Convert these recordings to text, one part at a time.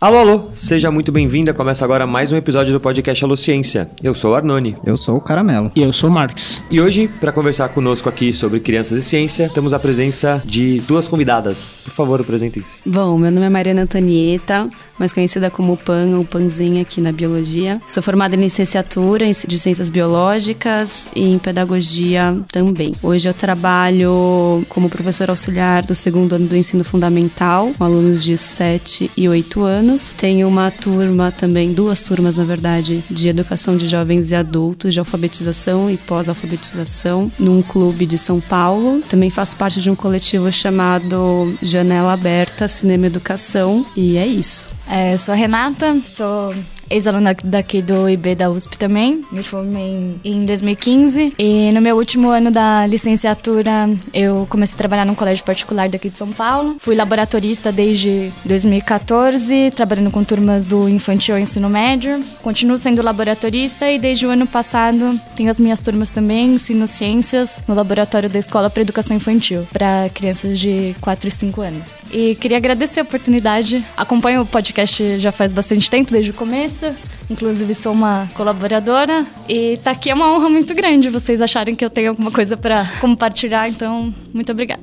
Alô, alô, seja muito bem-vinda. Começa agora mais um episódio do podcast Alociência. Eu sou o Arnone. Eu sou o Caramelo. E eu sou o Marx. E hoje, para conversar conosco aqui sobre crianças e ciência, temos a presença de duas convidadas. Por favor, apresentem-se. Bom, meu nome é Mariana Antonieta, mais conhecida como Pan ou Panzinha aqui na biologia. Sou formada em licenciatura de ciências biológicas e em pedagogia também. Hoje eu trabalho como professora auxiliar do segundo ano do ensino fundamental, com alunos de 7 e 8 anos anos. Tenho uma turma também, duas turmas na verdade, de educação de jovens e adultos, de alfabetização e pós-alfabetização, num clube de São Paulo. Também faço parte de um coletivo chamado Janela Aberta Cinema Educação. E é isso. É, sou a Renata, sou ex-aluna daqui do IB da USP também. Me formei em 2015 e no meu último ano da licenciatura eu comecei a trabalhar num colégio particular daqui de São Paulo. Fui laboratorista desde 2014, trabalhando com turmas do infantil e ensino médio. Continuo sendo laboratorista e desde o ano passado tenho as minhas turmas também, ensino ciências no laboratório da Escola para Educação Infantil para crianças de 4 e 5 anos. E queria agradecer a oportunidade. Acompanho o podcast já faz bastante tempo, desde o começo Inclusive, sou uma colaboradora e tá aqui é uma honra muito grande vocês acharem que eu tenho alguma coisa para compartilhar, então, muito obrigada.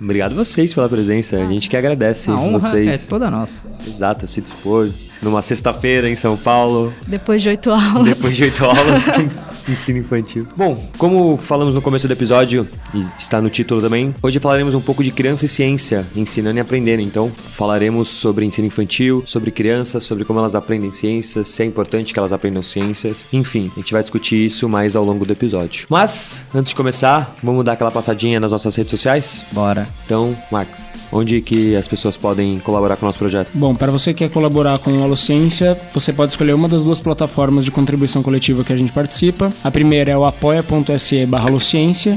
Obrigado vocês pela presença. A gente que agradece a honra vocês. É toda nossa. Exato, se dispor numa sexta-feira em São Paulo. Depois de oito aulas. Depois de oito aulas. Ensino infantil. Bom, como falamos no começo do episódio, e está no título também, hoje falaremos um pouco de criança e ciência, ensinando e aprendendo. Então, falaremos sobre ensino infantil, sobre crianças, sobre como elas aprendem ciências, se é importante que elas aprendam ciências. Enfim, a gente vai discutir isso mais ao longo do episódio. Mas, antes de começar, vamos dar aquela passadinha nas nossas redes sociais? Bora. Então, Marcos, onde que as pessoas podem colaborar com o nosso projeto? Bom, para você que quer colaborar com a Alociência, você pode escolher uma das duas plataformas de contribuição coletiva que a gente participa. A primeira é o apoia.se barra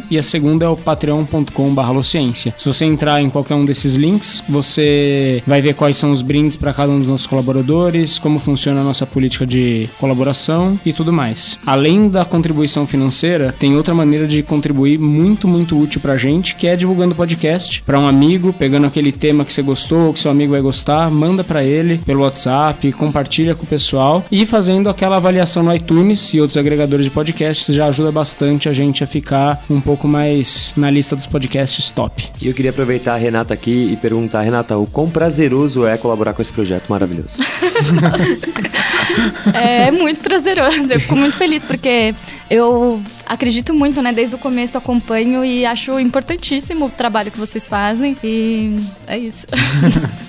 e a segunda é o patreon.com barra Se você entrar em qualquer um desses links, você vai ver quais são os brindes para cada um dos nossos colaboradores, como funciona a nossa política de colaboração e tudo mais. Além da contribuição financeira, tem outra maneira de contribuir muito, muito útil pra gente, que é divulgando o podcast para um amigo, pegando aquele tema que você gostou, que seu amigo vai gostar, manda para ele pelo WhatsApp, compartilha com o pessoal e fazendo aquela avaliação no iTunes e outros agregadores de podcasts já ajuda bastante a gente a ficar um pouco mais na lista dos podcasts top. E eu queria aproveitar a Renata aqui e perguntar, Renata, o quão prazeroso é colaborar com esse projeto maravilhoso? é muito prazeroso, eu fico muito feliz porque eu acredito muito, né? Desde o começo acompanho e acho importantíssimo o trabalho que vocês fazem e é isso.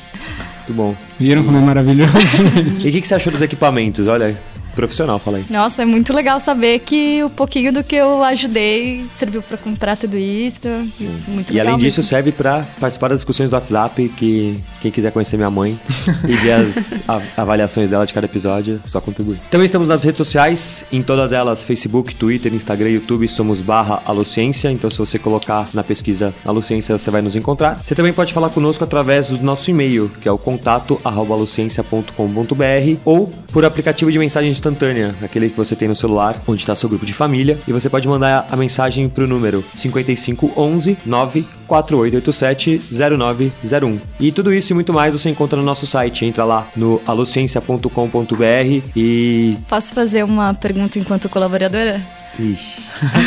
Muito bom. Viram como é maravilhoso? e o que, que você achou dos equipamentos? Olha, profissional, fala aí. Nossa, é muito legal saber que o pouquinho do que eu ajudei serviu para comprar tudo isso. isso muito e além disso, mesmo. serve para participar das discussões do WhatsApp, que quem quiser conhecer minha mãe e ver as avaliações dela de cada episódio, só contribui. Também estamos nas redes sociais, em todas elas, Facebook, Twitter, Instagram, YouTube, somos barra Alociência, então se você colocar na pesquisa Alociência, você vai nos encontrar. Você também pode falar conosco através do nosso e-mail, que é o contato arroba ou por aplicativo de mensagem instantânea aquele que você tem no celular, onde está seu grupo de família, e você pode mandar a mensagem para o número 5511 94887 0901. E tudo isso e muito mais você encontra no nosso site. Entra lá no alociência.com.br e. Posso fazer uma pergunta enquanto colaboradora? Ixi.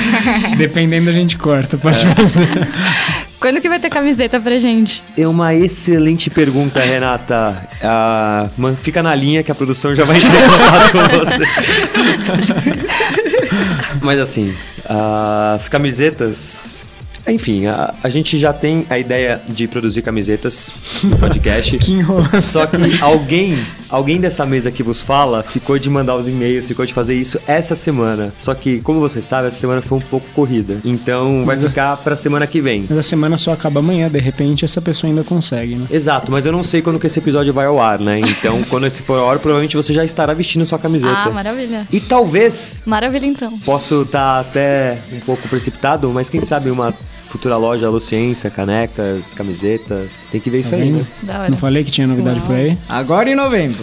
Dependendo, a gente corta, pode é. fazer. Quando que vai ter camiseta pra gente? É uma excelente pergunta, Renata. Ah, fica na linha que a produção já vai entrar com você. Mas assim, as camisetas enfim, a, a, gente já tem a ideia de produzir camisetas no podcast. que Só que alguém, alguém dessa mesa que vos fala, ficou de mandar os e-mails, ficou de fazer isso essa semana. Só que, como você sabe, essa semana foi um pouco corrida. Então vai ficar pra semana que vem. Mas a semana só acaba amanhã, de repente essa pessoa ainda consegue, né? Exato, mas eu não sei quando que esse episódio vai ao ar, né? Então, quando esse for ao ar, provavelmente você já estará vestindo sua camiseta. Ah, maravilha. E talvez. Maravilha, então. Posso estar tá até um pouco precipitado, mas quem sabe uma futura loja Luciência, canecas, camisetas. Tem que ver isso tá aí, né? Não falei que tinha novidade Uau. por aí? Agora em novembro.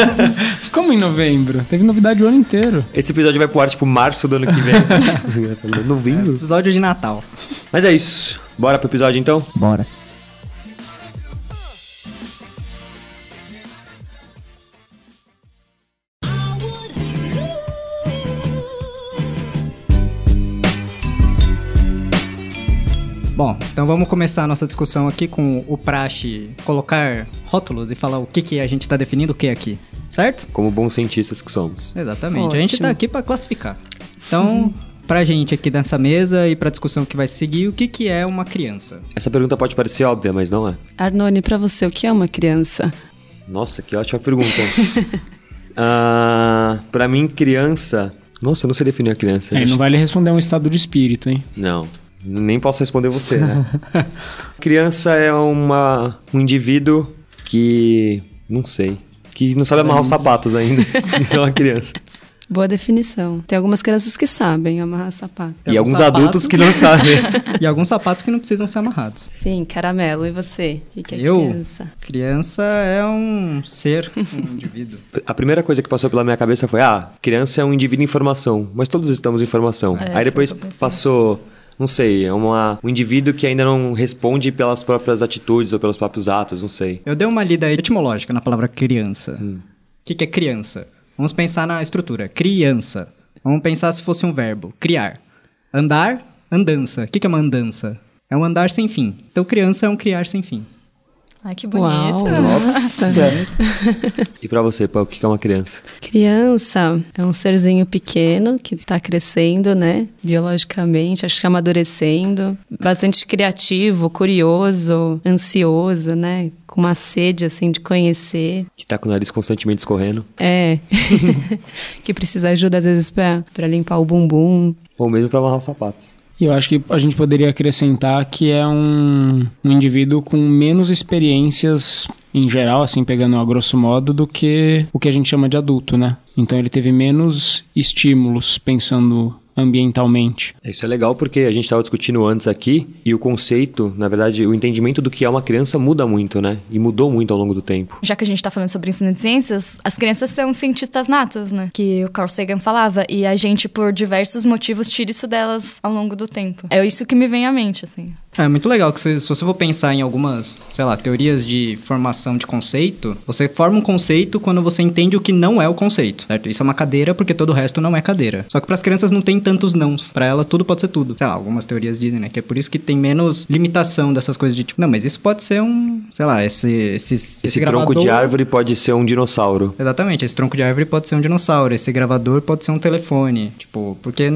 Como em novembro? Teve novidade o ano inteiro. Esse episódio vai pro ar, tipo, março do ano que vem. novembro? É, episódio de Natal. Mas é isso. Bora pro episódio então? Bora. Então vamos começar a nossa discussão aqui com o praxe colocar rótulos e falar o que, que a gente tá definindo o que aqui. Certo? Como bons cientistas que somos. Exatamente. A gente Ótimo. tá aqui pra classificar. Então, pra gente aqui nessa mesa e pra discussão que vai seguir, o que, que é uma criança? Essa pergunta pode parecer óbvia, mas não é. Arnone, pra você, o que é uma criança? Nossa, que ótima pergunta. ah, pra mim, criança. Nossa, eu não sei definir a criança. É, Acho- não vale responder um estado de espírito, hein? Não, nem posso responder você, né? criança é uma, um indivíduo que. Não sei. Que não sabe amarrar os sapatos ainda. Isso é uma criança. Boa definição. Tem algumas crianças que sabem amarrar sapato. E alguns alguns adultos que não sabem. E alguns sapatos que não precisam ser amarrados. Sim, caramelo. E você? O que, que é Eu? criança? Criança é um ser, um indivíduo. A primeira coisa que passou pela minha cabeça foi: ah, criança é um indivíduo em formação. Mas todos estamos em formação. É, Aí depois passou. Não sei, é uma, um indivíduo que ainda não responde pelas próprias atitudes ou pelos próprios atos, não sei. Eu dei uma lida etimológica na palavra criança. O que, que é criança? Vamos pensar na estrutura. Criança. Vamos pensar se fosse um verbo. Criar. Andar, andança. O que, que é uma andança? É um andar sem fim. Então, criança é um criar sem fim. Ai, que bonito. Uau! E pra você, Pão, o que é uma criança? Criança é um serzinho pequeno que tá crescendo, né? Biologicamente, acho que amadurecendo. Bastante criativo, curioso, ansioso, né? Com uma sede, assim, de conhecer. Que tá com o nariz constantemente escorrendo. É. que precisa ajuda, às vezes, pra limpar o bumbum. Ou mesmo pra amarrar os sapatos. E eu acho que a gente poderia acrescentar que é um, um indivíduo com menos experiências em geral, assim, pegando a grosso modo, do que o que a gente chama de adulto, né? Então ele teve menos estímulos pensando ambientalmente. Isso é legal porque a gente estava discutindo antes aqui e o conceito, na verdade, o entendimento do que é uma criança muda muito, né? E mudou muito ao longo do tempo. Já que a gente tá falando sobre ensino de ciências, as crianças são cientistas natos, né? Que o Carl Sagan falava. E a gente, por diversos motivos, tira isso delas ao longo do tempo. É isso que me vem à mente, assim. É muito legal que você- se você for pensar em algumas, sei lá, teorias de formação de conceito, você forma um conceito quando você entende o que não é o conceito, certo? Isso é uma cadeira porque todo o resto não é cadeira. Só que para as crianças não tem tantos nãos. Para elas tudo pode ser tudo. Sei lá, algumas teorias dizem, né, que é por isso que tem menos limitação dessas coisas de tipo, não, mas isso pode ser um, sei lá, esse esse, esse, Esse tronco de gravador- árvore pode ser um dinossauro. Exatamente, esse tronco de árvore pode ser um dinossauro, esse gravador pode ser um telefone. Tipo, porque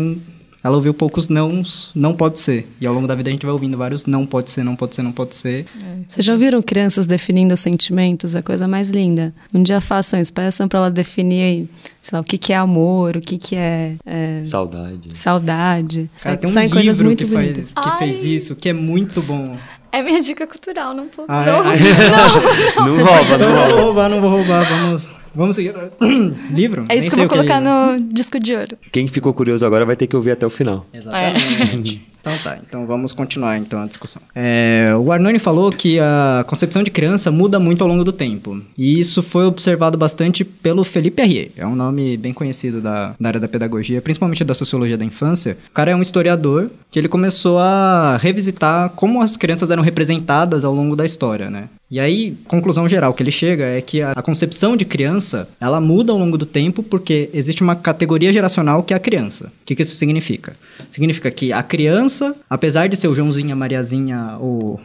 ela ouviu poucos nãos, não pode ser. E ao longo da vida a gente vai ouvindo vários não pode ser, não pode ser, não pode ser. Vocês já ouviram crianças definindo sentimentos? É a coisa mais linda. Um dia façam isso, peçam pra ela definir, sei lá, o que, que é amor, o que, que é, é, Saudade. saudade. Cara, tem um Saem coisas livro muito que, bonitas. faz, que fez isso, que é muito bom. É minha dica cultural, não pô. Ah, não. é? Não rouba, Então não eu não vou rouba. roubar, não vou roubar, vamos, vamos seguir. livro? É isso Nem que eu vou é colocar no disco de ouro. Quem ficou curioso agora vai ter que ouvir até o final. Exatamente. Então tá, então vamos continuar então a discussão. É, o Arnone falou que a concepção de criança muda muito ao longo do tempo. E isso foi observado bastante pelo Felipe Arrier. É um nome bem conhecido da, da área da pedagogia, principalmente da sociologia da infância. O cara é um historiador que ele começou a revisitar como as crianças eram representadas ao longo da história, né? E aí, conclusão geral que ele chega é que a, a concepção de criança, ela muda ao longo do tempo porque existe uma categoria geracional que é a criança. O que, que isso significa? Significa que a criança, apesar de ser o Joãozinho, a Mariazinha, o,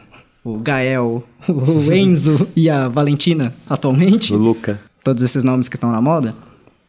o Gael, o Enzo e a Valentina atualmente, O Luca. todos esses nomes que estão na moda,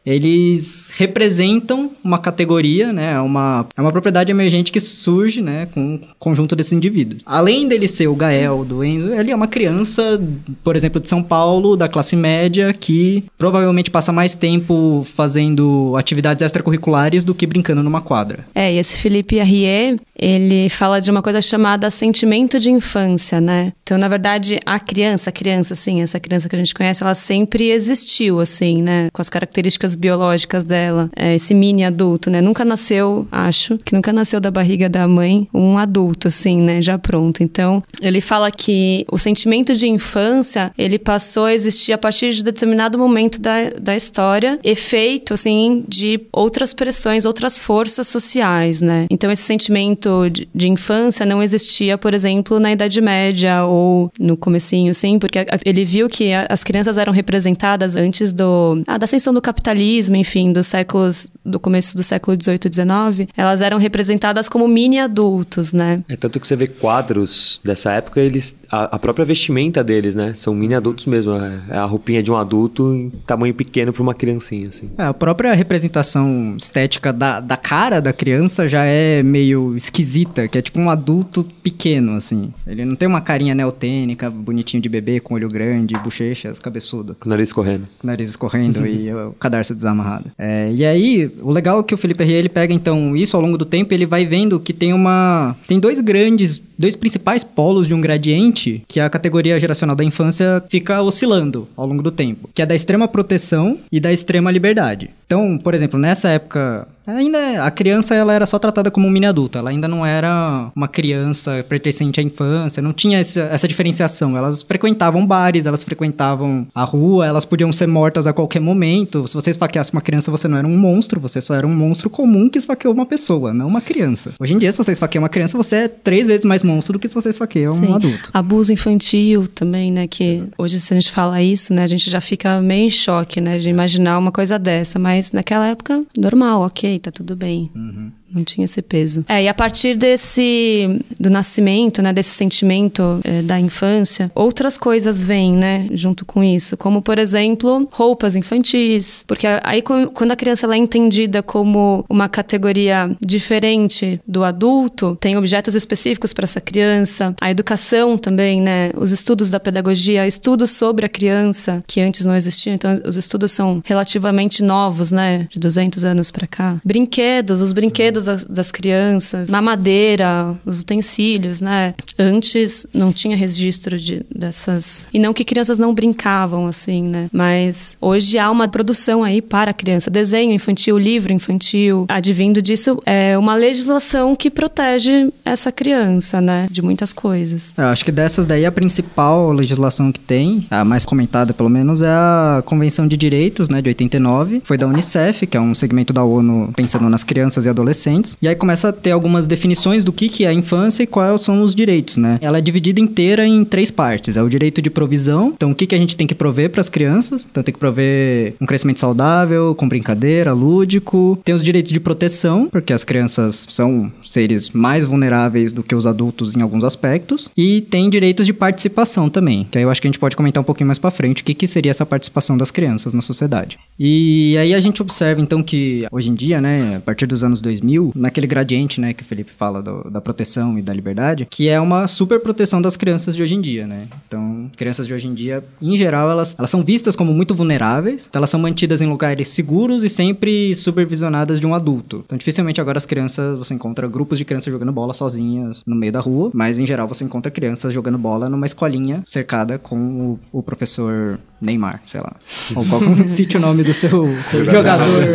eles representam uma categoria, né? Uma, é uma propriedade emergente que surge, né? Com o conjunto desses indivíduos. Além dele ser o Gael, do Enzo, ele é uma criança, por exemplo, de São Paulo, da classe média, que provavelmente passa mais tempo fazendo atividades extracurriculares do que brincando numa quadra. É, e esse Felipe Arrier, ele fala de uma coisa chamada sentimento de infância, né? Então, na verdade, a criança, a criança, assim, essa criança que a gente conhece, ela sempre existiu, assim, né? Com as características biológicas dela. É, esse mini adulto, né? Nunca nasceu, acho, que nunca nasceu da barriga da mãe um adulto, assim, né? Já pronto. Então, ele fala que o sentimento de infância, ele passou a existir a partir de determinado momento da, da história, efeito, assim, de outras pressões, outras forças sociais, né? Então, esse sentimento de, de infância não existia, por exemplo, na Idade Média ou no comecinho, assim, porque a- ele viu que a- as crianças eram representadas antes do, ah, da ascensão do capitalismo enfim, dos séculos do começo do século XVIII e XIX, elas eram representadas como mini adultos, né? É tanto que você vê quadros dessa época, eles a, a própria vestimenta deles, né? São mini adultos mesmo. É a roupinha de um adulto em tamanho pequeno para uma criancinha, assim. É, a própria representação estética da, da cara da criança já é meio esquisita, que é tipo um adulto pequeno, assim. Ele não tem uma carinha neotênica, bonitinho de bebê, com olho grande, bochechas, cabeçudo. Com o nariz escorrendo. Com o nariz escorrendo e o cadarço desamarrado. É, e aí, o legal é que o Felipe Herrier, ele pega, então, isso ao longo do tempo, ele vai vendo que tem uma... Tem dois grandes, dois principais polos de um gradiente, que a categoria geracional da infância fica oscilando ao longo do tempo. Que é da extrema proteção e da extrema liberdade. Então, por exemplo, nessa época Ainda a criança ela era só tratada como um mini adulto, ela ainda não era uma criança pertencente à infância, não tinha essa, essa, diferenciação. Elas frequentavam bares, elas frequentavam a rua, elas podiam ser mortas a qualquer momento. Se você esfaqueasse uma criança, você não era um monstro, você só era um monstro comum que esfaqueou uma pessoa, não uma criança. Hoje em dia, se você esfaqueia uma criança, você é três vezes mais monstro do que se você esfaqueia Sim. um adulto. Abuso infantil também, né? Que hoje, se a gente fala isso, né, a gente já fica meio em choque, né, de imaginar uma coisa dessa, mas naquela época, normal, ok tá tudo bem. Uhum. Não tinha esse peso. É, e a partir desse do nascimento, né, desse sentimento é, da infância, outras coisas vêm, né, junto com isso, como por exemplo, roupas infantis, porque aí quando a criança ela é entendida como uma categoria diferente do adulto, tem objetos específicos para essa criança, a educação também, né, os estudos da pedagogia, estudos sobre a criança que antes não existiam, então os estudos são relativamente novos, né, de 200 anos para cá. Brinquedos, os brinquedos das, das crianças, mamadeira, os utensílios, né? Antes não tinha registro de, dessas. E não que crianças não brincavam, assim, né? Mas hoje há uma produção aí para a criança. Desenho infantil, livro infantil. Advindo disso, é uma legislação que protege essa criança, né? De muitas coisas. Eu acho que dessas daí a principal legislação que tem, a mais comentada pelo menos, é a Convenção de Direitos, né? De 89. Foi da Unicef, que é um segmento da ONU pensando nas crianças e adolescentes adolescentes. E aí começa a ter algumas definições do que, que é a infância e quais são os direitos, né? Ela é dividida inteira em três partes. É o direito de provisão, então o que, que a gente tem que prover para as crianças? Então tem que prover um crescimento saudável, com brincadeira, lúdico. Tem os direitos de proteção, porque as crianças são seres mais vulneráveis do que os adultos em alguns aspectos. E tem direitos de participação também, que aí eu acho que a gente pode comentar um pouquinho mais para frente o que, que seria essa participação das crianças na sociedade. E aí a gente observa então que hoje em dia, né, a partir dos anos 2000, naquele gradiente, né, que o Felipe fala do, da proteção e da liberdade, que é uma super proteção das crianças de hoje em dia, né? Então, crianças de hoje em dia, em geral, elas, elas são vistas como muito vulneráveis, então elas são mantidas em lugares seguros e sempre supervisionadas de um adulto. Então, dificilmente agora as crianças, você encontra grupos de crianças jogando bola sozinhas no meio da rua, mas em geral você encontra crianças jogando bola numa escolinha cercada com o, o professor Neymar, sei lá. Ou qual cite o nome do seu jogador,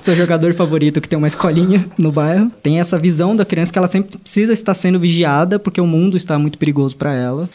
seu jogador favorito que tem uma escolinha no bairro. Tem essa visão da criança que ela sempre precisa estar sendo vigiada porque o mundo está muito perigoso para ela.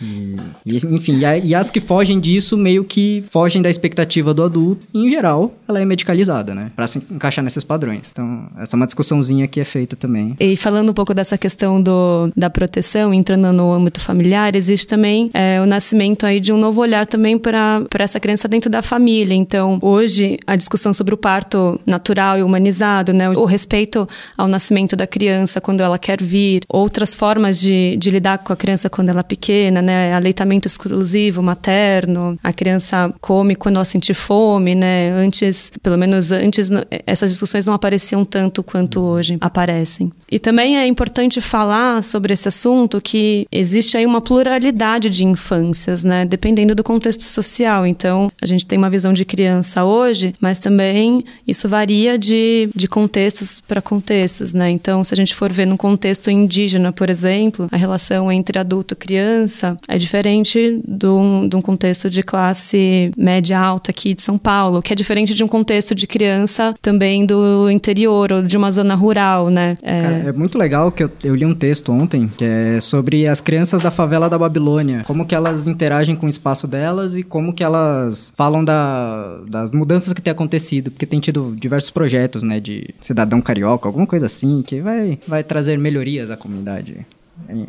E, enfim, e, as que fogem disso meio que fogem da expectativa do adulto. E, em geral, ela é medicalizada, né? Para se encaixar nesses padrões. Então, essa é uma discussãozinha que é feita também. E falando um pouco dessa questão do, da proteção, entrando no âmbito familiar, existe também é, o nascimento aí de um novo olhar também para para essa criança dentro da família. Então, hoje, a discussão sobre o parto natural e humanizado, né, o respeito ao nascimento da criança quando ela quer vir, outras formas de, de lidar com a criança quando ela é pequena, né, aleitamento exclusivo, materno, a criança come quando ela sentir fome, né, antes, pelo menos antes, essas discussões não apareciam tanto quanto hoje aparecem. E também é importante falar sobre esse assunto que existe aí uma pluralidade de infâncias, né, dependendo do contexto social. Então, a gente tem uma visão de criança hoje, mas também isso varia de, de contextos para contextos, né? Então, se a gente for ver num contexto indígena, por exemplo, a relação entre adulto e criança é diferente de um, de um contexto de classe média alta aqui de São Paulo, que é diferente de um contexto de criança também do interior ou de uma zona rural, né? É, é muito legal que eu, eu li um texto ontem que é sobre as crianças da favela da Babilônia, como que elas interagem com o espaço delas e como que elas elas falam da, das mudanças que tem acontecido, porque tem tido diversos projetos, né, de cidadão carioca, alguma coisa assim, que vai, vai trazer melhorias à comunidade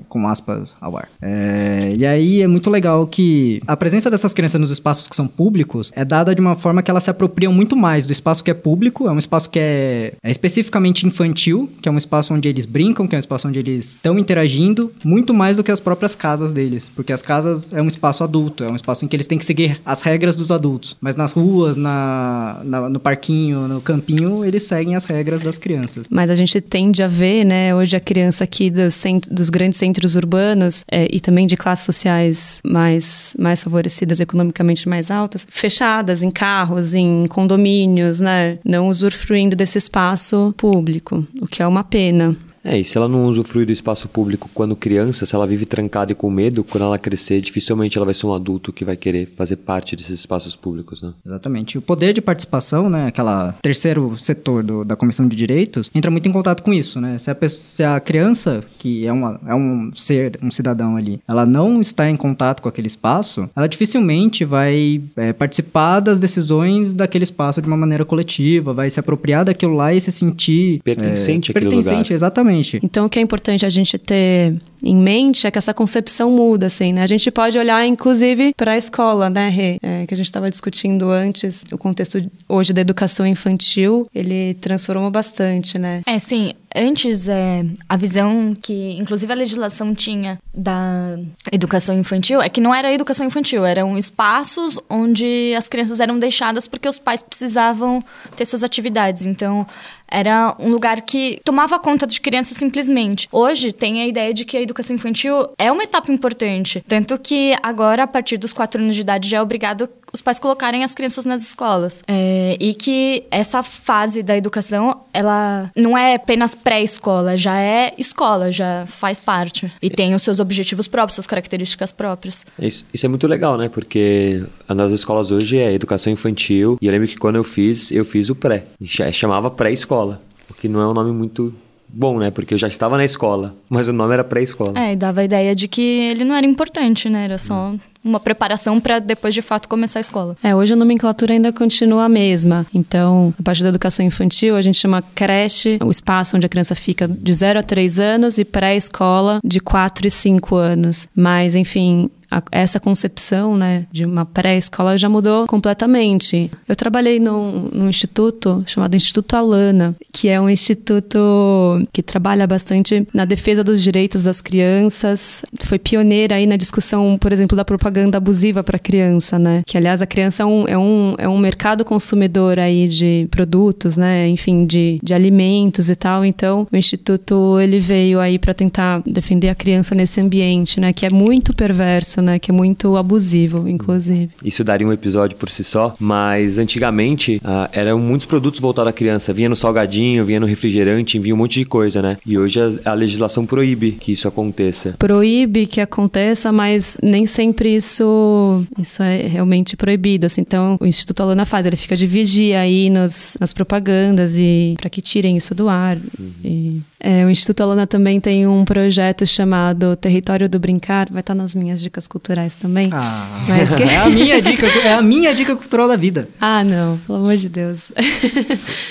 com aspas ao ar. É, e aí é muito legal que a presença dessas crianças nos espaços que são públicos é dada de uma forma que elas se apropriam muito mais do espaço que é público, é um espaço que é, é especificamente infantil, que é um espaço onde eles brincam, que é um espaço onde eles estão interagindo, muito mais do que as próprias casas deles, porque as casas é um espaço adulto, é um espaço em que eles têm que seguir as regras dos adultos, mas nas ruas, na, na- no parquinho, no campinho, eles seguem as regras das crianças. Mas a gente tende a ver, né, hoje a criança aqui dos, dos grandes centros urbanos é, e também de classes sociais mais, mais favorecidas, economicamente mais altas, fechadas em carros, em condomínios, né, não usufruindo desse espaço público, o que é uma pena. É, e se ela não usufrui do espaço público quando criança, se ela vive trancada e com medo, quando ela crescer, dificilmente ela vai ser um adulto que vai querer fazer parte desses espaços públicos, né? Exatamente. O poder de participação, né, aquela terceiro setor do- da Comissão de Direitos, entra muito em contato com isso, né? Se a, pessoa- se a criança, que é, uma, é um ser, um cidadão ali, ela não está em contato com aquele espaço, ela dificilmente vai é, participar das decisões daquele espaço de uma maneira coletiva, vai se apropriar daquilo lá e se sentir... Pertencente é, àquele pertencente, lugar. exatamente. Então, o que é importante a gente ter em mente é que essa concepção muda, assim, né? A gente pode olhar, inclusive, para a escola, né, Rê? É, que a gente estava discutindo antes, o contexto hoje da educação infantil, ele transformou bastante, né? É, sim. Antes, é, a visão que, inclusive, a legislação tinha da educação infantil é que não era educação infantil, eram espaços onde as crianças eram deixadas porque os pais precisavam ter suas atividades. Então, era um lugar que tomava conta de crianças simplesmente. Hoje, tem a ideia de que a educação infantil é uma etapa importante. Tanto que agora, a partir dos quatro anos de idade, já é obrigado os pais colocarem as crianças nas escolas. É, e que essa fase da educação, ela não é apenas pré-escola, já é escola, já faz parte. E tem os seus objetivos próprios, suas características próprias. Isso, isso é muito legal, né? Porque nas escolas hoje é educação infantil. E eu lembro que quando eu fiz, eu fiz o pré. Cha- Chamava pré-escola. O que não é um nome muito bom, né? Porque eu já estava na escola. Mas o nome era pré-escola. É, e dava a ideia de que ele não era importante, né? Era só uma preparação para depois de fato começar a escola. É, hoje a nomenclatura ainda continua a mesma. Então, a partir da educação infantil, a gente chama creche, o espaço onde a criança fica de 0 a 3 anos, e pré-escola de 4 e 5 anos. Mas, enfim, essa concepção né, de uma pré-escola já mudou completamente. Eu trabalhei num, num instituto chamado Instituto Alana, que é um instituto que trabalha bastante na defesa dos direitos das crianças. Foi pioneira aí na discussão, por exemplo, da propaganda abusiva para a criança, né? Que, aliás, a criança é um, é um, é um mercado consumidor aí de produtos, né? Enfim, de, de alimentos e tal. Então, o Instituto, ele veio aí para tentar defender a criança nesse ambiente, né? Que é muito perverso, né? Que é muito abusivo, inclusive. Isso daria um episódio por si só, mas antigamente ah, eram muitos produtos voltados à criança. Vinha no salgadinho, vinha no refrigerante, vinha um monte de coisa, né? E hoje a, a legislação proíbe que isso aconteça. proíbe que aconteça, mas nem sempre isso, isso é realmente proibido. Assim, então, o Instituto Alana faz, ele fica de vigia aí nos, nas propagandas e para que tirem isso do ar. E, é, o Instituto Alana também tem um projeto chamado Território do Brincar, vai estar nas minhas dicas culturais também. Ah, Mas que- é a minha dica, é a minha dica cultural da vida. Ah, não, pelo amor de Deus.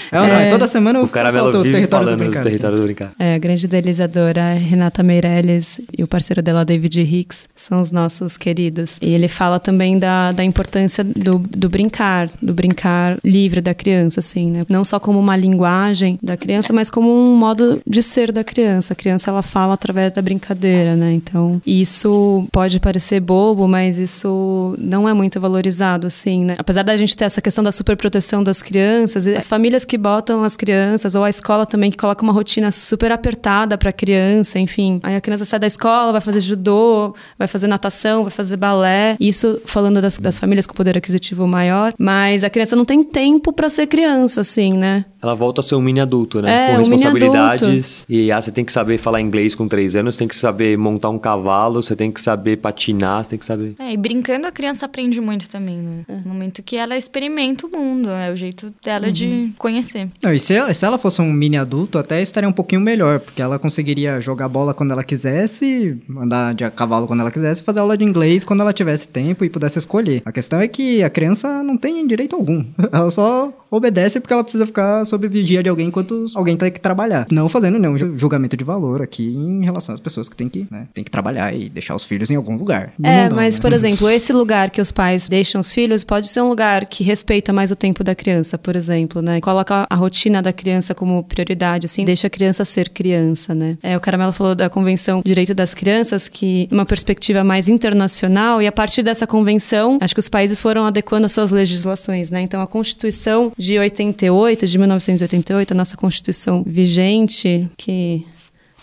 É, não, é toda semana eu O caramelo solto vive território do falando do brincar. território do brincar. É, a grande idealizadora Renata Meirelles e o parceiro dela, David Hicks, são os nossos queridos. E ele fala também da, da importância do, do brincar, do brincar livre da criança, assim, né? Não só como uma linguagem da criança, mas como um modo de ser da criança. A criança, ela fala através da brincadeira, né? Então, isso pode parecer bobo, mas isso não é muito valorizado, assim, né? Apesar da gente ter essa questão da superproteção das crianças, as famílias que botam as crianças, ou a escola também que coloca uma rotina super apertada para a criança, enfim. Aí a criança sai da escola, vai fazer judô, vai fazer natação, vai fazer balé. Isso falando das, das famílias com poder aquisitivo maior, mas a criança não tem tempo para ser criança, assim, né? Ela volta a ser um mini adulto, né? É, com um mini responsabilidades. E ah, você tem que saber falar inglês com três anos, você tem que saber montar um cavalo, você tem que saber patinar, você tem que saber. É, e brincando a criança aprende muito também, né? No momento que ela experimenta o mundo, é o jeito dela de conhecer. Não, e se ela, se ela fosse um mini adulto, até estaria um pouquinho melhor, porque ela conseguiria jogar bola quando ela quisesse, andar de cavalo quando ela quisesse, fazer aula de inglês quando ela tivesse tempo e pudesse escolher. A questão é que a criança não tem direito algum. Ela só obedece porque ela precisa ficar sob vigia de alguém enquanto alguém tem que trabalhar. Não fazendo nenhum julgamento de valor aqui em relação às pessoas que têm que, né, tem que trabalhar e deixar os filhos em algum lugar. É, mundão, mas, né? por exemplo, esse lugar que os pais deixam os filhos pode ser um lugar que respeita mais o tempo da criança, por exemplo, né? Coloca a rotina da criança como prioridade, assim, deixa a criança ser criança, né? É, o Caramelo falou da Convenção Direito das Crianças, que uma perspectiva mais internacional, e a partir dessa convenção, acho que os países foram adequando as suas legislações, né? Então, a Constituição de 88, de 1988, a nossa Constituição vigente, que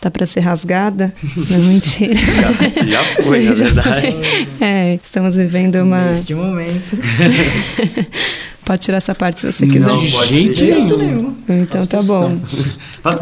tá para ser rasgada. Não, mentira. Já, já foi, na verdade. É, estamos vivendo uma. Neste momento. Pode tirar essa parte se você quiser. Não, de jeito nenhum. Então tá bom.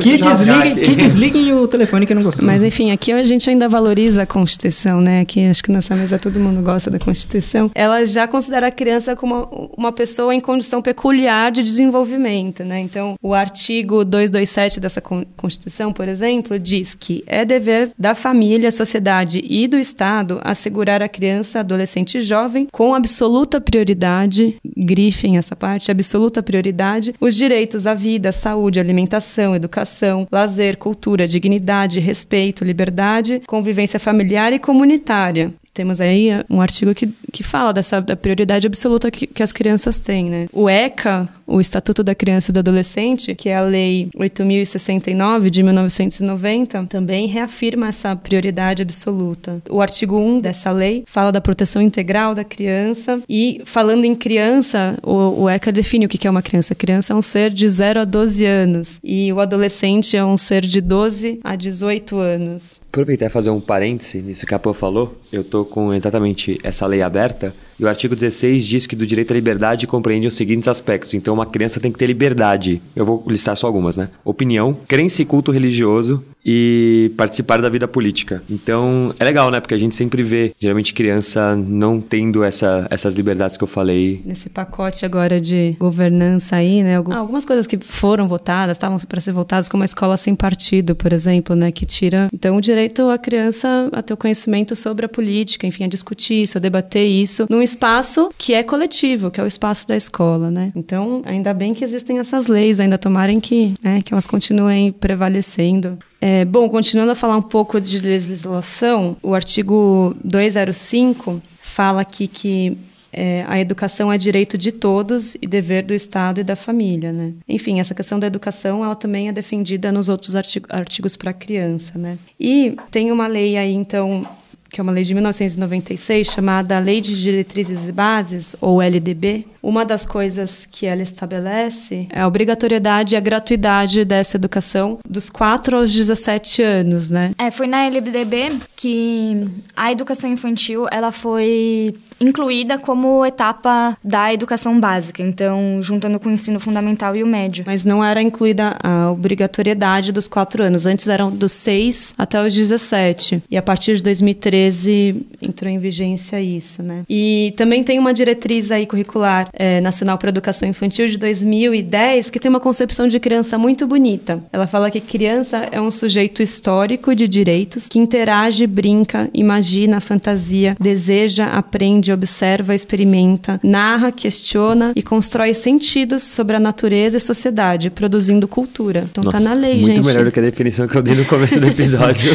Que desliguem, que desliguem o telefone que não gostou. Mas enfim, aqui a gente ainda valoriza a Constituição, né? Aqui acho que nessa mesa todo mundo gosta da Constituição. Ela já considera a criança como uma pessoa em condição peculiar de desenvolvimento, né? Então, o artigo 227 dessa Constituição, por exemplo, diz que é dever da família, sociedade e do Estado assegurar a criança, adolescente e jovem com absoluta prioridade, grifem essa parte, absoluta prioridade, os direitos à vida, saúde, alimentação, educação, lazer, cultura, dignidade, respeito, liberdade, convivência familiar e comunitária. Temos aí um artigo que, que fala dessa da prioridade absoluta que, que as crianças têm, né? O ECA, o Estatuto da Criança e do Adolescente, que é a Lei 8069 de 1990, também reafirma essa prioridade absoluta. O artigo 1 dessa lei fala da proteção integral da criança e falando em criança, o, o ECA define o que é uma criança. A criança é um ser de 0 a 12 anos e o adolescente é um ser de 12 a 18 anos. Aproveitar e fazer um parêntese nisso que a Pô falou. Eu tô com exatamente essa lei aberta. E o artigo 16 diz que do direito à liberdade compreende os seguintes aspectos. Então, uma criança tem que ter liberdade. Eu vou listar só algumas, né? Opinião, crença e culto religioso e participar da vida política. Então, é legal, né? Porque a gente sempre vê, geralmente, criança não tendo essa, essas liberdades que eu falei. Nesse pacote agora de governança aí, né? Algumas coisas que foram votadas, estavam para ser votadas, como a escola sem partido, por exemplo, né? Que tira, então, o direito à criança a ter o conhecimento sobre a política, enfim, a discutir isso, a debater isso, num espaço que é coletivo, que é o espaço da escola, né? Então, ainda bem que existem essas leis, ainda tomarem que, né, que elas continuem prevalecendo. É, bom, continuando a falar um pouco de legislação, o artigo 205 fala aqui que é, a educação é direito de todos e dever do Estado e da família, né? Enfim, essa questão da educação, ela também é defendida nos outros artigos, artigos para criança, né? E tem uma lei aí, então, que é uma lei de 1996 chamada Lei de Diretrizes e Bases, ou LDB, uma das coisas que ela estabelece é a obrigatoriedade e a gratuidade dessa educação dos 4 aos 17 anos, né? É, foi na LDB que a educação infantil ela foi incluída como etapa da educação básica, então juntando com o ensino fundamental e o médio. Mas não era incluída a obrigatoriedade dos quatro anos. Antes eram dos 6 até os 17. E a partir de 2013 entrou em vigência isso, né? E também tem uma diretriz aí curricular é, Nacional para Educação Infantil de 2010, que tem uma concepção de criança muito bonita. Ela fala que criança é um sujeito histórico de direitos que interage, brinca, imagina, fantasia, deseja, aprende, observa, experimenta, narra, questiona e constrói sentidos sobre a natureza e sociedade, produzindo cultura. Então tá Nossa, tá na lei, muito gente. Muito melhor do que a definição que eu dei no começo do episódio.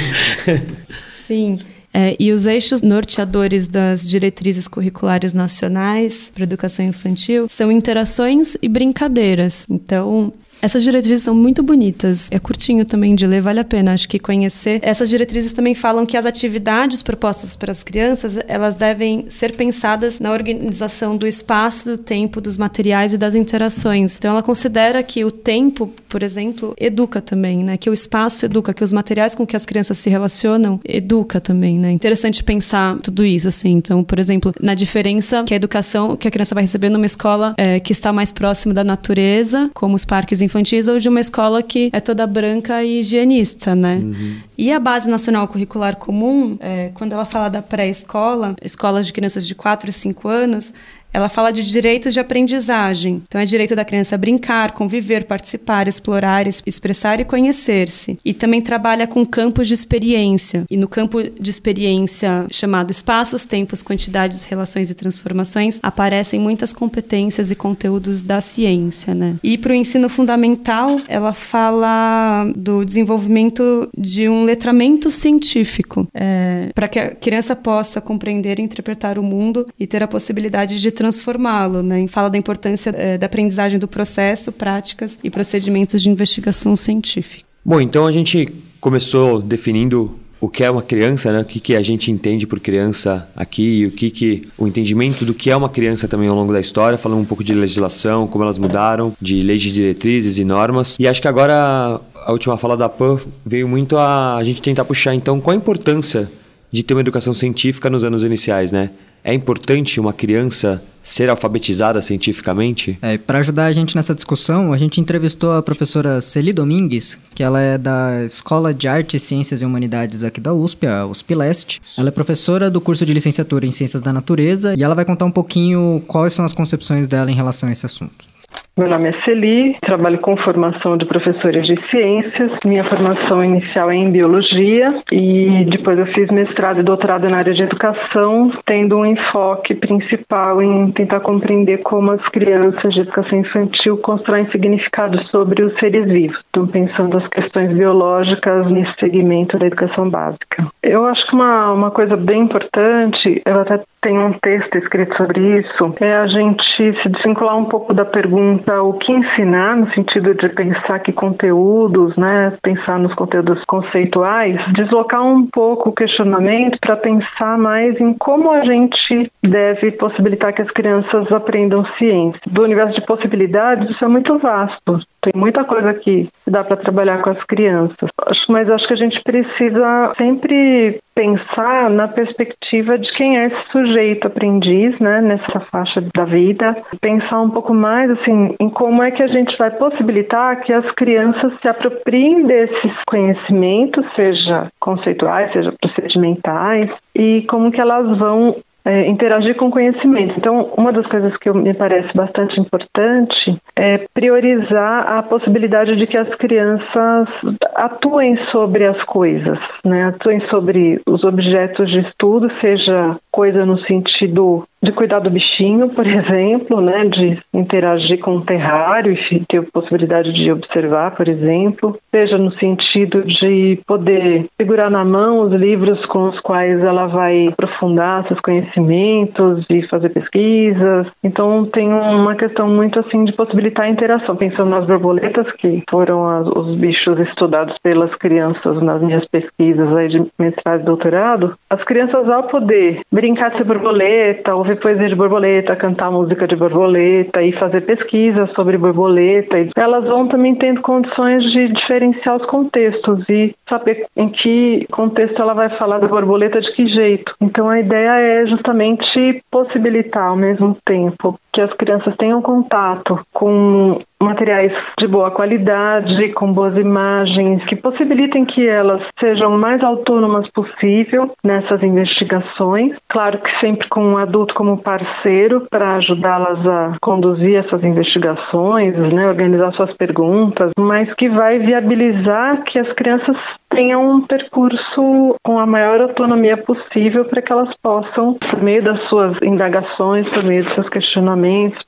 Sim. É, e os eixos norteadores das diretrizes curriculares nacionais para educação infantil são interações e brincadeiras. Então, essas diretrizes são muito bonitas. É curtinho também de ler, vale a pena, acho que conhecer. Essas diretrizes também falam que as atividades propostas para as crianças, elas devem ser pensadas na organização do espaço, do tempo, dos materiais e das interações. Então ela considera que o tempo, por exemplo, educa também, né? Que o espaço educa, que os materiais com que as crianças se relacionam educa também, né? Interessante pensar tudo isso assim. Então, por exemplo, na diferença que a educação que a criança vai receber numa escola é, que está mais próximo da natureza, como os parques infantis ou de uma escola que é toda branca e higienista, né? Uhum. E a Base Nacional Curricular Comum, é, quando ela fala da pré-escola, escolas de crianças de 4 e 5 anos, ela fala de direitos de aprendizagem. Então, é direito da criança brincar, conviver, participar, explorar, expressar e conhecer-se. E também trabalha com campos de experiência. E no campo de experiência chamado espaços, tempos, quantidades, relações e transformações, aparecem muitas competências e conteúdos da ciência, né? E para o ensino fundamental, ela fala do desenvolvimento de um letramento científico, é, para que a criança possa compreender e interpretar o mundo e ter a possibilidade de transformá-lo, né? E fala da importância é, da aprendizagem do processo, práticas e procedimentos de investigação científica. Bom, então a gente começou definindo o que é uma criança, né? o que, que a gente entende por criança aqui, o que, que o entendimento do que é uma criança também ao longo da história, falando um pouco de legislação, como elas mudaram, de leis de diretrizes e normas. E acho que agora a última fala da PAN veio muito a, a gente tentar puxar então qual a importância de ter uma educação científica nos anos iniciais, né? É importante uma criança ser alfabetizada cientificamente? É, para ajudar a gente nessa discussão, a gente entrevistou a professora Celi Domingues, que ela é da Escola de Artes, Ciências e Humanidades aqui da USP, a USP Leste. Ela é professora do curso de licenciatura em Ciências da Natureza e ela vai contar um pouquinho quais são as concepções dela em relação a esse assunto. Meu nome é Celi, trabalho com formação de professores de ciências. Minha formação inicial é em biologia e depois eu fiz mestrado e doutorado na área de educação, tendo um enfoque principal em tentar compreender como as crianças de educação infantil constroem significados sobre os seres vivos. Então, pensando as questões biológicas nesse segmento da educação básica. Eu acho que uma, uma coisa bem importante, eu até tenho um texto escrito sobre isso, é a gente se desvincular um pouco da pergunta o que ensinar, no sentido de pensar que conteúdos, né, pensar nos conteúdos conceituais, deslocar um pouco o questionamento para pensar mais em como a gente deve possibilitar que as crianças aprendam ciência. Do universo de possibilidades, isso é muito vasto. Tem muita coisa que dá para trabalhar com as crianças. Mas acho que a gente precisa sempre pensar na perspectiva de quem é esse sujeito aprendiz, né, nessa faixa da vida. Pensar um pouco mais assim em como é que a gente vai possibilitar que as crianças se apropriem desses conhecimentos, seja conceituais, seja procedimentais, e como que elas vão é, interagir com conhecimento. Então, uma das coisas que me parece bastante importante é priorizar a possibilidade de que as crianças atuem sobre as coisas, né? atuem sobre os objetos de estudo, seja coisa no sentido de cuidar do bichinho, por exemplo, né, de interagir com o terrário e ter a possibilidade de observar, por exemplo, seja no sentido de poder segurar na mão os livros com os quais ela vai aprofundar seus conhecimentos e fazer pesquisas. Então tem uma questão muito assim de possibilitar a interação, pensando nas borboletas que foram as, os bichos estudados pelas crianças nas minhas pesquisas aí de mestrado e doutorado. As crianças ao poder brincar de ser borboleta, ouvir poesia de borboleta, cantar música de borboleta e fazer pesquisas sobre borboleta. Elas vão também tendo condições de diferenciar os contextos e saber em que contexto ela vai falar da borboleta de que jeito. Então a ideia é justamente possibilitar ao mesmo tempo que as crianças tenham contato com materiais de boa qualidade, com boas imagens, que possibilitem que elas sejam mais autônomas possível nessas investigações. Claro que sempre com um adulto como parceiro para ajudá-las a conduzir essas investigações, né, organizar suas perguntas, mas que vai viabilizar que as crianças tenham um percurso com a maior autonomia possível para que elas possam, por meio das suas indagações, por meio dos seus questionamentos,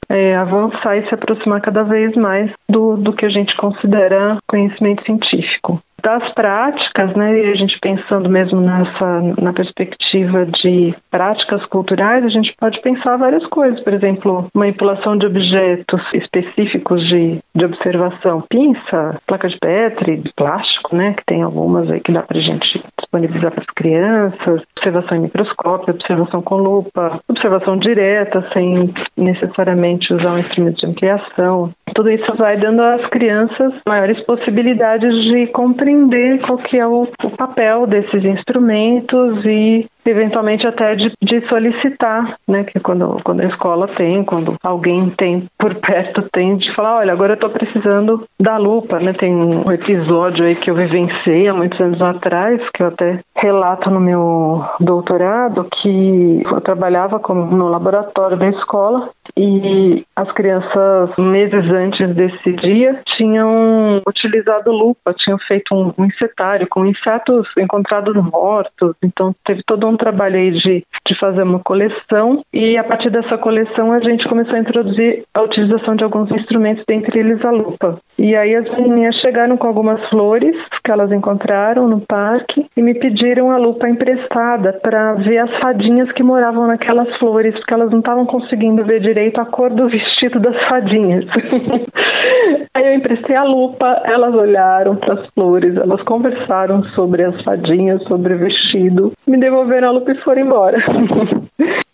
é, avançar e se aproximar cada vez mais do, do que a gente considera conhecimento científico. Das práticas, né, e a gente pensando mesmo nessa na perspectiva de práticas culturais, a gente pode pensar várias coisas, por exemplo, manipulação de objetos específicos de, de observação, pinça, placa de Petri, de plástico, né, que tem algumas aí que dá para a gente disponibilizar para as crianças, observação em microscópio, observação com lupa, observação direta, sem necessariamente usar um instrumento de ampliação. Tudo isso vai dando às crianças maiores possibilidades de compreender qual que é o, o papel desses instrumentos e eventualmente até de, de solicitar, né? Que quando, quando a escola tem, quando alguém tem por perto tem, de falar, olha, agora eu estou precisando da lupa, né? Tem um episódio aí que eu vivenciei há muitos anos atrás, que eu até relato no meu doutorado, que eu trabalhava como no laboratório da escola e as crianças, meses antes desse dia, tinham utilizado lupa, tinham feito um, um insetário com insetos encontrados mortos. Então, teve todo um trabalho aí de, de fazer uma coleção. E a partir dessa coleção, a gente começou a introduzir a utilização de alguns instrumentos, dentre eles a lupa. E aí, as meninas chegaram com algumas flores que elas encontraram no parque e me pediram a lupa emprestada para ver as fadinhas que moravam naquelas flores, porque elas não estavam conseguindo ver direito à cor do vestido das fadinhas. Aí eu emprestei a lupa, elas olharam para as flores, elas conversaram sobre as fadinhas, sobre o vestido, me devolveram lupa e foram embora.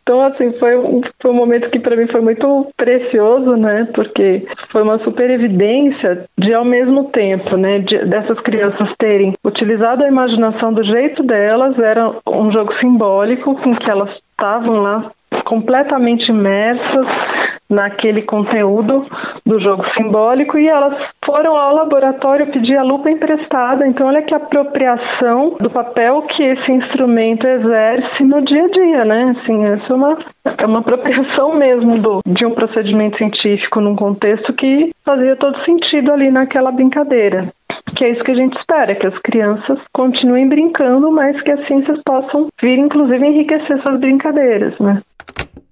Então, assim, foi um, foi um momento que para mim foi muito precioso, né? Porque foi uma super evidência de, ao mesmo tempo, né, de, dessas crianças terem utilizado a imaginação do jeito delas, era um jogo simbólico com que elas estavam lá completamente imersas naquele conteúdo do jogo simbólico e elas foram ao laboratório pedir a lupa emprestada. Então, olha que apropriação do papel que esse instrumento exerce no dia a dia, né? Assim, essa é uma, é uma apropriação mesmo do, de um procedimento científico num contexto que fazia todo sentido ali naquela brincadeira que é isso que a gente espera, que as crianças continuem brincando, mas que as ciências possam vir, inclusive, enriquecer suas brincadeiras, né?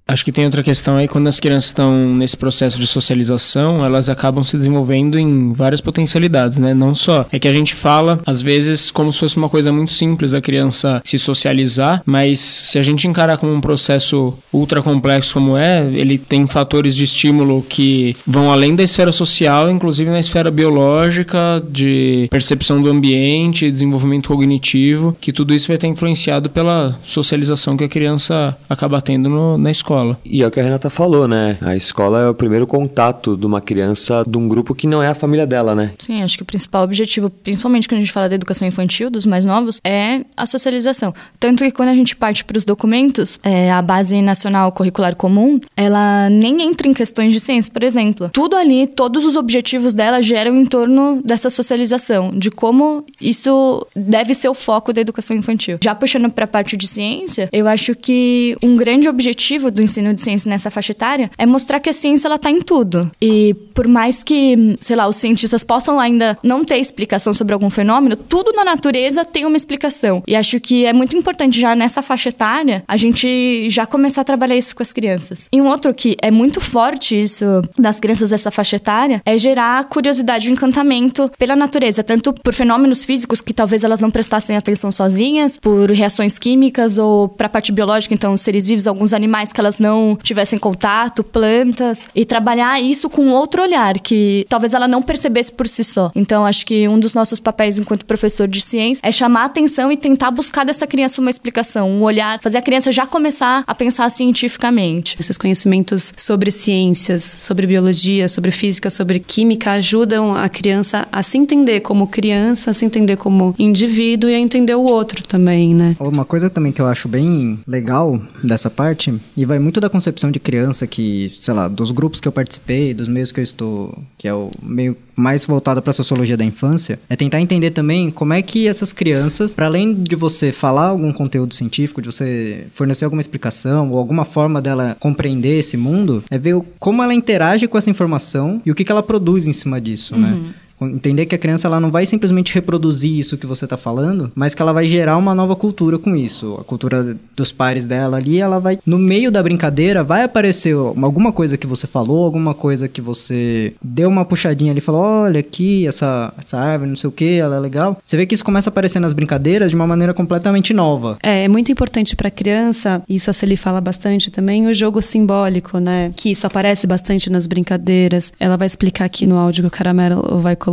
Acho que tem outra questão aí, quando as crianças estão nesse processo de socialização, elas acabam se desenvolvendo em várias potencialidades, né? Não só. É que a gente fala, às vezes, como se fosse uma coisa muito simples a criança se socializar, mas se a gente encarar como um processo ultra complexo como é, ele tem fatores de estímulo que vão além da esfera social, inclusive na esfera biológica, de percepção do ambiente, desenvolvimento cognitivo, que tudo isso vai estar influenciado pela socialização que a criança acaba tendo no, na escola escola. E é o que a Renata falou, né? A escola é o primeiro contato de uma criança de um grupo que não é a família dela, né? Sim, acho que o principal objetivo, principalmente quando a gente fala da educação infantil, dos mais novos, é a socialização. Tanto que quando a gente parte para os documentos, é, a Base Nacional Curricular Comum, ela nem entra em questões de ciência, por exemplo. Tudo ali, todos os objetivos dela geram em torno dessa socialização, de como isso deve ser o foco da educação infantil. Já puxando para a parte de ciência, eu acho que um grande objetivo do ensino de ciência nessa faixa etária é mostrar que a ciência ela tá em tudo. E por mais que, sei lá, os cientistas possam ainda não ter explicação sobre algum fenômeno, tudo na natureza tem uma explicação. E acho que é muito importante já nessa faixa etária a gente já começar a trabalhar isso com as crianças. E um outro que é muito forte isso das crianças dessa faixa etária é gerar curiosidade e encantamento pela natureza, tanto por fenômenos físicos que talvez elas não prestassem atenção sozinhas, por reações químicas ou para a parte biológica, então seres vivos, alguns animais que elas elas não tivessem contato, plantas, e trabalhar isso com outro olhar, que talvez ela não percebesse por si só. Então, acho que um dos nossos papéis enquanto professor de ciência é chamar a atenção e tentar buscar dessa criança uma explicação, um olhar, fazer a criança já começar a pensar cientificamente. Esses conhecimentos sobre ciências, sobre biologia, sobre física, sobre química ajudam a criança a se entender como criança, a se entender como indivíduo e a entender o outro também, né? Uma coisa também que eu acho bem legal dessa parte, e vai muito da concepção de criança que, sei lá, dos grupos que eu participei, dos meios que eu estou, que é o meio mais voltado para a sociologia da infância, é tentar entender também como é que essas crianças, para além de você falar algum conteúdo científico, de você fornecer alguma explicação ou alguma forma dela compreender esse mundo, é ver como ela interage com essa informação e o que, que ela produz em cima disso, né? uhum. né? Entender que a criança ela não vai simplesmente reproduzir isso que você está falando, mas que ela vai gerar uma nova cultura com isso. A cultura dos pares dela ali, ela vai. No meio da brincadeira, vai aparecer alguma coisa que você falou, alguma coisa que você deu uma puxadinha ali e falou: olha aqui, essa, essa árvore, não sei o que, ela é legal. Você vê que isso começa a aparecer nas brincadeiras de uma maneira completamente nova. É, é muito importante para a criança, isso a Celi fala bastante também, o jogo simbólico, né? Que isso aparece bastante nas brincadeiras. Ela vai explicar aqui no áudio que o Caramelo vai colocar,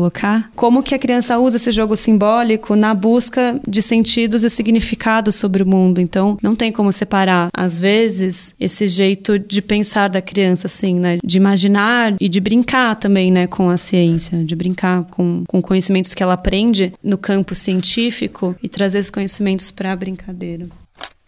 como que a criança usa esse jogo simbólico na busca de sentidos e significados sobre o mundo. Então, não tem como separar, às vezes, esse jeito de pensar da criança, assim, né? De imaginar e de brincar também, né, com a ciência, de brincar com, com conhecimentos que ela aprende no campo científico e trazer esses conhecimentos para a brincadeira.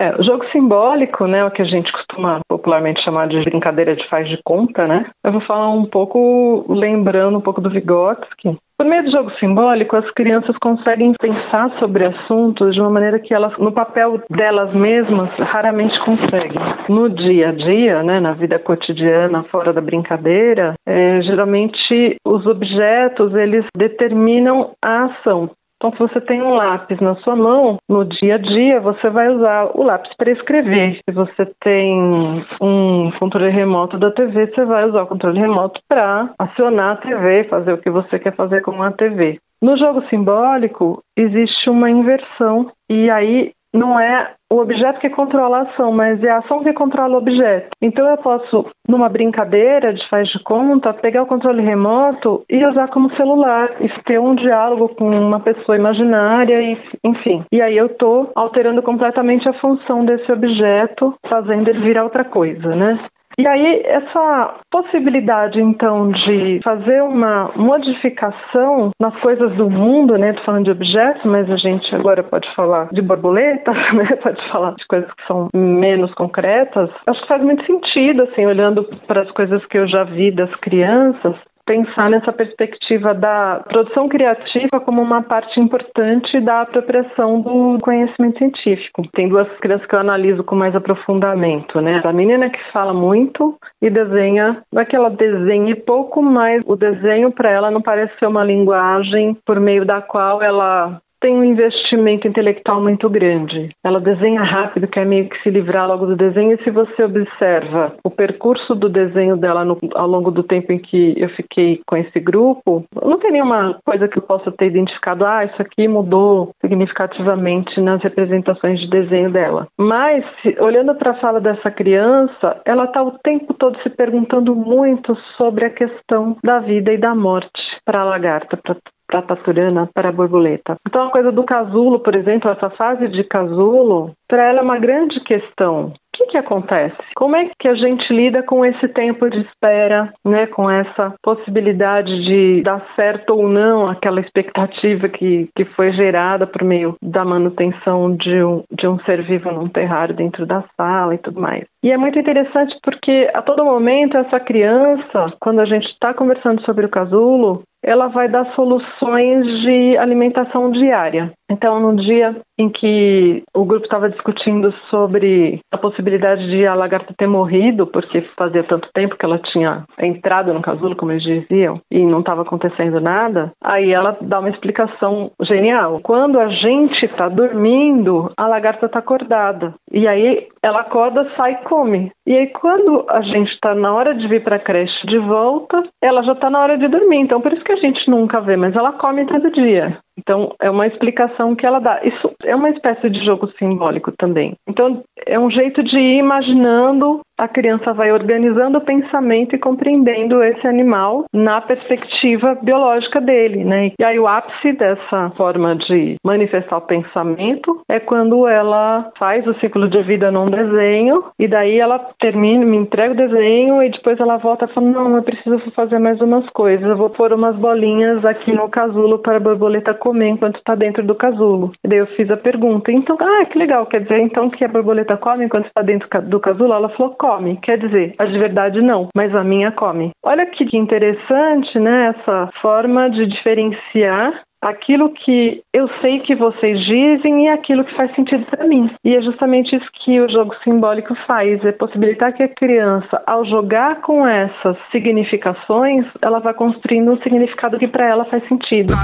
É, o jogo simbólico, né, o que a gente costuma popularmente chamar de brincadeira de faz de conta, né? Eu vou falar um pouco, lembrando um pouco do Vygotsky. Por meio do jogo simbólico, as crianças conseguem pensar sobre assuntos de uma maneira que elas, no papel delas mesmas, raramente conseguem. No dia a dia, né, na vida cotidiana, fora da brincadeira, é, geralmente os objetos eles determinam a ação. Então, se você tem um lápis na sua mão, no dia a dia, você vai usar o lápis para escrever. Se você tem um controle remoto da TV, você vai usar o controle remoto para acionar a TV, fazer o que você quer fazer com a TV. No jogo simbólico, existe uma inversão, e aí não é o objeto que controla a ação, mas é a ação que controla o objeto. Então eu posso, numa brincadeira de faz de conta, pegar o controle remoto e usar como celular, e ter um diálogo com uma pessoa imaginária, e, enfim. E aí eu estou alterando completamente a função desse objeto, fazendo ele virar outra coisa, né? E aí, essa possibilidade, então, de fazer uma modificação nas coisas do mundo, né? Tô falando de objetos, mas a gente agora pode falar de borboletas, né? Pode falar de coisas que são menos concretas. Acho que faz muito sentido, assim, olhando para as coisas que eu já vi das crianças, pensar nessa perspectiva da produção criativa como uma parte importante da apropriação do conhecimento científico. Tem duas crianças que eu analiso com mais aprofundamento, né? A menina que fala muito e desenha, não é que ela desenhe pouco, mas o desenho para ela não parece ser uma linguagem por meio da qual ela tem um investimento intelectual muito grande. Ela desenha rápido, quer meio que se livrar logo do desenho, e se você observa o percurso do desenho dela no, ao longo do tempo em que eu fiquei com esse grupo, não tem nenhuma coisa que eu possa ter identificado, ah, isso aqui mudou significativamente nas representações de desenho dela. Mas, olhando para a fala dessa criança, ela está o tempo todo se perguntando muito sobre a questão da vida e da morte para a lagarta, para para a taturana, para a borboleta. Então, a coisa do casulo, por exemplo, essa fase de casulo, para ela é uma grande questão. O que, que acontece? Como é que a gente lida com esse tempo de espera, né, com essa possibilidade de dar certo ou não aquela expectativa que, que foi gerada por meio da manutenção de um, de um ser vivo num terrário dentro da sala e tudo mais? E é muito interessante porque a todo momento essa criança, quando a gente está conversando sobre o casulo, ela vai dar soluções de alimentação diária. Então, no dia em que o grupo estava discutindo sobre a possibilidade de a lagarta ter morrido, porque fazia tanto tempo que ela tinha entrado no casulo, como eles diziam, e não estava acontecendo nada, aí ela dá uma explicação genial. Quando a gente está dormindo, a lagarta está acordada. E aí ela acorda, sai e come. E aí, quando a gente está na hora de vir para a creche de volta, ela já está na hora de dormir. Então, por isso que a gente nunca vê, mas ela come todo dia. Então, é uma explicação que ela dá. Isso é uma espécie de jogo simbólico também. Então, é um jeito de ir imaginando, a criança vai organizando o pensamento e compreendendo esse animal na perspectiva biológica dele, né? E aí, o ápice dessa forma de manifestar o pensamento é quando ela faz o ciclo de vida num desenho e daí ela termina, me entrega o desenho e depois ela volta e fala: Não, eu preciso fazer mais umas coisas. Eu vou pôr umas bolinhas aqui no casulo para a borboleta comer enquanto está dentro do casulo. E daí eu fiz a pergunta, então, ah, que legal, quer dizer então que a borboleta come enquanto está dentro do casulo? Ela falou, come. Quer dizer, a de verdade não, mas a minha come. Olha que interessante, né, essa forma de diferenciar aquilo que eu sei que vocês dizem e aquilo que faz sentido para mim. E é justamente isso que o jogo simbólico faz, é possibilitar que a criança, ao jogar com essas significações, ela vá construindo um significado que para ela faz sentido.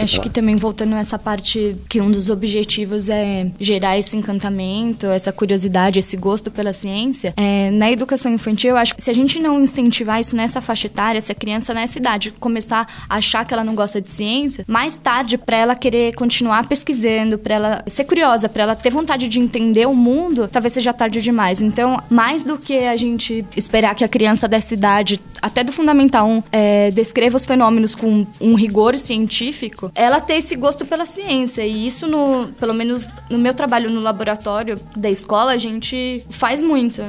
Acho que também voltando nessa parte que um dos objetivos é gerar esse encantamento, essa curiosidade, esse gosto pela ciência. É, na educação infantil, eu acho que se a gente não incentivar isso nessa faixa etária, se a criança nessa idade começar a achar que ela não gosta de ciência, mais tarde para ela querer continuar pesquisando, para ela ser curiosa, para ela ter vontade de entender o mundo, talvez seja tarde demais. Então, mais do que a gente esperar que a criança dessa idade, até do fundamental 1, é, descreva os fenômenos com um rigor científico, ela ter esse gosto pela ciência. E isso, no, pelo menos no meu trabalho no laboratório da escola, a gente faz muito.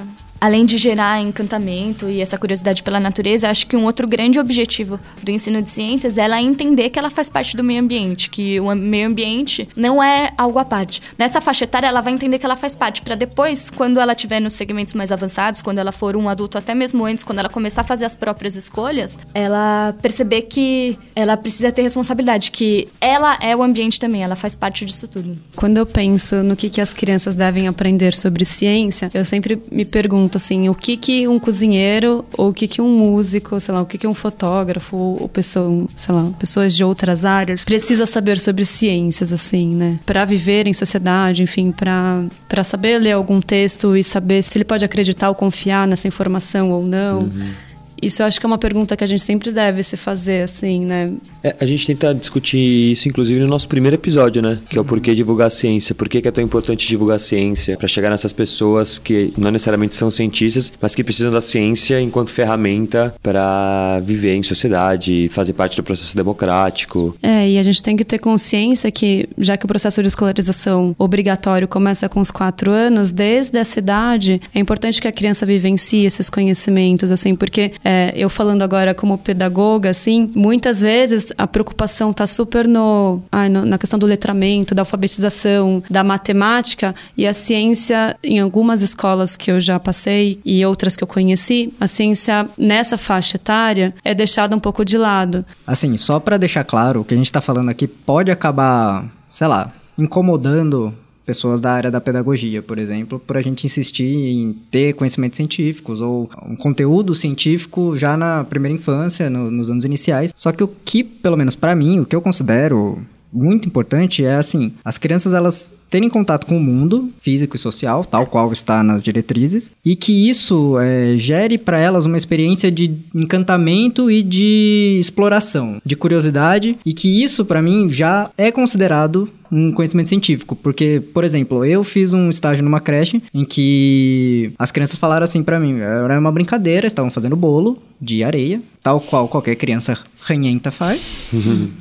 Além de gerar encantamento e essa curiosidade pela natureza, acho que um outro grande objetivo do ensino de ciências é ela entender que ela faz parte do meio ambiente, que o meio ambiente não é algo à parte. Nessa faixa etária, ela vai entender que ela faz parte, para depois, quando ela tiver nos segmentos mais avançados, quando ela for um adulto, até mesmo antes, quando ela começar a fazer as próprias escolhas, ela perceber que ela precisa ter responsabilidade, que ela é o ambiente também, ela faz parte disso tudo. Quando eu penso no que, que as crianças devem aprender sobre ciência, eu sempre me pergunto assim, o que que um cozinheiro ou o que que um músico, sei lá, o que que um fotógrafo ou pessoa, sei lá, pessoas de outras áreas precisa saber sobre ciências assim, né? Para viver em sociedade, enfim, para para saber ler algum texto e saber se ele pode acreditar ou confiar nessa informação ou não. Uhum isso eu acho que é uma pergunta que a gente sempre deve se fazer, assim, né? É, a gente tenta discutir isso, inclusive, no nosso primeiro episódio, né? Que é o porquê divulgar a ciência. Por que, é tão importante divulgar a ciência? para chegar nessas pessoas que não necessariamente são cientistas, mas que precisam da ciência enquanto ferramenta para viver em sociedade, fazer parte do processo democrático. É, e a gente tem que ter consciência que, já que o processo de escolarização obrigatório começa com os quatro anos, desde essa idade, é importante que a criança vivencie esses conhecimentos, assim, porque é, é, eu falando agora como pedagoga, assim, muitas vezes a preocupação está super no, no, na questão do letramento, da alfabetização, da matemática e a ciência, em algumas escolas que eu já passei e outras que eu conheci, a ciência nessa faixa etária é deixada um pouco de lado. Assim, só para deixar claro, o que a gente está falando aqui pode acabar, sei lá, incomodando pessoas da área da pedagogia, por exemplo, por a gente insistir em ter conhecimentos científicos ou um conteúdo científico já na primeira infância, no, nos anos iniciais. Só que o que, pelo menos para mim, o que eu considero muito importante é assim, as crianças elas terem contato com o mundo físico e social, tal qual está nas diretrizes, e que isso é, gere para elas uma experiência de encantamento e de exploração, de curiosidade, e que isso para mim já é considerado um conhecimento científico, porque, por exemplo, eu fiz um estágio numa creche em que as crianças falaram assim para mim, era uma brincadeira, estavam fazendo bolo de areia, tal qual qualquer criança ranhenta faz.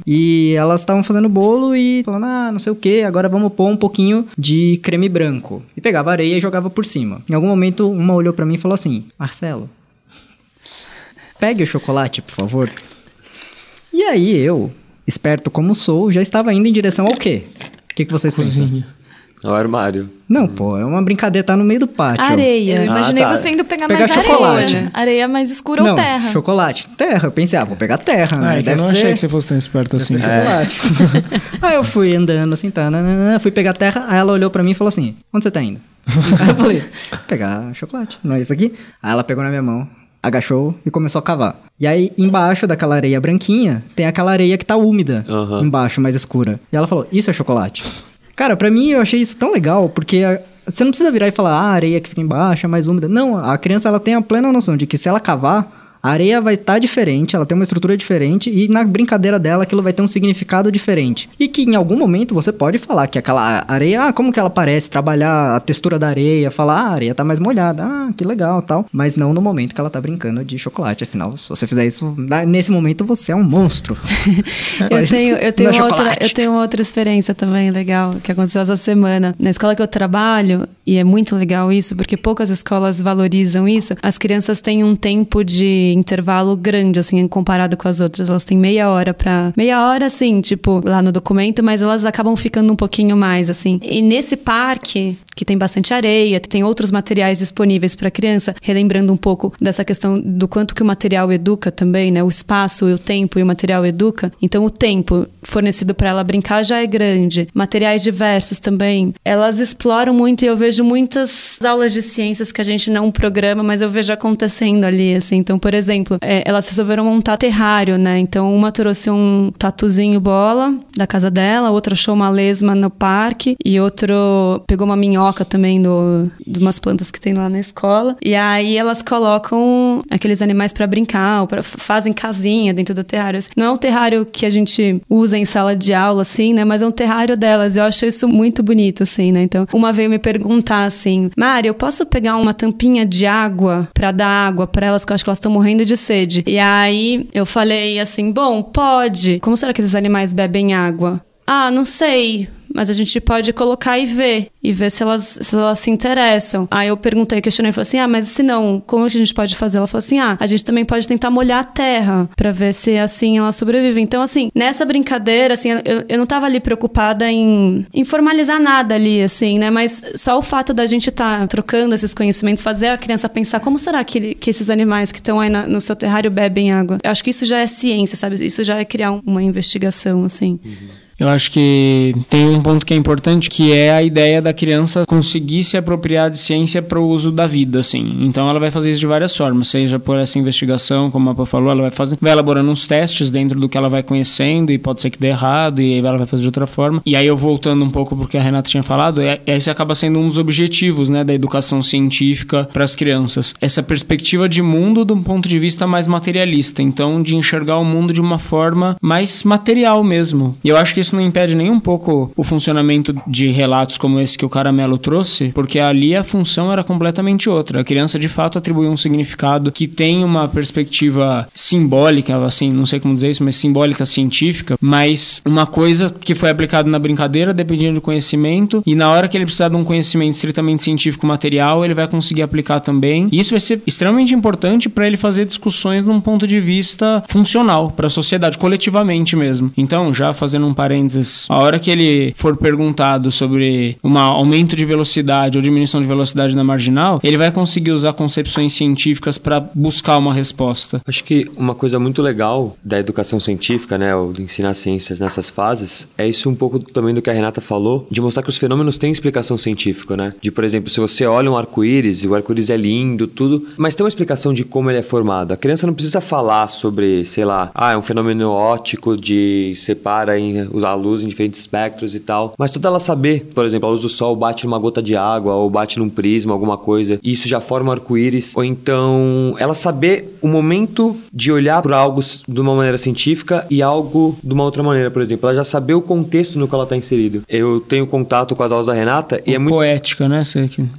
e elas estavam fazendo bolo e falando, ah, não sei o que, agora vamos pôr um pouquinho de creme branco. E pegava areia e jogava por cima. Em algum momento, uma olhou para mim e falou assim: Marcelo, pegue o chocolate, por favor. E aí eu, esperto como sou, já estava indo em direção ao quê? O que, que vocês Cozinha. pensam? Ao armário. Não, pô, é uma brincadeira, tá no meio do pátio. Areia. Eu imaginei ah, tá. você indo pegar, pegar mais chocolate. areia. Areia mais escura Não, ou terra? chocolate. Terra. Eu pensei, ah, vou pegar terra, né? Ah, é Deve eu não ser... achei que você fosse tão esperto assim. Chocolate. aí eu fui andando assim, tá, nanana, fui pegar terra, aí ela olhou pra mim e falou assim, onde você tá indo? aí eu falei, pegar chocolate, não é isso aqui? Aí ela pegou na minha mão, agachou e começou a cavar. E aí, embaixo daquela areia branquinha, tem aquela areia que tá úmida, uhum. embaixo, mais escura. E ela falou, isso é chocolate. Cara, para mim eu achei isso tão legal, porque você não precisa virar e falar, ah, a areia que fica embaixo é mais úmida. Não, a criança ela tem a plena noção de que se ela cavar, a areia vai estar tá diferente, ela tem uma estrutura diferente e na brincadeira dela aquilo vai ter um significado diferente. E que em algum momento você pode falar que aquela areia, ah, como que ela parece, trabalhar a textura da areia, falar, ah, a areia tá mais molhada, ah, que legal, tal. Mas não no momento que ela tá brincando de chocolate, afinal, se você fizer isso nesse momento você é um monstro. eu tenho, eu tenho é outra, eu tenho outra experiência também legal que aconteceu essa semana. Na escola que eu trabalho, e é muito legal isso, porque poucas escolas valorizam isso, as crianças têm um tempo de intervalo grande, assim, comparado com as outras. Elas têm meia hora para Meia hora, assim, tipo, lá no documento, mas elas acabam ficando um pouquinho mais, assim. E nesse parque, que tem bastante areia, tem outros materiais disponíveis para criança, relembrando um pouco dessa questão do quanto que o material educa também, né? O espaço, o tempo e o material educa. Então, o tempo fornecido para ela brincar já é grande. Materiais diversos também. Elas exploram muito e eu vejo muitas aulas de ciências que a gente não programa, mas eu vejo acontecendo ali, assim. Então, por exemplo, é, elas resolveram montar terrário, né? Então, uma trouxe um tatuzinho bola da casa dela, outra achou uma lesma no parque e outro pegou uma minhoca minhoca também do, de umas plantas que tem lá na escola. E aí elas colocam aqueles animais para brincar, pra, fazem casinha dentro do terrário. Não é um terrário que a gente usa em sala de aula, assim, né? Mas é um terrário delas. Eu acho isso muito bonito, assim, né? Então, uma veio me perguntar assim: Mari, eu posso pegar uma tampinha de água para dar água para elas, que eu acho que elas estão morrendo de sede. E aí eu falei assim: bom, pode. Como será que esses animais bebem água? Ah, não sei mas a gente pode colocar e ver, e ver se elas, se elas se interessam. Aí eu perguntei, questionei, falei assim, ah, mas se não, como que a gente pode fazer? Ela falou assim, ah, a gente também pode tentar molhar a terra para ver se assim elas sobrevivem. Então, assim, nessa brincadeira, assim, eu, eu não tava ali preocupada em, em formalizar nada ali, assim, né? Mas só o fato da gente estar tá trocando esses conhecimentos, fazer a criança pensar como será que, que esses animais que estão aí na, no seu terrário bebem água. Eu acho que isso já é ciência, sabe? Isso já é criar uma investigação, assim. Uhum. Eu acho que tem um ponto que é importante, que é a ideia da criança conseguir se apropriar de ciência para o uso da vida, assim. Então ela vai fazer isso de várias formas, seja por essa investigação, como a Papa falou, ela vai fazer, vai elaborando uns testes dentro do que ela vai conhecendo e pode ser que dê errado e aí ela vai fazer de outra forma. E aí eu voltando um pouco porque a Renata tinha falado, é, esse acaba sendo um dos objetivos, né, da educação científica para as crianças. Essa perspectiva de mundo de um ponto de vista mais materialista, então de enxergar o mundo de uma forma mais material mesmo. E eu acho que isso isso não impede nem um pouco o funcionamento de relatos como esse que o Caramelo trouxe, porque ali a função era completamente outra. A criança de fato atribuiu um significado que tem uma perspectiva simbólica, assim, não sei como dizer isso, mas simbólica científica, mas uma coisa que foi aplicada na brincadeira dependia do conhecimento e na hora que ele precisar de um conhecimento estritamente científico material, ele vai conseguir aplicar também. E isso vai ser extremamente importante para ele fazer discussões num ponto de vista funcional para a sociedade coletivamente mesmo. Então, já fazendo um parênteses parênteses, a hora que ele for perguntado sobre um aumento de velocidade ou diminuição de velocidade na marginal, ele vai conseguir usar concepções científicas para buscar uma resposta. Acho que uma coisa muito legal da educação científica, né, ou de ensinar ciências nessas fases, é isso um pouco também do que a Renata falou, de mostrar que os fenômenos têm explicação científica, né? De, por exemplo, se você olha um arco-íris, e o arco-íris é lindo, tudo, mas tem uma explicação de como ele é formado. A criança não precisa falar sobre, sei lá, ah, é um fenômeno óptico de separa em a luz em diferentes espectros e tal. Mas toda ela saber, por exemplo, a luz do sol bate numa gota de água ou bate num prisma, alguma coisa, e isso já forma um arco-íris. Ou então ela saber o momento de olhar para algo de uma maneira científica e algo de uma outra maneira, por exemplo. Ela já saber o contexto no qual ela está inserido. Eu tenho contato com as aulas da Renata e é muito. Poética, né?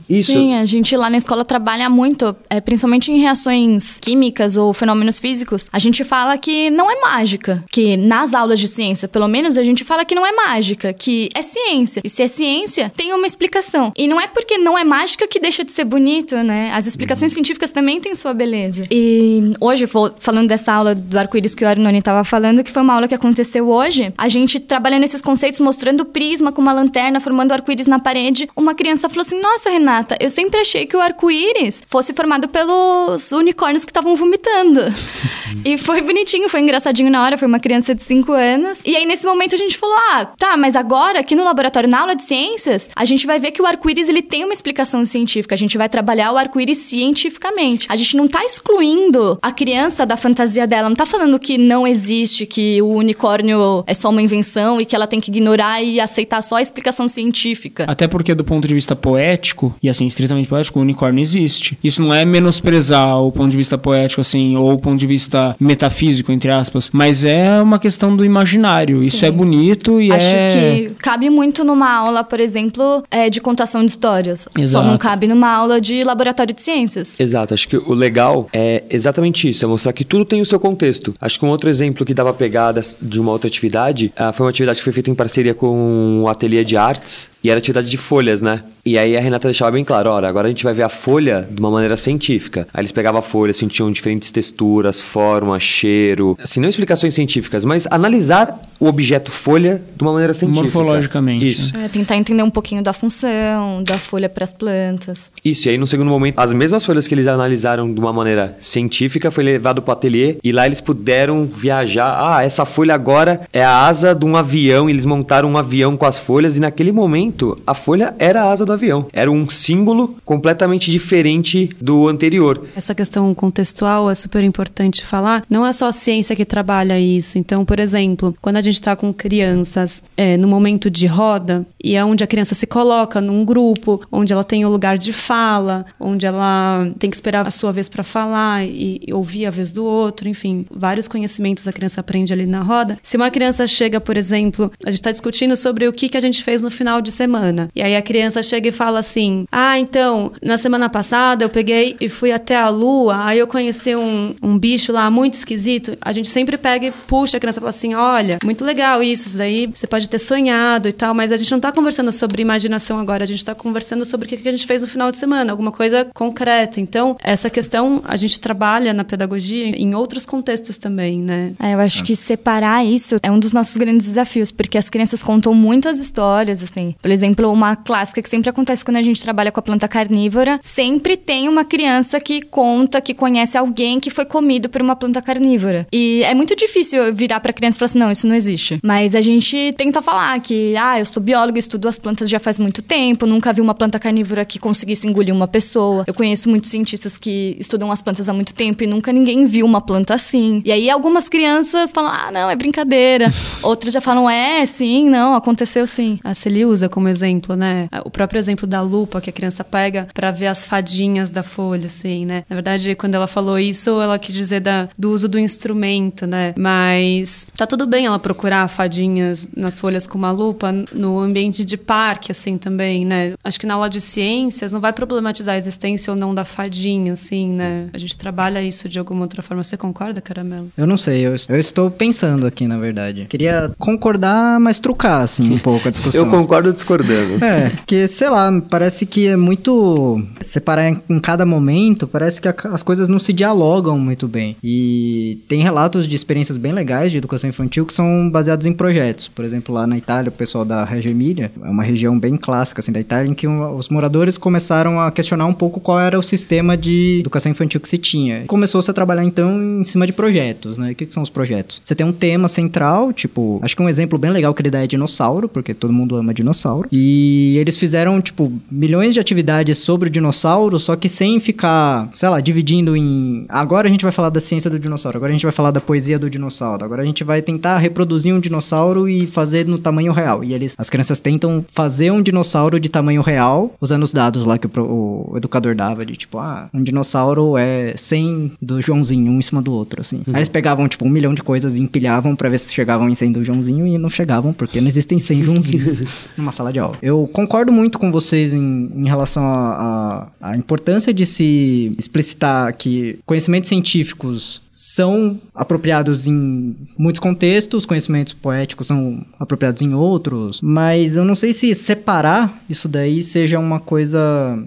Isso. Sim, a gente lá na escola trabalha muito, é, principalmente em reações químicas ou fenômenos físicos. A gente fala que não é mágica, que nas aulas de ciência, pelo menos, a gente gente fala que não é mágica, que é ciência. E se é ciência, tem uma explicação. E não é porque não é mágica que deixa de ser bonito, né? As explicações uhum. científicas também têm sua beleza. E hoje, falando dessa aula do arco-íris que o Arnone estava falando, que foi uma aula que aconteceu hoje, a gente trabalhando esses conceitos, mostrando o prisma com uma lanterna, formando arco-íris na parede, uma criança falou assim: Nossa, Renata, eu sempre achei que o arco-íris fosse formado pelos unicórnios que estavam vomitando. e foi bonitinho, foi engraçadinho na hora, foi uma criança de 5 anos. E aí, nesse momento, a gente gente falou: ah, tá, mas agora aqui no laboratório, na aula de ciências, a gente vai ver que o arco-íris ele tem uma explicação científica. A gente vai trabalhar o arco-íris cientificamente. A gente não tá excluindo a criança da fantasia dela, não tá falando que não existe, que o unicórnio é só uma invenção e que ela tem que ignorar e aceitar só a explicação científica. Até porque, do ponto de vista poético, e assim, estritamente poético, o unicórnio existe. Isso não é menosprezar o ponto de vista poético, assim, ou o ponto de vista metafísico, entre aspas, mas é uma questão do imaginário. Sim. Isso é bonito bonito e Acho é... que cabe muito numa aula, por exemplo, é, de contação de histórias. Exato. Só não cabe numa aula de laboratório de ciências. Exato. Acho que o legal é exatamente isso, é mostrar que tudo tem o seu contexto. Acho que um outro exemplo que dava pegadas de uma outra atividade uh, foi uma atividade que foi feita em parceria com o Ateliê de Artes e era atividade de folhas, né? E aí a Renata deixava bem claro, olha, agora a gente vai ver a folha de uma maneira científica. Aí eles pegavam a folha, sentiam diferentes texturas, forma, cheiro, assim, não explicações científicas, mas analisar o objeto folha de uma maneira científica. Morfologicamente. Isso. É, tentar entender um pouquinho da função, da folha para as plantas. Isso, e aí no segundo momento, as mesmas folhas que eles analisaram de uma maneira científica foi levado para o ateliê e lá eles puderam viajar. Ah, essa folha agora é a asa de um avião, eles montaram um avião com as folhas e naquele momento a folha era a asa do avião. Era um símbolo completamente diferente do anterior. Essa questão contextual é super importante falar. Não é só a ciência que trabalha isso. Então, por exemplo, quando a gente está com crianças é, no momento de roda, e é onde a criança se coloca num grupo, onde ela tem o lugar de fala, onde ela tem que esperar a sua vez para falar e, e ouvir a vez do outro, enfim, vários conhecimentos a criança aprende ali na roda. Se uma criança chega, por exemplo, a gente está discutindo sobre o que, que a gente fez no final de semana, e aí a criança chega e fala assim: Ah, então, na semana passada eu peguei e fui até a lua, aí eu conheci um, um bicho lá muito esquisito. A gente sempre pega e puxa a criança e fala assim: Olha, muito legal isso. Isso, isso daí você pode ter sonhado e tal, mas a gente não está conversando sobre imaginação agora, a gente está conversando sobre o que a gente fez no final de semana, alguma coisa concreta. Então, essa questão a gente trabalha na pedagogia em outros contextos também, né? É, eu acho que separar isso é um dos nossos grandes desafios, porque as crianças contam muitas histórias, assim. Por exemplo, uma clássica que sempre acontece quando a gente trabalha com a planta carnívora, sempre tem uma criança que conta que conhece alguém que foi comido por uma planta carnívora. E é muito difícil virar pra criança e falar assim, não, isso não existe. Mas a gente tenta falar que, ah, eu sou biólogo, estudo as plantas já faz muito tempo, nunca vi uma planta carnívora que conseguisse engolir uma pessoa. Eu conheço muitos cientistas que estudam as plantas há muito tempo e nunca ninguém viu uma planta assim. E aí algumas crianças falam, ah, não, é brincadeira. Outras já falam, é, sim, não, aconteceu sim. A Celi usa como exemplo, né? O próprio exemplo da lupa que a criança pega para ver as fadinhas da folha, assim, né? Na verdade, quando ela falou isso, ela quis dizer da, do uso do instrumento, né? Mas tá tudo bem ela procurar fadinhas nas folhas com uma lupa no ambiente de parque, assim, também, né? Acho que na aula de ciências não vai problematizar a existência ou não da fadinha, assim, né? A gente trabalha isso de alguma outra forma. Você concorda, Caramelo? Eu não sei, eu, eu estou pensando aqui, na verdade. Queria concordar, mas trucar, assim, um pouco a discussão. Eu concordo discordando. É, que, sei lá, parece que é muito. Separar em, em cada momento, parece que a- as coisas não se dialogam muito bem. E tem relatos de experiências bem legais de educação infantil que são baseados em projetos. Por exemplo, lá na Itália, o pessoal da Reggio é uma região bem clássica, assim, da Itália, em que os moradores começaram a questionar um pouco qual era o sistema de educação infantil que se tinha. Começou-se a trabalhar, então, em cima de projetos, né? O que, que são os projetos? Você tem um tema central, tipo, acho que um exemplo bem legal que ele dá é dinossauro, porque todo mundo ama dinossauro. E eles fizeram, tipo, milhões de atividades sobre o dinossauro, só que sem ficar, sei lá, dividindo em. Agora a gente vai falar da ciência do dinossauro, agora a gente vai falar da poesia do dinossauro, agora a gente vai tentar reproduzir um dinossauro e fazer no tamanho real. E eles, as crianças tentam fazer um dinossauro de tamanho real, usando os dados lá que o, o educador dava, de tipo, ah, um dinossauro é 100 do Joãozinho, um em cima do outro, assim. Aí eles pegavam, tipo, um milhão de coisas e empilhavam pra ver se chegavam em 100 do Joãozinho e não chegavam, porque não existem 100 Joãozinhos numa sala de aula. Eu concordo muito com vocês em, em relação à importância de se explicitar que conhecimentos científicos são apropriados em muitos contextos, conhecimentos poéticos são apropriados em outros, mas eu não sei se separar isso daí seja uma coisa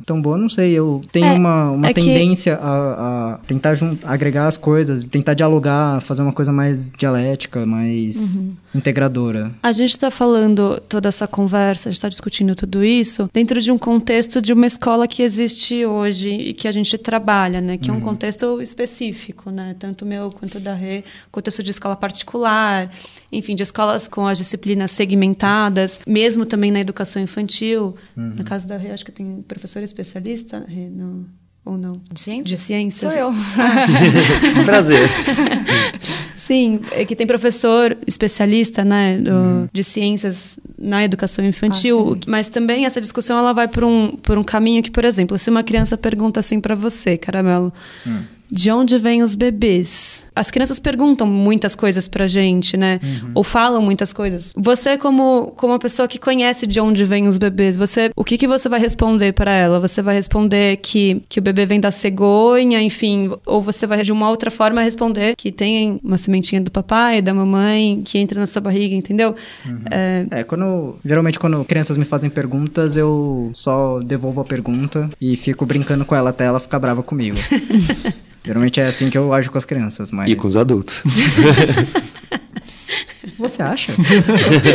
tão boa, não sei, eu tenho É, uma, uma é que- tendência a, a tentar agregar as coisas, tentar dialogar, fazer uma coisa mais dialética, mais Uhum. integradora. A gente está falando toda essa conversa, a gente está discutindo tudo isso dentro de um contexto de uma escola que existe hoje e que a gente trabalha, né? Que é um contexto específico, né? Tanto o meu quanto da Rê, contexto de escola particular, enfim, de escolas com as disciplinas segmentadas, mesmo também na educação infantil. No caso da Rê, acho que tem professor especialista, Rê, não, ou não? De ciências? De ciências. Sou eu. Prazer. Sim, é que tem professor especialista, né, do- de ciências na educação infantil, Ah, mas também essa discussão ela vai por um, por um caminho que, por exemplo, se uma criança pergunta assim para você, Caramelo, de onde vêm os bebês? As crianças perguntam muitas coisas pra gente, né? Ou falam muitas coisas. Você como como uma pessoa que conhece de onde vêm os bebês, você o que que você vai responder para ela? Você vai responder que que o bebê vem da cegonha, enfim, ou você vai de uma outra forma responder que tem uma sementinha do papai, da mamãe, que entra na sua barriga, entendeu? É, É, quando. Geralmente, quando crianças me fazem perguntas, eu só devolvo a pergunta e fico brincando com ela até ela ficar brava comigo. geralmente é assim que eu ajo com as crianças, mas. E com os adultos. Você acha?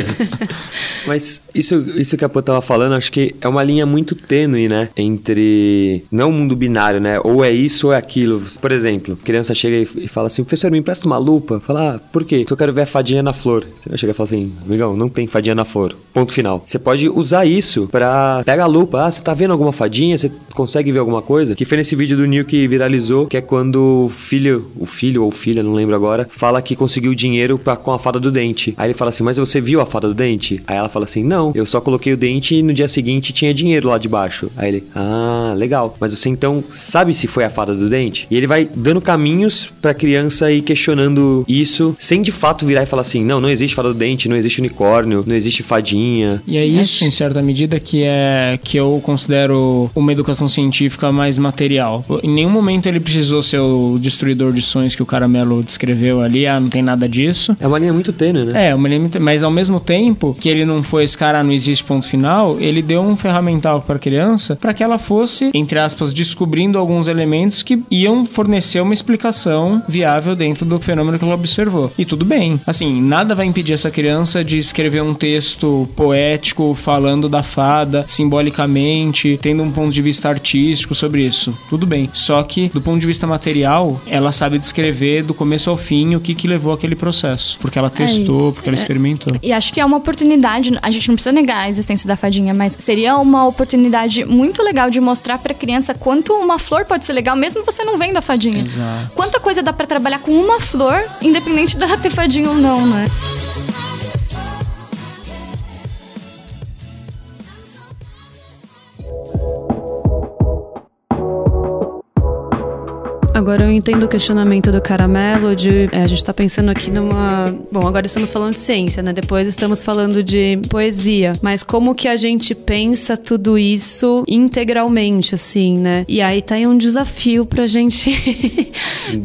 Mas isso, isso que a Pô tava falando, acho que é uma linha muito tênue, né? Entre. Não um mundo binário, né? Ou é isso ou é aquilo. Por exemplo, criança chega e fala assim: professor, me empresta uma lupa. Fala, ah, por quê? Porque eu quero ver a fadinha na flor. Você chega e fala assim: amigão, não tem fadinha na flor. Ponto final. Você pode usar isso pra. Pega a lupa. Ah, você tá vendo alguma fadinha? Você consegue ver alguma coisa? Que foi nesse vídeo do Nil que viralizou, que é quando o filho, o filho ou filha, não lembro agora, fala que conseguiu dinheiro pra, com a fada do dente. Aí ele fala assim: Mas você viu a fada do dente? Aí ela fala assim: Não, eu só coloquei o dente e no dia seguinte tinha dinheiro lá debaixo. Aí ele: Ah, legal. Mas você então sabe se foi a fada do dente? E ele vai dando caminhos pra criança ir questionando isso, sem de fato virar e falar assim: Não, não existe fada do dente, não existe unicórnio, não existe fadinha. E é isso, em certa medida, que é que eu considero uma educação científica mais material. Em nenhum momento ele precisou ser o destruidor de sonhos que o Caramelo descreveu ali. Ah, não tem nada disso. É uma linha muito tênue, momentâneo, né? É, linha momentânea. Mas ao mesmo tempo que ele não foi esse cara, não existe ponto final, ele deu um ferramental para a criança para que ela fosse, entre aspas, descobrindo alguns elementos que iam fornecer uma explicação viável dentro do fenômeno que ela observou. E tudo bem. Assim, nada vai impedir essa criança de escrever um texto poético falando da fada simbolicamente, tendo um ponto de vista artístico sobre isso. Tudo bem. Só que, do ponto de vista material, ela sabe descrever do começo ao fim o que, que levou aquele processo. Porque ela testou, porque ela experimentou. E acho que é uma oportunidade, a gente não precisa negar a existência da fadinha, mas seria uma oportunidade muito legal de mostrar pra criança quanto uma flor pode ser legal, mesmo você não vendo a fadinha. Exato. Quanta coisa dá pra trabalhar com uma flor, independente dela ter fadinha ou não, né? Agora eu entendo o questionamento do caramelo de é, a gente tá pensando aqui numa. Bom, agora estamos falando de ciência, né? Depois estamos falando de poesia. Mas como que a gente pensa tudo isso integralmente, assim, né? E aí tá aí um desafio pra gente.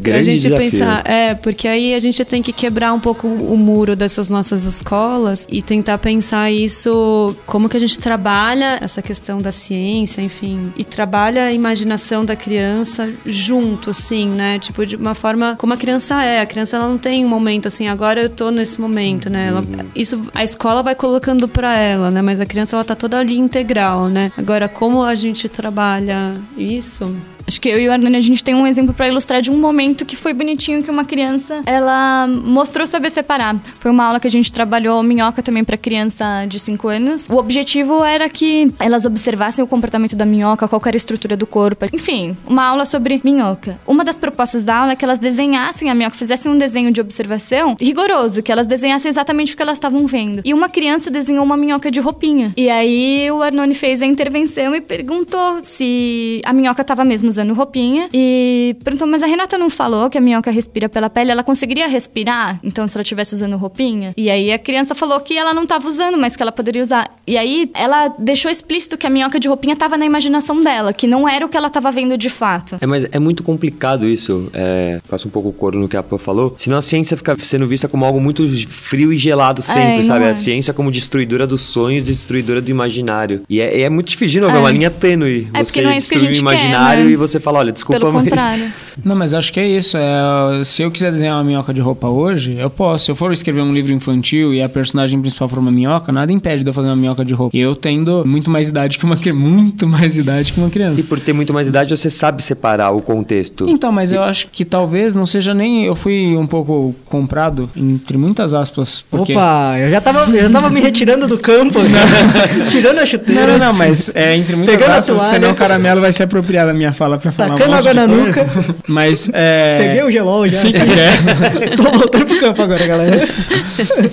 Pra gente desafio. pensar. É, porque aí a gente tem que quebrar um pouco o muro dessas nossas escolas e tentar pensar isso, como que a gente trabalha essa questão da ciência, enfim, e trabalha a imaginação da criança junto, assim, né? Tipo, de uma forma como a criança é. A criança ela não tem um momento assim, agora eu tô nesse momento, né? Ela, isso a escola vai colocando pra ela, né? Mas a criança ela tá toda ali integral, né? Agora, como a gente trabalha isso? Acho que eu e o Arnone, a gente tem um exemplo pra ilustrar de um momento que foi bonitinho que uma criança, ela mostrou saber separar. Foi uma aula que a gente trabalhou minhoca também pra criança de 5 anos. O objetivo era que elas observassem o comportamento da minhoca, qual era a estrutura do corpo. Enfim, uma aula sobre minhoca. Uma das propostas da aula é que elas desenhassem a minhoca, fizessem um desenho de observação rigoroso, que elas desenhassem exatamente o que elas estavam vendo. E uma criança desenhou uma minhoca de roupinha. E aí o Arnone fez a intervenção e perguntou se a minhoca estava mesmo usando roupinha. E perguntou, mas a Renata não falou que a minhoca respira pela pele? Ela conseguiria respirar? Então, se ela estivesse usando roupinha? E aí a criança falou que ela não estava usando, mas que ela poderia usar. E aí ela deixou explícito que a minhoca de roupinha estava na imaginação dela, que não era o que ela estava vendo de fato. É, mas é muito complicado isso. É, passa um pouco o coro no que a Pô falou. Senão a ciência fica sendo vista como algo muito frio e gelado sempre, não sabe? é. A ciência como destruidora dos sonhos, destruidora do imaginário. E é, é muito difícil de novo, é É. uma linha tênue. É, você porque não é isso que a destruir o quer, imaginário né? E você fala, olha, desculpa, Pelo mas... contrário. Não, mas acho que é isso. É, se eu quiser desenhar uma minhoca de roupa hoje, eu posso. Se eu for escrever um livro infantil e a personagem principal for uma minhoca, nada impede de eu fazer uma minhoca de roupa. Eu tendo muito mais idade que uma criança. Muito mais idade que uma criança. E por ter muito mais idade, você sabe separar o contexto. Então, mas eu acho que talvez não seja nem. Eu fui um pouco comprado, entre muitas aspas. Porque... Opa, eu já tava, eu já tava me retirando do campo, tirando a chuteira. Não, não, não, mas é entre muitas Pegando a aspas, porque senão toalha. o caramelo vai se apropriar da minha fala pra falar Tacando um água na coisa. nuca. Mas é. Peguei o gelol já. Fica quieto. Tô voltando pro campo agora, galera.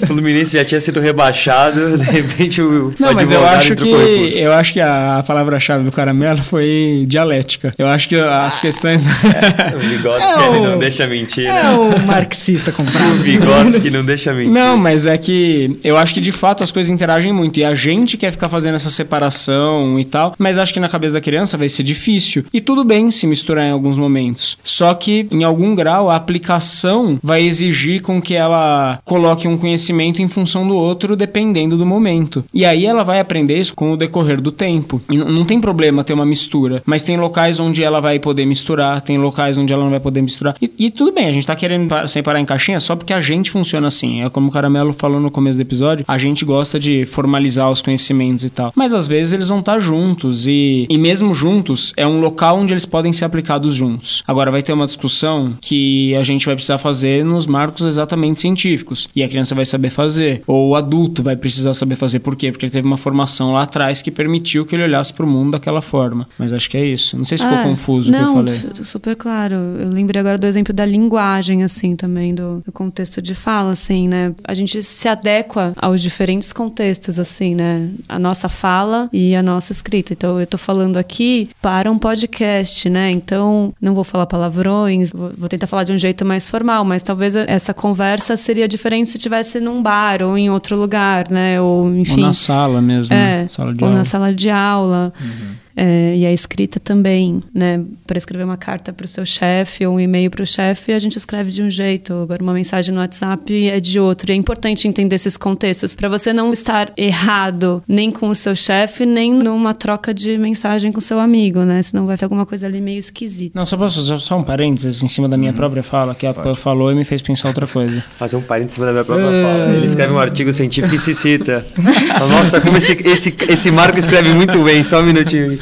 O Fluminense já tinha sido rebaixado, de repente o Não, mas eu acho que eu acho que a, palavra-chave do caramelo foi dialética. Eu acho que as questões O Vygotsky É ele o- não deixa mentir, É né? o marxista comprado. O Vygotsky não deixa mentir. Não, mas é que eu acho que de fato as coisas interagem muito. E a gente quer ficar fazendo essa separação e tal. Mas acho que na cabeça da criança vai ser difícil. E tudo bem se misturar em alguns momentos. Só que, em algum grau, a aplicação vai exigir com que ela coloque um conhecimento em função do outro, dependendo do momento. E aí ela vai aprender isso com o decorrer do tempo. E não tem problema ter uma mistura. Mas tem locais onde ela vai poder misturar, tem locais onde ela não vai poder misturar. E, e tudo bem, a gente tá querendo pa- separar em caixinha só porque a gente funciona assim. É como o Caramelo falou no começo do episódio, a gente gosta de formalizar os conhecimentos e tal. Mas às vezes eles vão estar juntos e, e mesmo juntos, é um local onde eles podem ser aplicados juntos. Agora vai ter uma discussão que a gente vai precisar fazer nos marcos exatamente científicos. E a criança vai saber fazer. Ou o adulto vai precisar saber fazer. Por quê? Porque ele teve uma formação lá atrás que permitiu que ele olhasse pro mundo daquela forma. Mas acho que é isso. Não sei se ficou É, confuso o que eu falei. su- super claro. Eu lembrei agora do exemplo da linguagem, assim, também, do, do contexto de fala, assim, né? A gente se adequa aos diferentes contextos, assim, né? A nossa fala e a nossa escrita. Então, eu tô falando aqui para um podcast, né? Então, não vou falar palavrões, vou, tentar falar de um jeito mais formal, mas talvez essa conversa seria diferente se tivesse num bar ou em outro lugar, né? Ou, enfim. Ou na sala mesmo. É, né? Sala ou aula. na sala de aula. É, e a escrita também, né? Para escrever uma carta para o seu chefe ou um e-mail para o chefe, a gente escreve de um jeito. Agora, uma mensagem no WhatsApp é de outro. E é importante entender esses contextos para você não estar errado nem com o seu chefe, nem numa troca de mensagem com seu amigo, né? Senão vai ter alguma coisa ali meio esquisita. Não, só posso fazer só um parênteses em cima da minha própria fala, que a Pan falou e me fez pensar outra coisa. Fazer um parênteses em cima da minha própria fala. Ele escreve um artigo científico e se cita. Nossa, como esse, esse, esse Marco escreve muito bem, só um minutinho.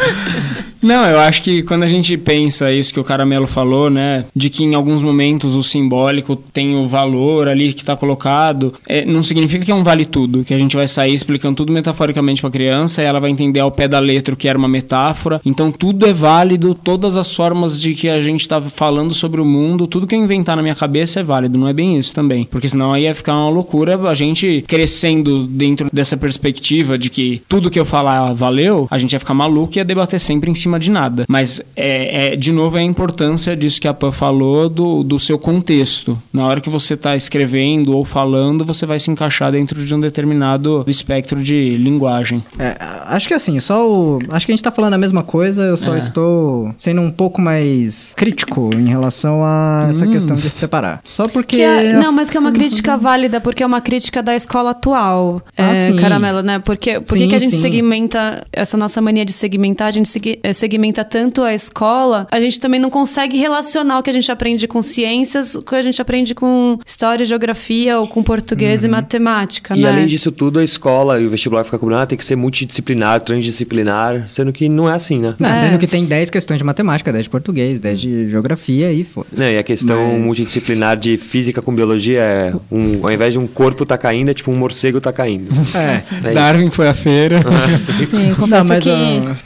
Não, eu acho que quando a gente pensa isso que o Caramelo falou, né, de que em alguns momentos o simbólico tem o valor ali que está colocado, é, não significa que é um vale tudo, que a gente vai sair explicando tudo metaforicamente para a criança e ela vai entender ao pé da letra o que era uma metáfora. Então tudo é válido, todas as formas de que a gente está falando sobre o mundo, tudo que eu inventar na minha cabeça é válido, não é bem isso também, porque senão aí ia ficar uma loucura a gente crescendo dentro dessa perspectiva de que tudo que eu falar valeu, a gente ia ficar maluco e ia debater sempre em cima de nada. Mas, é, é, de novo, é a importância disso que a Pan falou do, do seu contexto. Na hora que você está escrevendo ou falando, você vai se encaixar dentro de um determinado espectro de linguagem. É, acho que assim, só o, acho que a gente está falando a mesma coisa, eu só é. estou sendo um pouco mais crítico em relação a essa hum. questão de separar. Só porque... É, não, mas que é uma crítica válida, porque é uma crítica da escola atual, ah, é, Caramelo, né? Porque, por sim, que a gente sim. segmenta, essa nossa mania de segmentar, a gente é, segmenta tanto a escola, a gente também não consegue relacionar o que a gente aprende com ciências com o que a gente aprende com história, geografia ou com português uhum. e matemática, e né? além disso tudo, a escola e o vestibular fica cobrando, ah, tem que ser multidisciplinar, transdisciplinar, sendo que não é assim, né? Não, é. Sendo que tem 10 questões de matemática, 10 de português, 10 de geografia e foda. Não, e a questão Mas... multidisciplinar de física com biologia é, um, ao invés de um corpo tá caindo, é tipo um morcego tá caindo. É, é Darwin foi à feira. Sim, confesso não, que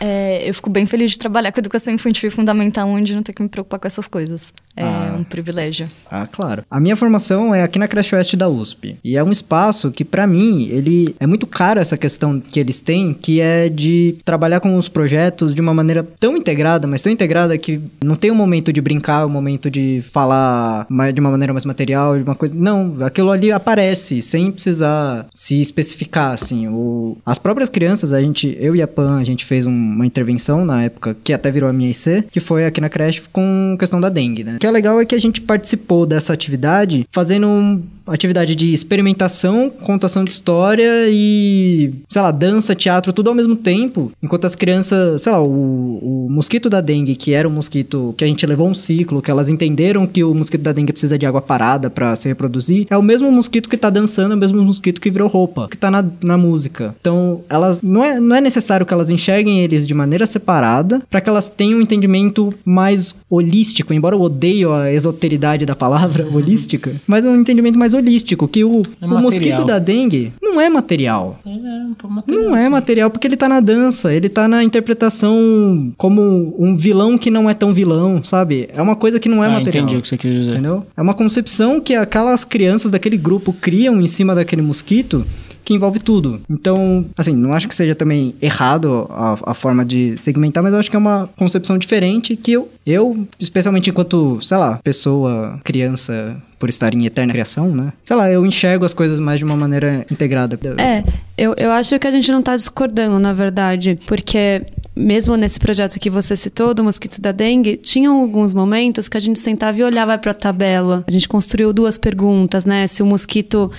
é, eu fico bem feliz de trabalhar com educação infantil e fundamental, onde não ter que me preocupar com essas coisas. É ah. um privilégio. Ah, claro. A minha formação é aqui na Creche Oeste da USP. E é um espaço que, para mim, ele é muito caro essa questão que eles têm, que é de trabalhar com os projetos de uma maneira tão integrada, mas tão integrada que não tem um momento de brincar, um momento de falar de uma maneira mais material, de uma coisa. Não, aquilo ali aparece, sem precisar se especificar, assim. O... As próprias crianças, a gente, eu e a Pan, a gente fez uma intervenção na época, que até virou a minha IC, que foi aqui na creche com questão da dengue, né? que é legal é que a gente participou dessa atividade fazendo atividade de experimentação, contação de história e, sei lá, dança, teatro, tudo ao mesmo tempo. Enquanto as crianças, sei lá, o, o mosquito da dengue, que era um mosquito que a gente levou um ciclo, que elas entenderam que o mosquito da dengue precisa de água parada para se reproduzir, é o mesmo mosquito que tá dançando, é o mesmo mosquito que virou roupa, que tá na, na música. Então, elas não é, não é necessário que elas enxerguem eles de maneira separada para que elas tenham um entendimento mais holístico, embora eu odeio a esoteridade da palavra holística, mas um entendimento mais holístico, que o, é o mosquito da dengue não é material. É, é material não é material porque ele tá na dança, ele tá na interpretação como um vilão que não é tão vilão, sabe? É uma coisa que não é ah, material. entendi o que você quis dizer. Entendeu? É uma concepção que aquelas crianças daquele grupo criam em cima daquele mosquito que envolve tudo. Então, assim, não acho que seja também errado a, a, forma de segmentar, mas eu acho que é uma concepção diferente que eu, eu, especialmente enquanto, sei lá, pessoa, criança, por estar em eterna criação, né? Sei lá, eu enxergo as coisas mais de uma maneira integrada. É, eu, eu acho que a gente não está discordando, na verdade, porque mesmo nesse projeto que você citou, do mosquito da dengue, tinham alguns momentos que a gente sentava e olhava para a tabela. A gente construiu duas perguntas, né? Se o mosquito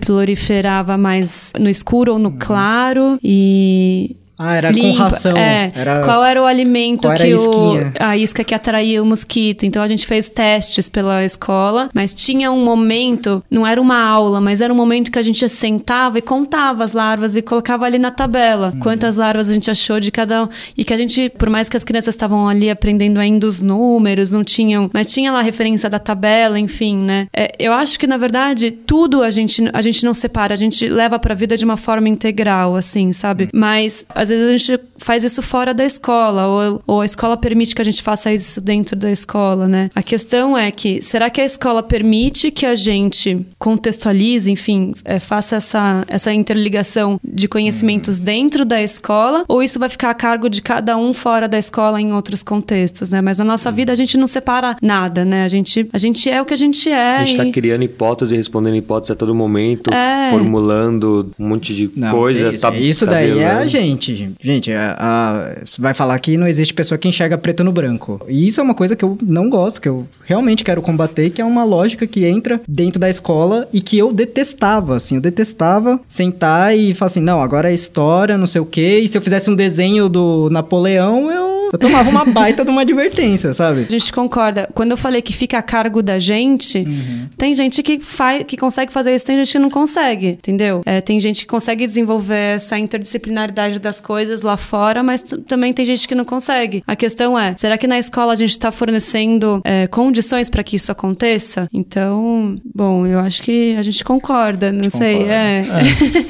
proliferava mais no escuro ou no claro e ah, era limpa. com ração. É. Era... Qual era o alimento era que a, o, a isca que atraía o mosquito? Então a gente fez testes pela escola, mas tinha um momento, não era uma aula, mas era um momento que a gente sentava e contava as larvas e colocava ali na tabela uhum. quantas larvas a gente achou de cada um. E que a gente, por mais que as crianças estavam ali aprendendo ainda os números, não tinham, mas tinha lá a referência da tabela, enfim, né? É, eu acho que na verdade tudo a gente a gente não separa, a gente leva para a vida de uma forma integral, assim, sabe? Mas às vezes a gente faz isso fora da escola, ou, ou a escola permite que a gente faça isso dentro da escola, né? A questão é que, será que a escola permite que a gente contextualize, enfim, é, faça essa, essa interligação de conhecimentos dentro da escola, ou isso vai ficar a cargo de cada um fora da escola em outros contextos, né? Mas na nossa vida a gente não separa nada, né? A gente, a gente é o que a gente é. A gente está criando hipóteses e respondendo hipóteses a todo momento, é. formulando um monte de não, coisa. É isso, tá, isso tá daí é a gente gente, a, a- você vai falar que não existe pessoa que enxerga preto no branco. E isso é uma coisa que eu não gosto, que eu realmente quero combater, que é uma lógica que entra dentro da escola e que eu detestava, assim, eu detestava sentar e falar assim, não, agora é história, não sei o quê, e se eu fizesse um desenho do Napoleão, eu, eu tomava uma baita de uma advertência, sabe? A gente concorda. Quando eu falei que fica a cargo da gente, tem gente que faz, que consegue fazer isso, tem gente que não consegue, entendeu? É, tem gente que consegue desenvolver essa interdisciplinaridade das coisas lá fora, mas também tem gente que não consegue. A questão é, será que na escola a gente está fornecendo é, condições para que isso aconteça? Então, bom, eu acho que a gente concorda, não sei, concorda. é.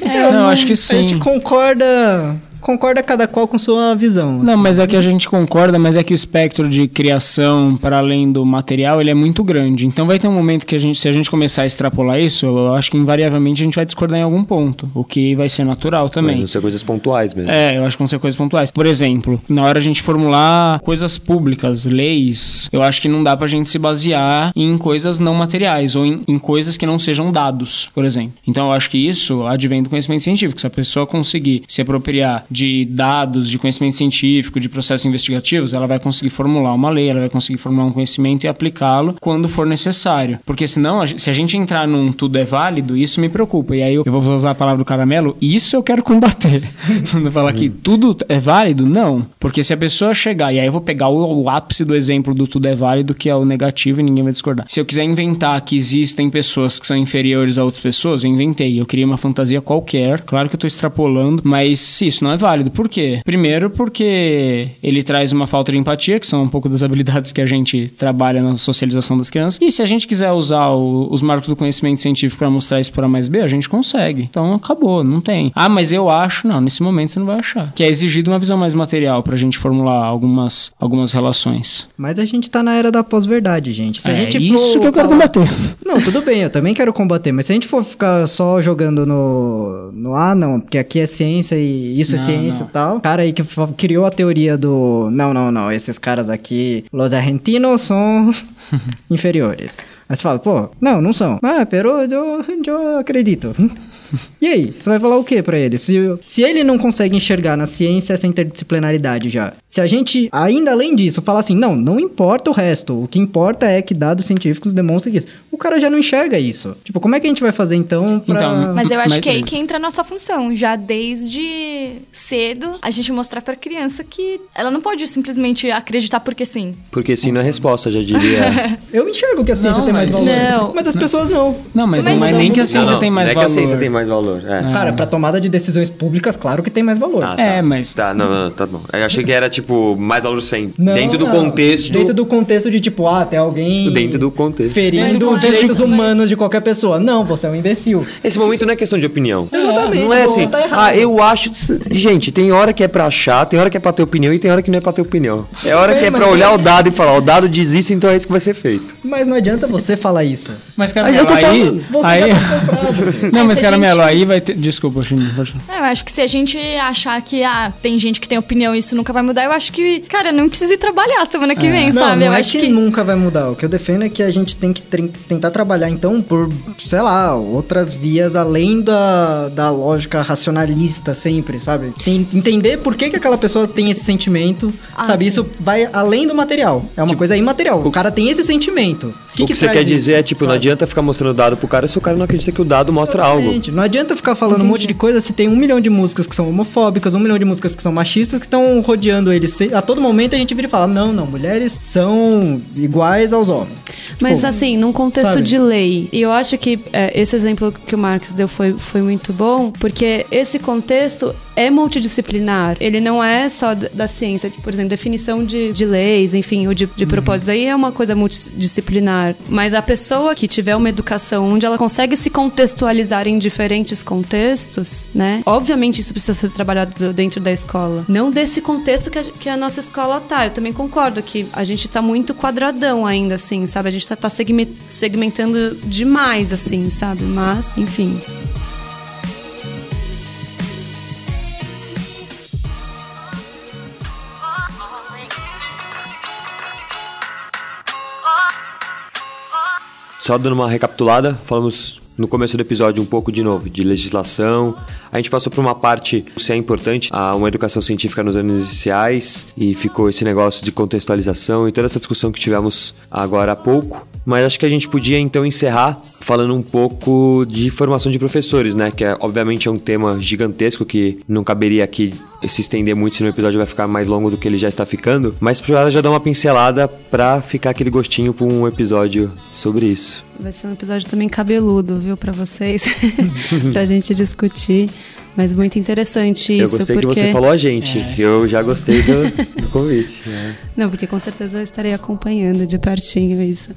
não, eu acho que A sim. gente concorda, concorda cada qual com sua visão. Não, assim. mas é que a gente concorda, mas é que o espectro de criação para além do material, ele é muito grande. Então vai ter um momento que a gente, se a gente começar a extrapolar isso, eu acho que invariavelmente a gente vai discordar em algum ponto, o que vai ser natural Mas também. vão ser coisas pontuais mesmo. É, eu acho que vão ser coisas pontuais. Por exemplo, na hora a gente formular coisas públicas, leis, eu acho que não dá pra gente se basear em coisas não materiais ou em, em coisas que não sejam dados, por exemplo. Então eu acho que isso advém do conhecimento científico. Se a pessoa conseguir se apropriar de dados, de conhecimento científico, de processos investigativos, ela vai conseguir formular uma lei, ela vai conseguir formular um conhecimento e aplicá-lo quando for necessário. Porque senão, se a gente entrar num tudo é válido, isso me preocupa. E aí eu, eu vou usar a palavra do caramelo, isso eu quero combater. Quando falar que tudo é válido, não. Porque se a pessoa chegar, e aí eu vou pegar o, o ápice do exemplo do tudo é válido, que é o negativo e ninguém vai discordar. Se eu quiser inventar que existem pessoas que são inferiores a outras pessoas, eu inventei. Eu criei uma fantasia qualquer. Claro que eu tô extrapolando, mas isso não é válido. Por quê? Primeiro, porque ele traz uma falta de empatia, que são um pouco das habilidades que a gente trabalha na socialização das crianças. E se a gente quiser usar o- os marcos do conhecimento científico para mostrar isso por A mais B, a gente consegue. Então acabou, não tem. Ah, mas eu acho, não, nesse momento você não vai achar. Que é exigido uma visão mais material pra gente formular algumas, algumas relações. Mas a gente tá na era da pós-verdade, gente. Se a é gente isso for que eu quero combater. Não, tudo bem, eu também quero combater, mas se a gente for ficar só jogando no. no ah, não, porque aqui é ciência e isso é Não, ciência não. e tal. Cara aí que criou a teoria do. Não, não, não, esses caras aqui, los argentinos são inferiores. Aí você fala, pô, não, não são. Ah, pero eu, eu acredito. E aí, você vai falar o que pra ele? Se, se ele não consegue enxergar na ciência essa interdisciplinaridade já, se a gente, ainda além disso, falar assim, não, não importa o resto, o que importa é que dados científicos demonstram isso. O cara já não enxerga isso. Tipo, como é que a gente vai fazer então pra... Então, Mas eu acho Mas- que é aí que entra a nossa função. Já desde cedo, a gente mostrar pra criança que ela não pode simplesmente acreditar porque sim. Porque sim não é resposta, já diria. Eu enxergo que a ciência Não, tem mais mas- valor. Não. Mas as pessoas não. Não, mas, Mas não é não- nem que a ciência Não, não, tem mais não é valor. Mais valor. É. Cara, pra tomada de decisões públicas, claro que tem mais valor. Ah, É, mas Tá, não, não, tá bom. Eu achei que era, tipo, mais valor. Não, dentro do não. contexto. Dentro do contexto de tipo, ah, tem alguém. Dentro do contexto. Ferindo os direitos humanos de qualquer pessoa. Não, você é um imbecil. Esse momento não é questão de opinião. Exatamente. Não é assim, tá ah, eu acho. Gente, tem hora que é pra achar, tem hora que é pra ter opinião e tem hora que não é pra ter opinião. É hora bem, que é pra olhar o dado e falar, o dado diz isso, então é isso que vai ser feito. Mas não adianta você falar isso. Mas, Aí eu tô aí... falando, Você aí... já tá comprado. Não, mas, se gente- aí vai ter... Desculpa, falar. É, Eu acho que se a gente achar que ah, tem gente que tem opinião e isso nunca vai mudar, eu acho que, cara, não precisa ir trabalhar semana que vem, Não, sabe? não eu é acho que, que. nunca vai mudar. O que eu defendo é que a gente tem que tentar trabalhar, então, por, sei lá, outras vias além da, da lógica racionalista sempre, sabe? Tem- entender por que, que aquela pessoa tem esse sentimento, Ah, sabe? sim. Isso vai além do material. É uma coisa imaterial. O cara tem esse sentimento. o que, você traz quer isso, dizer é, tipo, não sabe? adianta ficar mostrando dado pro cara se o cara não acredita que o dado mostra algo. Não adianta ficar falando um monte de coisa se tem um milhão de músicas que são homofóbicas, um milhão de músicas que são machistas que estão rodeando eles. A todo momento a gente vira e fala: não, não, mulheres são iguais aos homens. Mas Tipo, assim, num contexto sabe? de lei, e eu acho que é, esse exemplo que o Marcos deu foi, foi muito bom, porque esse contexto é multidisciplinar. Ele não é só da ciência, por exemplo, definição de, de leis, enfim, ou de, de propósito. Aí é uma coisa multidisciplinar. Mas a pessoa que tiver uma educação onde ela consegue se contextualizar em diferentes contextos, né? Obviamente isso precisa ser trabalhado dentro da escola. Não desse contexto que a, que a nossa escola tá. Eu também concordo que a gente tá muito quadradão ainda, assim, sabe? A gente tá, tá segme- segmentando demais, assim, sabe? Mas, enfim. Só dando uma recapitulada, falamos no começo do episódio um pouco de novo de legislação. A gente passou por uma parte se é importante a uma educação científica nos anos iniciais e ficou esse negócio de contextualização e toda essa discussão que tivemos agora há pouco. Mas acho que a gente podia então encerrar falando um pouco de formação de professores, né? Que é, obviamente é um tema gigantesco que não caberia aqui se estender muito, senão o episódio vai ficar mais longo do que ele já está ficando. Mas para já dar uma pincelada para ficar aquele gostinho para um episódio sobre isso. Vai ser um episódio também cabeludo, viu, para vocês, pra gente discutir. Mas muito interessante isso. Eu gostei porque... que você falou a gente, é. que eu já gostei do, do convite. É. Não, porque com certeza eu estarei acompanhando de pertinho isso.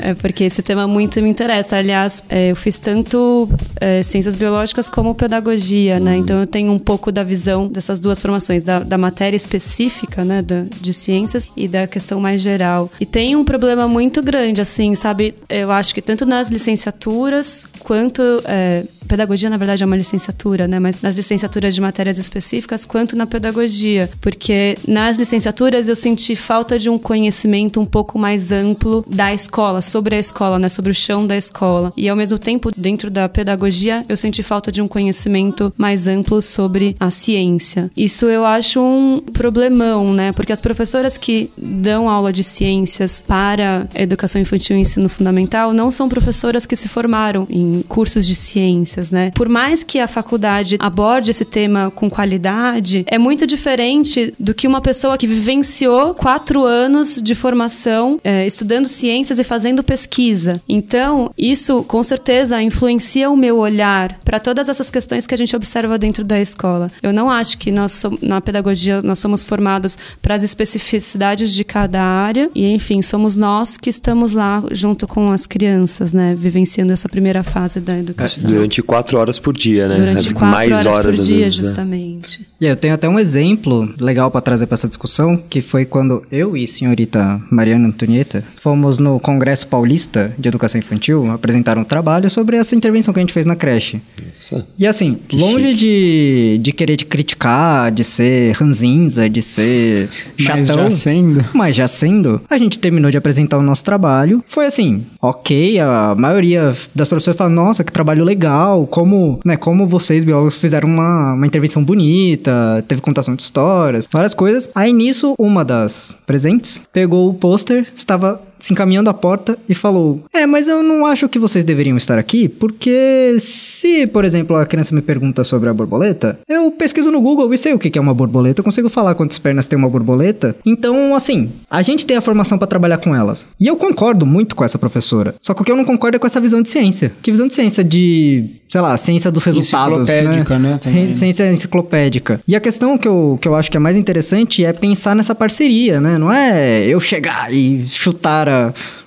é porque esse tema muito me interessa. Aliás, é, eu fiz tanto é, ciências biológicas como pedagogia, né? Então eu tenho um pouco da visão dessas duas formações, da, da matéria específica, né, da, de ciências e da questão mais geral. E tem um problema muito grande, assim, sabe? Eu acho que tanto nas licenciaturas quanto é, pedagogia, na verdade, é uma licenciatura, né? Mas nas licenciaturas de matérias específicas, quanto na pedagogia. Porque nas licenciaturas eu senti falta de um conhecimento um pouco mais amplo da escola, sobre a escola, né? Sobre o chão da escola. E ao mesmo tempo, dentro da pedagogia, eu senti falta de um conhecimento mais amplo sobre a ciência. Isso eu acho um problemão, né? Porque as professoras que dão aula de ciências para educação infantil e ensino fundamental não são professoras que se formaram em cursos de ciência ciências, né? Por mais que a faculdade aborde esse tema com qualidade, é muito diferente do que uma pessoa que vivenciou quatro anos de formação é, estudando ciências e fazendo pesquisa. Então, isso com certeza influencia o meu olhar para todas essas questões que a gente observa dentro da escola. Eu não acho que nós na pedagogia nós somos formados para as especificidades de cada área e enfim somos nós que estamos lá junto com as crianças, né, vivenciando essa primeira fase da educação. Durante quatro horas por dia, né? Durante quatro Mais horas, horas por dia, vezes, né? justamente. Né? E eu tenho até um exemplo legal para trazer para essa discussão, que foi quando eu e a senhorita Mariana Antonieta fomos no Congresso Paulista de Educação Infantil apresentar um trabalho sobre essa intervenção que a gente fez na creche. Nossa. E assim, que longe de, de querer te criticar, de ser ranzinza, de ser chatão. Mas já sendo. Mas já sendo, a gente terminou de apresentar o nosso trabalho. Foi assim, ok, a maioria das pessoas fala, nossa, que trabalho legal, como, né, como vocês, biólogos, fizeram uma, uma intervenção bonita, teve contação de histórias, várias coisas. Aí nisso, uma das presentes pegou o pôster, estava se encaminhando à porta e falou: É, mas eu não acho que vocês deveriam estar aqui, porque se, por exemplo, a criança me pergunta sobre a borboleta, eu pesquiso no Google e sei o que é uma borboleta, eu consigo falar quantas pernas tem uma borboleta. Então, assim, a gente tem a formação para trabalhar com elas. E eu concordo muito com essa professora. Só que o que eu não concordo é com essa visão de ciência. Que visão de ciência de, sei lá, ciência dos resultados, né? Enciclopédica, né? né? Ciência enciclopédica. E a questão que eu, que eu acho que é mais interessante é pensar nessa parceria, né? Não é eu chegar e chutar a,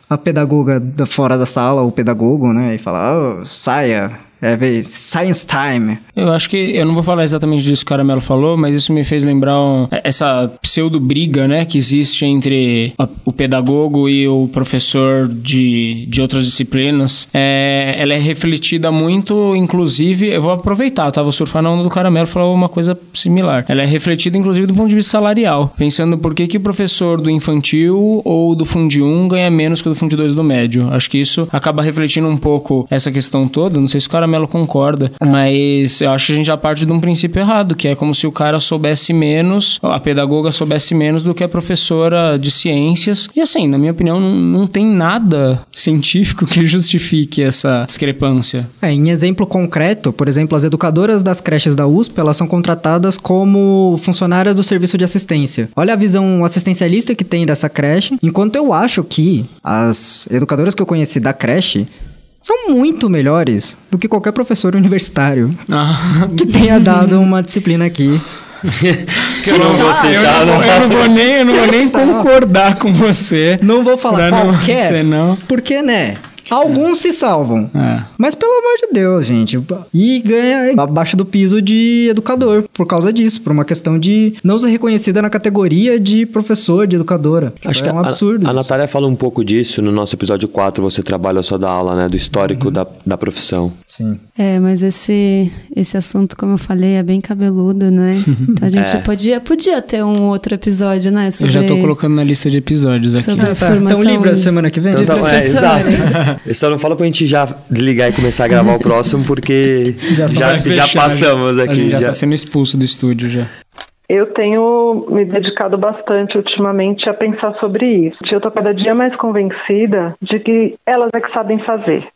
a pedagoga da, fora da sala, o pedagogo, né? E falar, oh, saia, é ver Science Time. Eu acho que eu não vou falar exatamente disso que o Caramelo falou, mas isso me fez lembrar um, essa pseudo briga, né, que existe entre a, o pedagogo e o professor de, de outras disciplinas. É, ela é refletida muito, inclusive, eu vou aproveitar, tá? Vou surfar na onda do Caramelo falou uma coisa similar. Ela é refletida, inclusive, do ponto de vista salarial, pensando por que, que o professor do infantil ou do Fundi 1 ganha menos que o do Fundi 2 do médio. Acho que isso acaba refletindo um pouco essa questão toda. Não sei se o Caramelo Caramelo concorda, mas eu acho que a gente já parte de um princípio errado, que é como se o cara soubesse menos, a pedagoga soubesse menos do que a professora de ciências. E assim, na minha opinião, não, não tem nada científico que justifique essa discrepância. É, em exemplo concreto, por exemplo, as educadoras das creches da USP, elas são contratadas como funcionárias do serviço de assistência. Olha a visão assistencialista que tem dessa creche, enquanto eu acho que as educadoras que eu conheci da creche são muito melhores do que qualquer professor universitário ah. que tenha dado uma disciplina aqui. que eu não vou citar, eu, não, eu não vou nem, eu não vou nem concordar com você. Não vou falar qualquer, não, não. porque, né, Alguns se salvam. É. Mas pelo amor de Deus, gente. E ganha abaixo do piso de educador por causa disso, por uma questão de não ser reconhecida na categoria de professor, de educadora. Acho é que é um absurdo. A, a Natália fala um pouco disso no nosso episódio 4, você trabalha só da aula, né? Do histórico uhum. da, da profissão. Sim. É, mas esse, esse assunto, como eu falei, é bem cabeludo, né? Então a gente é. podia, podia ter um outro episódio, né? Sobre... Eu já tô colocando na lista de episódios aqui. Sobre ah, tá. Então livre a semana que vem? Então, tá, é, exato. Eu só não falo pra gente já desligar e começar a gravar o próximo, porque já, já, já passamos aqui. A gente já, já tá sendo expulso do estúdio já. Eu tenho me dedicado bastante ultimamente a pensar sobre isso. Eu estou cada dia mais convencida de que elas é que sabem fazer.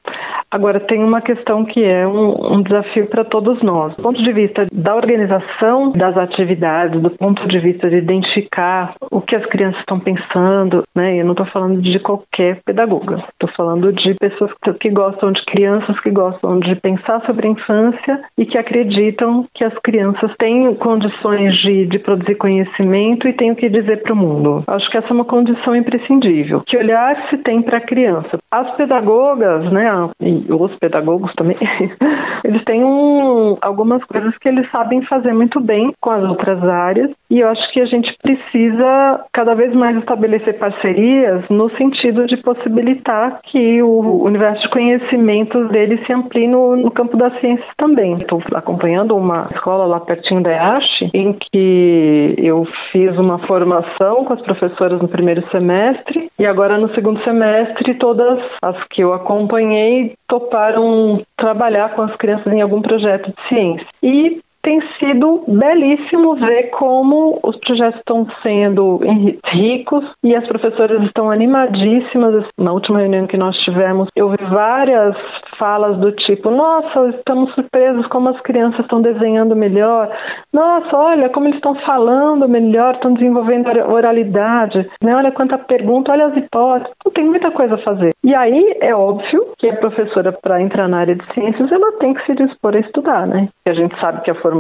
Agora, tem uma questão que é um, um desafio para todos nós. Do ponto de vista da organização das atividades, do ponto de vista de identificar o que as crianças estão pensando, né? Eu não estou falando de qualquer pedagoga. Estou falando de pessoas que, que gostam de crianças, que gostam de pensar sobre a infância e que acreditam que as crianças têm condições de, de produzir conhecimento e têm o que dizer para o mundo. Acho que essa é uma condição imprescindível. Que olhar se tem para a criança. As pedagogas, né? E os pedagogos também, eles têm um, algumas coisas que eles sabem fazer muito bem com as outras áreas e eu acho que a gente precisa cada vez mais estabelecer parcerias no sentido de possibilitar que o universo de conhecimentos deles se amplie no, no campo das ciências também. Estou acompanhando uma escola lá pertinho da EASH, em que eu fiz uma formação com as professoras no primeiro semestre e agora no segundo semestre todas as que eu acompanhei toparam trabalhar com as crianças em algum projeto de ciência. E tem sido belíssimo ver como os projetos estão sendo ricos e as professoras estão animadíssimas. Na última reunião que nós tivemos, eu vi várias falas do tipo: Nossa, estamos surpresos como as crianças estão desenhando melhor. Nossa, olha como eles estão falando melhor, estão desenvolvendo oralidade. Né? Olha quanta pergunta, olha as hipóteses. Tem muita coisa a fazer. E aí é óbvio que a professora, para entrar na área de ciências, ela tem que se dispor a estudar, né? E a gente sabe que a formação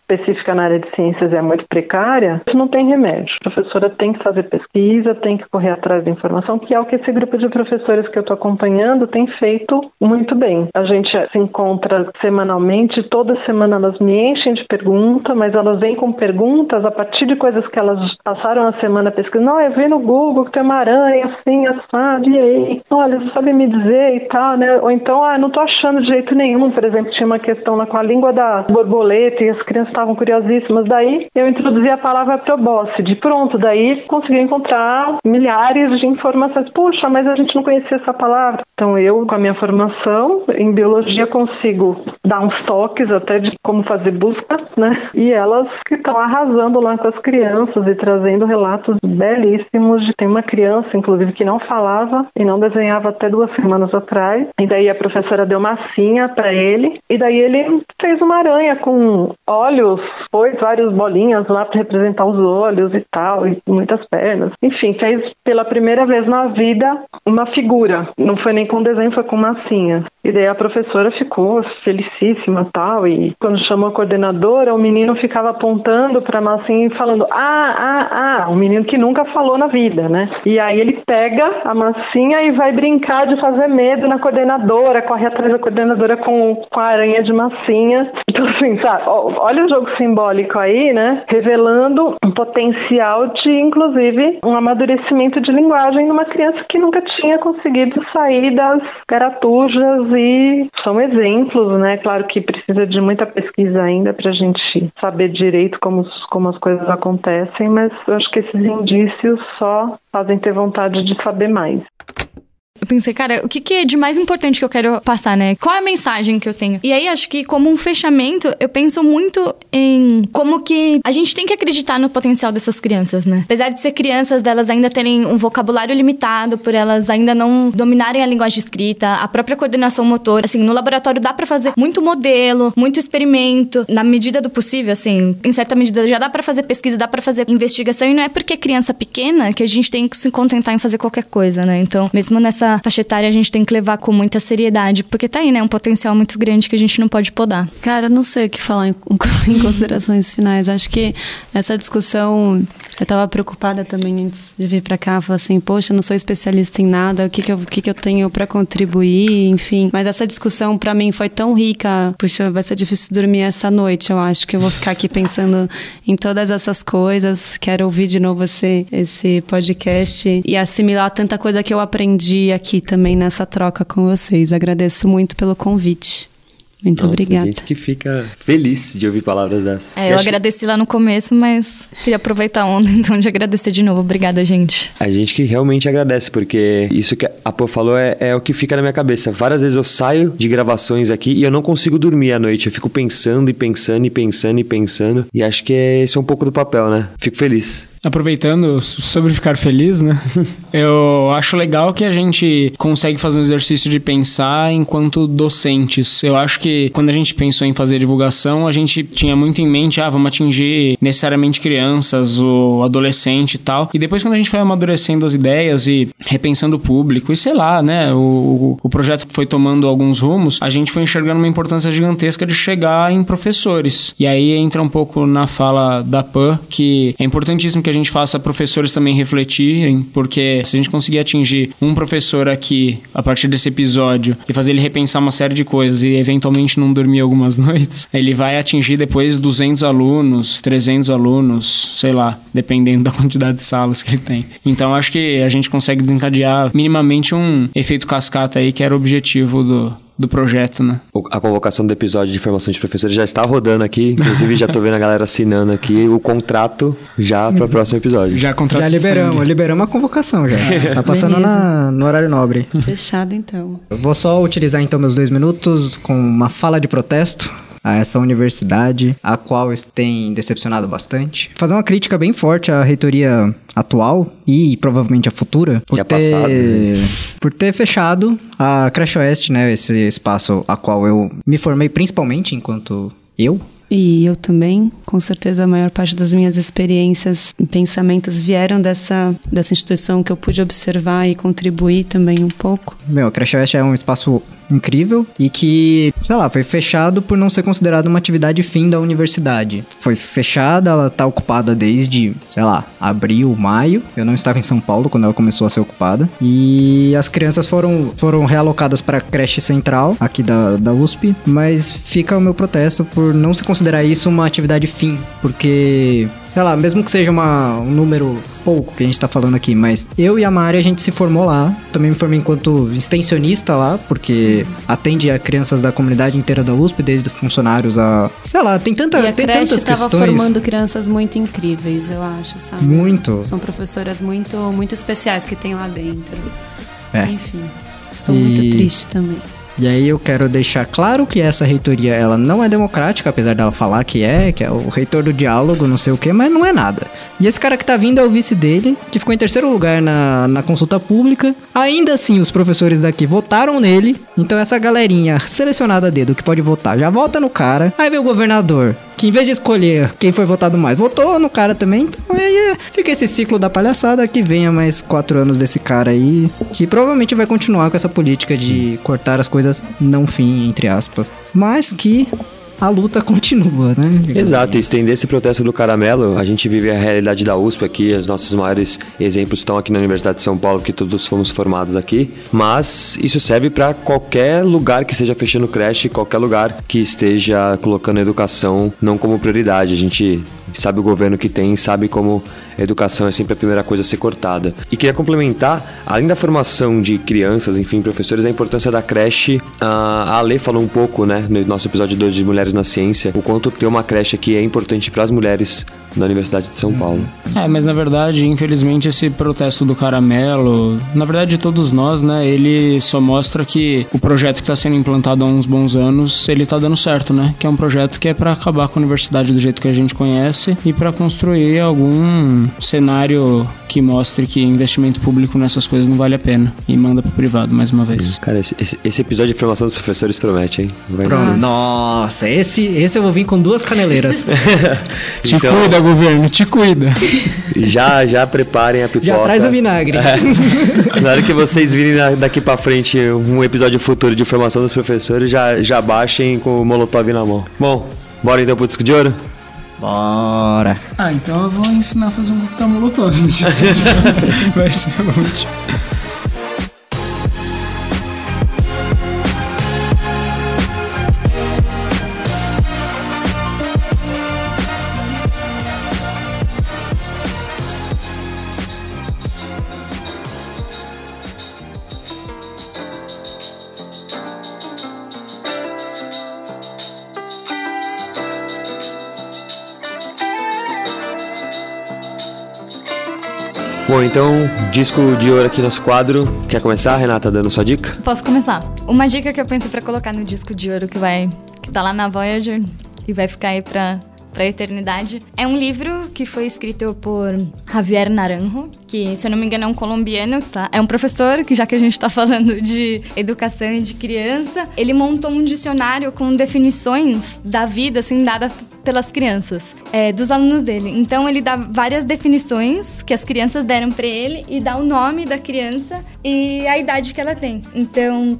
específica na área de ciências é muito precária, isso não tem remédio. A professora tem que fazer pesquisa, tem que correr atrás da informação, que é o que esse grupo de professores que eu estou acompanhando tem feito muito bem. A gente se encontra semanalmente, toda semana elas me enchem de perguntas, mas elas vêm com perguntas a partir de coisas que elas passaram a semana pesquisando. Não, eu vi no Google que tem uma aranha assim, assado, e aí? Olha, você sabe me dizer e tal, né? Ou então, ah, não estou achando de jeito nenhum. Por exemplo, tinha uma questão lá com a língua da borboleta e as crianças estavam curiosíssimas. Daí eu introduzi a palavra probóscide. Pronto, daí consegui encontrar milhares de informações. Puxa, mas a gente não conhecia essa palavra. Então eu, com a minha formação em biologia, consigo dar uns toques até de como fazer busca, né? E elas que estão arrasando lá com as crianças e trazendo relatos belíssimos de tem uma criança, inclusive, que não falava e não desenhava até duas semanas atrás. E daí a professora deu massinha para ele e daí ele fez uma aranha olhos, pôs várias bolinhas lá para representar os olhos e tal, e muitas pernas. Enfim, fez pela primeira vez na vida uma figura. Não foi nem com desenho, foi com massinha. E daí a professora ficou felicíssima tal. E quando chamou a coordenadora, o menino ficava apontando para a massinha e falando: Ah, ah, ah. Um menino que nunca falou na vida, né? E aí ele pega a massinha e vai brincar de fazer medo na coordenadora, corre atrás da coordenadora com, com a aranha de massinha. Então, assim, sabe? Olha o jogo simbólico aí, né? Revelando um potencial de, inclusive, um amadurecimento de linguagem numa criança que nunca tinha conseguido sair das garatujas e são exemplos, né? Claro que precisa de muita pesquisa ainda para a gente saber direito como, como as coisas acontecem, mas eu acho que esses indícios só fazem ter vontade de saber mais. Eu pensei, cara, o que, que é de mais importante que eu quero passar, né? Qual é a mensagem que eu tenho? E aí, acho que como um fechamento, eu penso muito em como que a gente tem que acreditar no potencial dessas crianças, né? Apesar de ser crianças, delas ainda terem um vocabulário limitado, por elas ainda não dominarem a linguagem escrita, a própria coordenação motora. Assim, no laboratório dá para fazer muito modelo, muito experimento, na medida do possível, assim, em certa medida já dá para fazer pesquisa, dá para fazer investigação, e não é porque é criança pequena que a gente tem que se contentar em fazer qualquer coisa, né? Então, mesmo nessa faixa etária a gente tem que levar com muita seriedade, porque tá aí, né? Um potencial muito grande que a gente não pode podar. Cara, não sei o que falar em, em considerações finais. Acho que essa discussão. Eu tava preocupada também antes de vir para cá, falar assim, poxa, não sou especialista em nada, o que que eu, o que que eu tenho para contribuir, enfim. Mas essa discussão para mim foi tão rica, puxa, vai ser difícil dormir essa noite, eu acho que eu vou ficar aqui pensando em todas essas coisas, quero ouvir de novo esse, esse podcast e assimilar tanta coisa que eu aprendi aqui também nessa troca com vocês. Agradeço muito pelo convite. Muito Nossa, obrigada. gente que fica feliz de ouvir palavras dessas. É, eu acho agradeci lá no começo, mas queria aproveitar a onda, então, de agradecer de novo. Obrigada, gente. A gente que realmente agradece, porque isso que a Pô falou é, é o que fica na minha cabeça. Várias vezes eu saio de gravações aqui e eu não consigo dormir à noite. Eu fico pensando e pensando e pensando e pensando. E acho que é- esse é um pouco do papel, né? Fico feliz. Aproveitando sobre ficar feliz, né? Eu acho legal que a gente consegue fazer um exercício de pensar enquanto docentes. Eu acho que quando a gente pensou em fazer divulgação, a gente tinha muito em mente, ah, vamos atingir necessariamente crianças, o adolescente e tal. E depois quando a gente foi amadurecendo as ideias e repensando o público, e sei lá, né, o, o projeto foi tomando alguns rumos, a gente foi enxergando uma importância gigantesca de chegar em professores. E aí entra um pouco na fala da PAN, que é importantíssimo que a gente faça professores também refletirem, porque se a gente conseguir atingir um professor aqui a partir desse episódio e fazer ele repensar uma série de coisas e eventualmente não dormir algumas noites, ele vai atingir depois 200 alunos, 300 alunos, sei lá, dependendo da quantidade de salas que ele tem. Então acho que a gente consegue desencadear minimamente um efeito cascata aí que era o objetivo do, do projeto, né? A convocação do episódio de formação de professores já está rodando aqui. Inclusive, já tô vendo a galera assinando aqui o contrato já para o próximo episódio. Já contrato Já liberamos, liberamos a convocação já. Tá passando Beleza. na- no horário nobre. Fechado então. Eu vou só utilizar então meus dois minutos com uma fala de protesto a essa universidade, a qual tem decepcionado bastante. Fazer uma crítica bem forte à reitoria atual e provavelmente a futura por ter passada, né? por ter fechado a Crash Oeste, né, esse espaço a qual eu me formei principalmente enquanto eu E eu também, com certeza, a maior parte das minhas experiências e pensamentos vieram dessa, dessa instituição que eu pude observar e contribuir também um pouco. Meu, a Crash Oeste é um espaço incrível e que, sei lá, foi fechado por não ser considerado uma atividade fim da universidade. Foi fechada, ela tá ocupada desde, sei lá, abril, maio. Eu não estava em São Paulo quando ela começou a ser ocupada. E as crianças foram, foram realocadas para a creche central aqui da, da USP, mas fica o meu protesto por não se considerar isso uma atividade fim, porque, sei lá, mesmo que seja uma, um número pouco que a gente tá falando aqui, mas eu e a Mari a gente se formou lá. Também me formei enquanto extensionista lá, porque atende a crianças da comunidade inteira da USP, desde funcionários a. Sei lá, tem, tanta, e a tem creche tantas estava questões. formando crianças muito incríveis, eu acho, sabe? Muito. São professoras muito, muito especiais que tem lá dentro. É. Enfim, estou E- muito triste também. E aí eu quero deixar claro que essa reitoria ela não é democrática, apesar dela falar que é, que é o reitor do diálogo, não sei o que, mas não é nada. E esse cara que tá vindo é o vice dele, que ficou em terceiro lugar na, na consulta pública. Ainda assim, os professores daqui votaram nele. Então essa galerinha selecionada a dedo que pode votar, já vota no cara. Aí vem o governador, que em vez de escolher quem foi votado mais, votou no cara também. Então aí é, fica esse ciclo da palhaçada que venha mais quatro anos desse cara aí, que provavelmente vai continuar com essa política de cortar as coisas não fim, entre aspas. Mas que a luta continua, né? Exato, e estender esse protesto do caramelo, a gente vive a realidade da USP aqui, os nossos maiores exemplos estão aqui na Universidade de São Paulo, que todos fomos formados aqui, mas isso serve para qualquer lugar que esteja fechando creche, qualquer lugar que esteja colocando a educação não como prioridade. A gente sabe o governo que tem, sabe como a educação é sempre a primeira coisa a ser cortada. E queria complementar, além da formação de crianças, enfim, professores, a importância da creche. A Ale falou um pouco, né, no nosso episódio 2 de Mulheres na Ciência, o quanto ter uma creche aqui é importante para as mulheres na Universidade de São Paulo. É, mas na verdade, infelizmente, esse protesto do caramelo, na verdade de todos nós, né, ele só mostra que o projeto que está sendo implantado há uns bons anos, ele tá dando certo, né? Que é um projeto que é para acabar com a universidade do jeito que a gente conhece e para construir algum cenário que mostre que investimento público nessas coisas não vale a pena e manda pro privado mais uma vez. Cara, esse, esse- esse episódio de formação dos professores promete, hein? Vai Pronto. ser- Nossa, esse, esse eu vou vir com duas caneleiras. Te Então, cuida, governo, te cuida. já, já preparem a pipoca. Já traz o vinagre. Na hora que vocês virem daqui pra frente um episódio futuro de formação dos professores, já, já baixem com o Molotov na mão. Bom, bora então pro disco de ouro? Bora. Ah, então eu vou ensinar a fazer um coquetel molotov no disco de- Vai ser útil. Bom, então, disco de ouro aqui nosso quadro. Quer começar, Renata, dando sua dica? Posso começar? Uma dica que eu pensei pra colocar no disco de ouro que vai. que tá lá na Voyager e vai ficar aí pra, pra eternidade. É um livro que foi escrito por Javier Naranjo, que, se eu não me engano, é um colombiano, tá? É um professor, que já que a gente tá falando de educação e de criança, ele montou um dicionário com definições da vida, assim, dada pelas crianças, é, dos alunos dele. Então ele dá várias definições que as crianças deram para ele e dá o nome da criança e a idade que ela tem. Então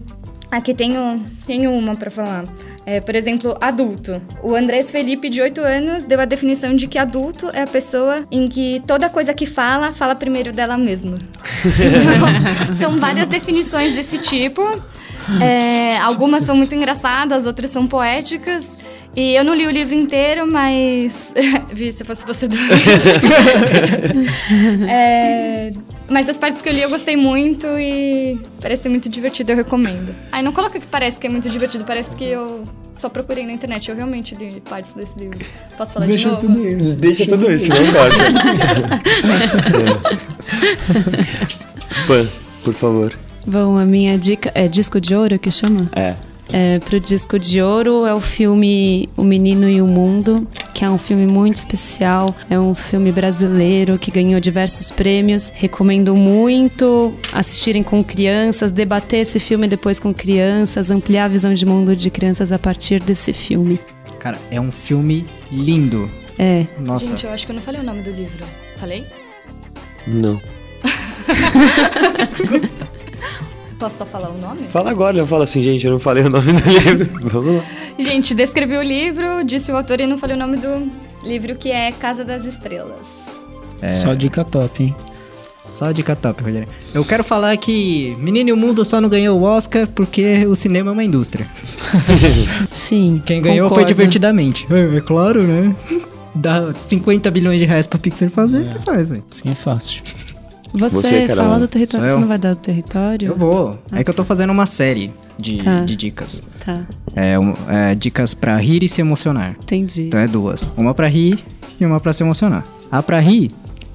Aqui tenho, tenho uma para falar. É, por exemplo, adulto. O Andrés Felipe, de 8 anos, deu a definição de que adulto é a pessoa em que toda coisa que fala, fala primeiro dela mesma. Então, são várias definições desse tipo. É, algumas são muito engraçadas, outras são poéticas. E eu não li o livro inteiro, mas. Vi, se fosse você é... Mas as partes que eu li eu gostei muito e parece ser muito divertido, eu recomendo. Aí não coloca que parece que é muito divertido, parece que eu só procurei na internet. Eu realmente li partes desse livro. Posso falar Deixa de novo? tudo isso. Deixa tudo isso, não importa. Pan, por favor. Bom, a minha dica é disco de ouro que chama? É. É, pro disco de ouro é o filme O Menino e o Mundo, que é um filme muito especial. É um filme brasileiro que ganhou diversos prêmios. Recomendo muito assistirem com crianças, debater esse filme depois com crianças, ampliar a visão de mundo de crianças a partir desse filme. Cara, é um filme lindo. É, Nossa. Gente, eu acho que eu não falei o nome do livro. Falei? Não. Posso só falar o nome? Fala agora, não fala assim, gente, eu não falei o nome do livro. Vamos lá. Gente, descrevi o livro, disse o autor e não falei o nome do livro, que é Casa das Estrelas. Só dica top, hein? Só dica top, Rogério. Eu quero falar que Menino e o Mundo só não ganhou o Oscar porque o cinema é uma indústria. sim. Quem ganhou foi concordo. divertidamente. É, é claro, né? Dá 50 bilhões de reais pra Pixar fazer, faz, né? Sim, é fácil. Você, Você, Carol. fala do território, Eu? você não vai dar do território? Eu vou. É que eu tô fazendo uma série de, Tá. de dicas. Tá, É, um- é, dicas pra rir e se emocionar. entendi. Então é duas. Uma pra rir e uma pra se emocionar. A pra rir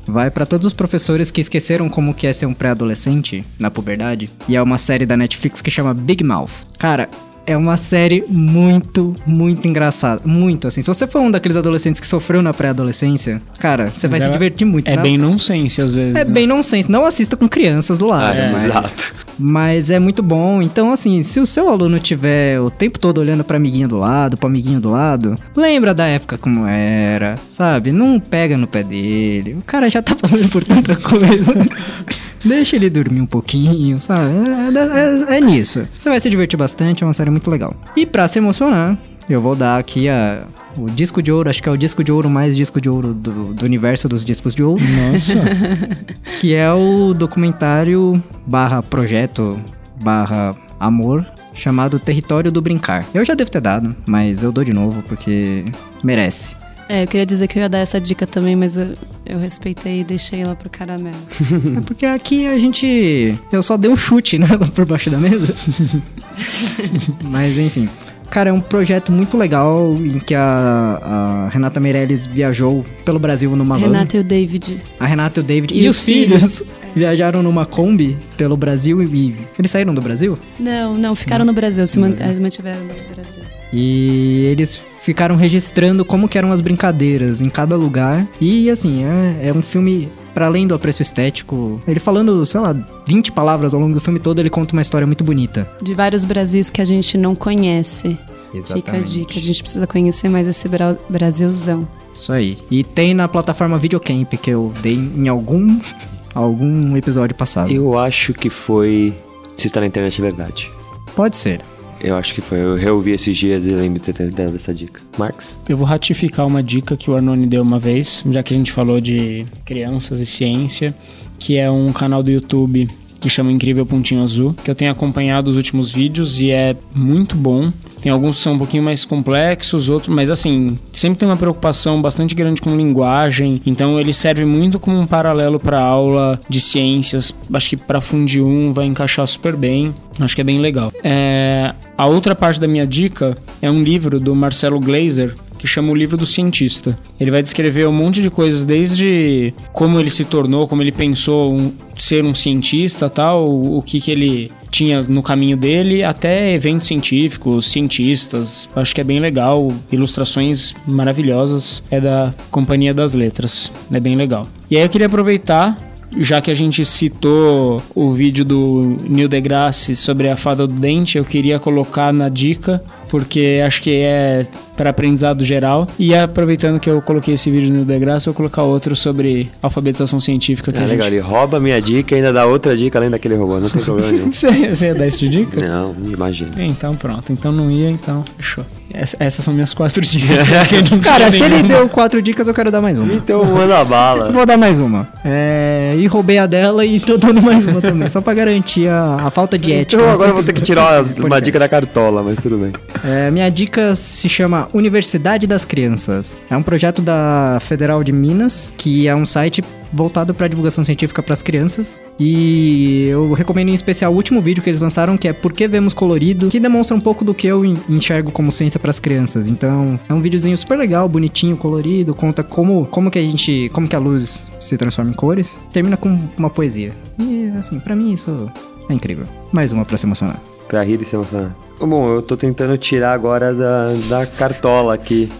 vai pra todos os professores que esqueceram como que é ser um pré-adolescente na puberdade. E é uma série da Netflix que chama Big Mouth. Cara, é uma série muito, muito engraçada. Muito, assim. Se você for um daqueles adolescentes que sofreu na pré-adolescência, cara, você vai Mas se ela- divertir muito. É Não- bem nonsense às vezes. É né? bem nonsense. Não assista com crianças do lado. Ah, mas... Exato. Mas é muito bom. Então, assim, se o seu aluno tiver o tempo todo olhando pra amiguinho do lado, pro amiguinho do lado, lembra da época como era, sabe? Não pega no pé dele. O cara já tá passando por tanta coisa. Deixa ele dormir um pouquinho, sabe? É, é- é nisso. Você vai se divertir bastante, é uma série muito legal. E pra se emocionar, eu vou dar aqui a, o disco de ouro, acho que é o disco de ouro mais disco de ouro do, do universo dos discos de ouro Nossa. que é o documentário barra projeto barra amor chamado Território do Brincar. Eu já devo ter dado, mas eu dou de novo porque merece. É, eu queria dizer que eu ia dar essa dica também, mas eu, eu respeitei e deixei lá pro caramelo. É porque aqui a gente. Eu só dei um chute né, por baixo da mesa. mas enfim. Cara, é um projeto muito legal em que a, a Renata Meirelles viajou pelo Brasil numa van. Renata e o David. A Renata e o David E e, os os filhos viajaram numa Kombi pelo Brasil e. Eles saíram do Brasil? Não, não, ficaram no Brasil, se mant- eh, mantiveram no Brasil. E eles ficaram registrando como que eram as brincadeiras em cada lugar. E assim, é, é um filme para além do apreço estético. Ele falando, sei lá, 20 palavras ao longo do filme todo, ele conta uma história muito bonita. De vários Brasis que a gente não conhece. Fica a dica, a gente precisa conhecer mais esse Bra- Brasilzão. Isso aí. E tem na plataforma Videocamp que eu dei em algum algum episódio passado. Eu acho que foi. Se está na internet é verdade. Pode ser. Eu acho que foi. Eu reouvi esses dias e lembro de ter dado essa dica. Marx? Eu vou ratificar uma dica que o Arnone deu uma vez, já que a gente falou de crianças e ciência, que é um canal do YouTube que chama Incrível Pontinho Azul, que eu tenho acompanhado os últimos vídeos e é muito bom. Tem alguns que são um pouquinho mais complexos, outros, mas assim, sempre tem uma preocupação bastante grande com linguagem, então ele serve muito como um paralelo para aula de ciências. Acho que para Fundi 1 vai encaixar super bem. Acho que é bem legal. É, a outra parte da minha dica é um livro do Marcelo Glazer, que chama O Livro do Cientista. Ele vai descrever um monte de coisas, desde como ele se tornou, como ele pensou um, ser um cientista tal, o, que, que ele tinha no caminho dele, até eventos científicos, cientistas. Acho que é bem legal. Ilustrações maravilhosas. É da Companhia das Letras. É bem legal. E aí eu queria aproveitar já que a gente citou o vídeo do Neil deGrasse sobre a fada do dente, eu queria colocar na dica porque acho que é para aprendizado geral. E aproveitando que eu coloquei esse vídeo no Degraça, eu vou colocar outro sobre alfabetização científica. Que é, a legal, gente... ele rouba a minha dica e ainda dá outra dica além daquele robô, não tem problema nenhum. você, você ia dar essa dica? Não, imagina. Então pronto, então não ia, então fechou. Essa, essas são minhas quatro dicas. Cara, se ele deu quatro dicas, eu quero dar mais uma. Então manda a bala. Vou dar mais uma. É, e roubei a dela e tô dando mais uma também, só pra garantir a, a falta de ética. Então agora eu vou ter que tirar uma dica da cartola, mas tudo bem. É, minha dica se chama Universidade das Crianças. É um projeto da Federal de Minas, que é um site voltado para divulgação científica para as crianças. E eu recomendo em especial o último vídeo que eles lançaram, que é Por que Vemos Colorido, que demonstra um pouco do que eu enxergo como ciência para as crianças. Então, é um videozinho super legal, bonitinho, colorido, conta como, como que a gente, como que a luz se transforma em cores, termina com uma poesia. E assim, para mim isso é incrível. Mais uma para se emocionar. Pra rir e se emocionar. Bom, eu tô tentando tirar agora da, da cartola aqui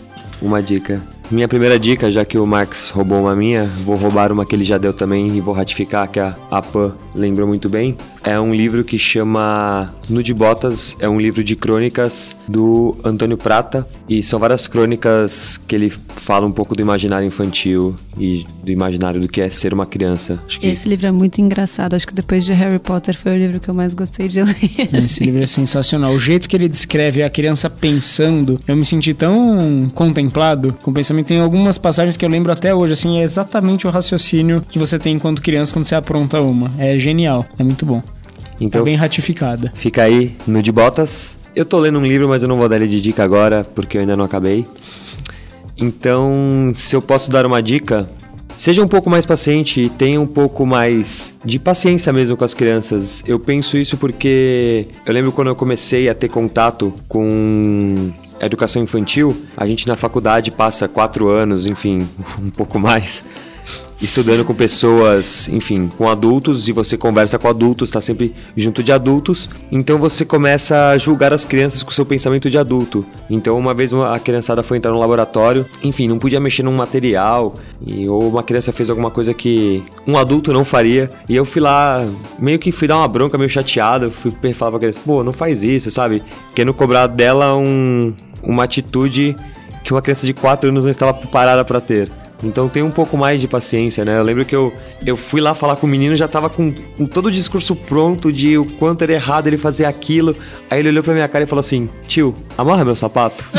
uma dica. Minha primeira dica, já que o Max roubou uma minha, vou roubar uma que ele já deu também e vou ratificar que a, a Pan lembrou muito bem. É um livro que chama Nude Botas, é um livro de crônicas do Antônio Prata e são várias crônicas que ele fala um pouco do imaginário infantil e do imaginário do que é ser uma criança. Acho que... Esse livro é muito engraçado, acho que depois de Harry Potter foi o livro que eu mais gostei de ler. Esse assim. livro é sensacional. O jeito que ele descreve a criança pensando, eu me senti tão contemplado com o pensamento. Tem algumas passagens que eu lembro até hoje, assim, é exatamente o raciocínio que você tem enquanto criança quando você apronta uma. É genial, é muito bom. Então, é bem ratificada. Fica aí no de botas. Eu tô lendo um livro, mas eu não vou dar ele de dica agora, porque eu ainda não acabei. Então, se eu posso dar uma dica, seja um pouco mais paciente e tenha um pouco mais de paciência mesmo com as crianças. Eu penso isso porque eu lembro quando eu comecei a ter contato com educação infantil, a gente na faculdade passa quatro anos, enfim, um pouco mais estudando com pessoas, enfim, com adultos, e você conversa com adultos, está sempre junto de adultos, então você começa a julgar as crianças com seu pensamento de adulto. Então, uma vez a criançada foi entrar no laboratório, enfim, não podia mexer num material, e, ou uma criança fez alguma coisa que um adulto não faria, e eu fui lá, meio que fui dar uma bronca, meio chateado, fui falar pra criança, pô, não faz isso, sabe? Querendo cobrar dela um, uma atitude que uma criança de 4 anos não estava preparada para ter. Então tem um pouco mais de paciência, né? Eu lembro que eu, eu fui lá falar com o menino, já tava com, com todo o discurso pronto de o quanto era errado ele fazer aquilo. Aí ele olhou pra minha cara e falou assim: Tio, amarra meu sapato.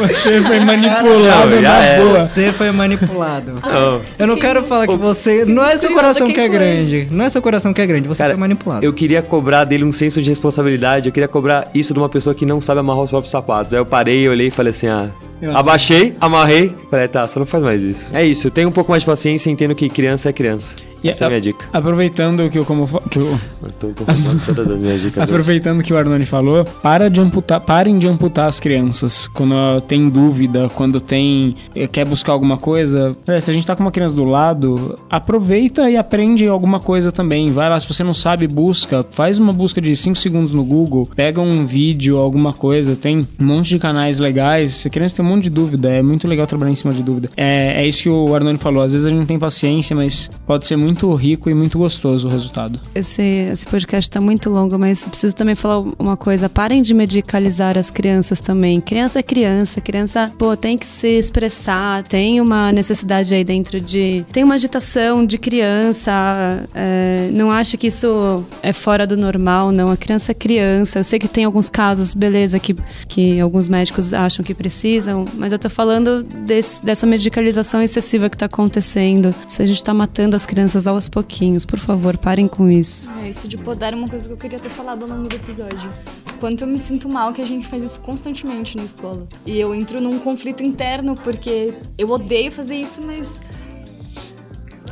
você foi manipulado não, na é. boa. Você foi manipulado. Não. Eu não quero falar que você. Não é seu coração que é grande. Não é seu coração que é grande, você cara, foi manipulado. Eu queria cobrar dele um senso de responsabilidade. Eu queria cobrar isso de uma pessoa que não sabe amarrar os próprios sapatos. Aí eu parei, olhei e falei assim: ah. Abaixei, amarrei. Falei, tá, você não faz mais isso. É isso, tenho um pouco mais de paciência e entendo que criança é criança. E Essa a, é a minha dica. Aproveitando que eu como que eu, eu tô, tô todas as minhas dicas. aproveitando que o Arnone falou, para de amputar, parem de amputar as crianças quando tem dúvida, quando tem eh, quer buscar alguma coisa. Se a gente tá com uma criança do lado, aproveita e aprende alguma coisa também. Vai lá, se você não sabe, busca, faz uma busca de 5 segundos no Google, pega um vídeo, alguma coisa, tem um monte de canais legais. Se a criança tem um monte de dúvida, é muito legal trabalhar em cima de dúvida. É, é isso que o Arnone falou, às vezes a gente não tem paciência, mas pode ser muito muito rico e muito gostoso o resultado. Esse, esse podcast está muito longo, mas preciso também falar uma coisa. Parem de medicalizar as crianças também. Criança é criança, criança, pô, tem que se expressar, tem uma necessidade aí dentro de. Tem uma agitação de criança. É, não acho que isso é fora do normal, não. A criança é criança. Eu sei que tem alguns casos, beleza, que, que alguns médicos acham que precisam, mas eu tô falando desse, dessa medicalização excessiva que está acontecendo. Se a gente está matando as crianças crianças aos pouquinhos. Por favor, parem com isso. É, isso de podar é uma coisa que eu queria ter falado ao longo do episódio. Quanto eu me sinto mal que a gente faz isso constantemente na escola. E eu entro num conflito interno porque eu odeio fazer isso, mas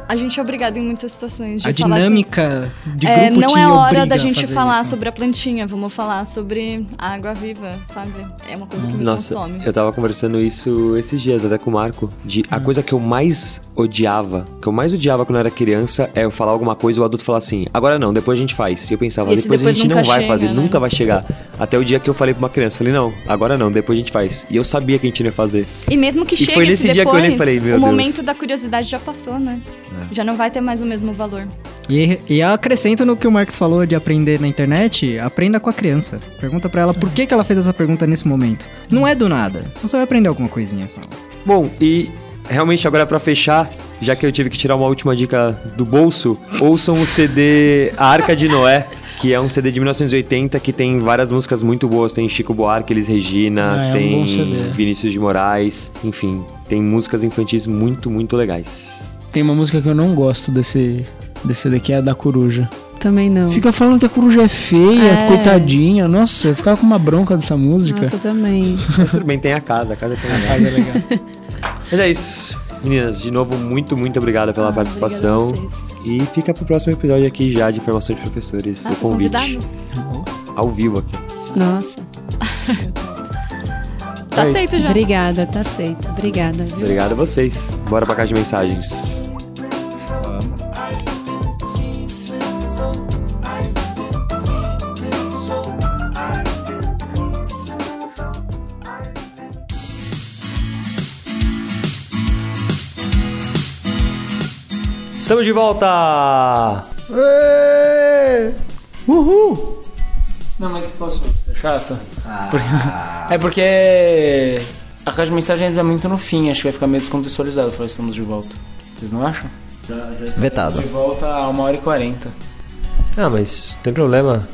a gente é obrigado em muitas situações de A falar assim, dinâmica de é, grupo não te é hora da a gente falar isso. sobre a plantinha, vamos falar sobre a água viva, sabe? É uma coisa que me Nossa, consome. eu tava conversando isso esses dias até com o Marco. De a coisa que eu mais odiava, que eu mais odiava quando eu era criança, é eu falar alguma coisa e o adulto falar assim, agora não, depois a gente faz. E eu pensava, Esse depois, a depois gente não vai chega, fazer, né? nunca vai chegar. Até o dia que eu falei pra uma criança, falei, não, agora não, depois a gente faz. E eu sabia que a gente não ia fazer. E mesmo que E chegue foi esse nesse dia que eu depois, olhei e falei, meu o Deus. momento da curiosidade já passou, né? É. Já não vai ter mais o mesmo valor. E, e acrescenta no que o Marcos falou de aprender na internet, aprenda com a criança. Pergunta pra ela por que, que ela fez essa pergunta nesse momento. Não é do nada. Você vai aprender alguma coisinha com ela. Bom, e realmente agora pra fechar, já que eu tive que tirar uma última dica do bolso, ouçam o CD A Arca de Noé, que é um CD de 1980 que tem várias músicas muito boas. Tem Chico Buarque, Elis Regina, Ah, é um tem CD. Vinícius de Moraes, enfim, tem músicas infantis muito, muito legais. Tem uma música que eu não gosto desse, desse que é a da coruja. Também não. Fica falando que a coruja é feia, É. coitadinha. Nossa, eu ficava com uma bronca dessa música. Nossa, eu também. Mas tudo bem, tem a casa, a casa tem legal. Mas é legal. Mas é isso. Meninas, de novo, muito, muito obrigado pela participação. obrigada a E fica pro próximo episódio aqui já de formação de professores. Ah, o convite. Ao vivo aqui. Nossa. Tá É aceito já. Obrigada, tá aceito. Obrigada. viu? Obrigado a vocês. Bora pra caixa de mensagens. Estamos de volta! Uhul! Não, mas posso. É chato? Porque- É porque a caixa de mensagem ainda é muito no fim, acho que vai ficar meio descontextualizado. Falar estamos de volta. Vocês não acham? Já, já estamos Vetado. de volta a uma hora e quarenta. Ah, mas não tem problema.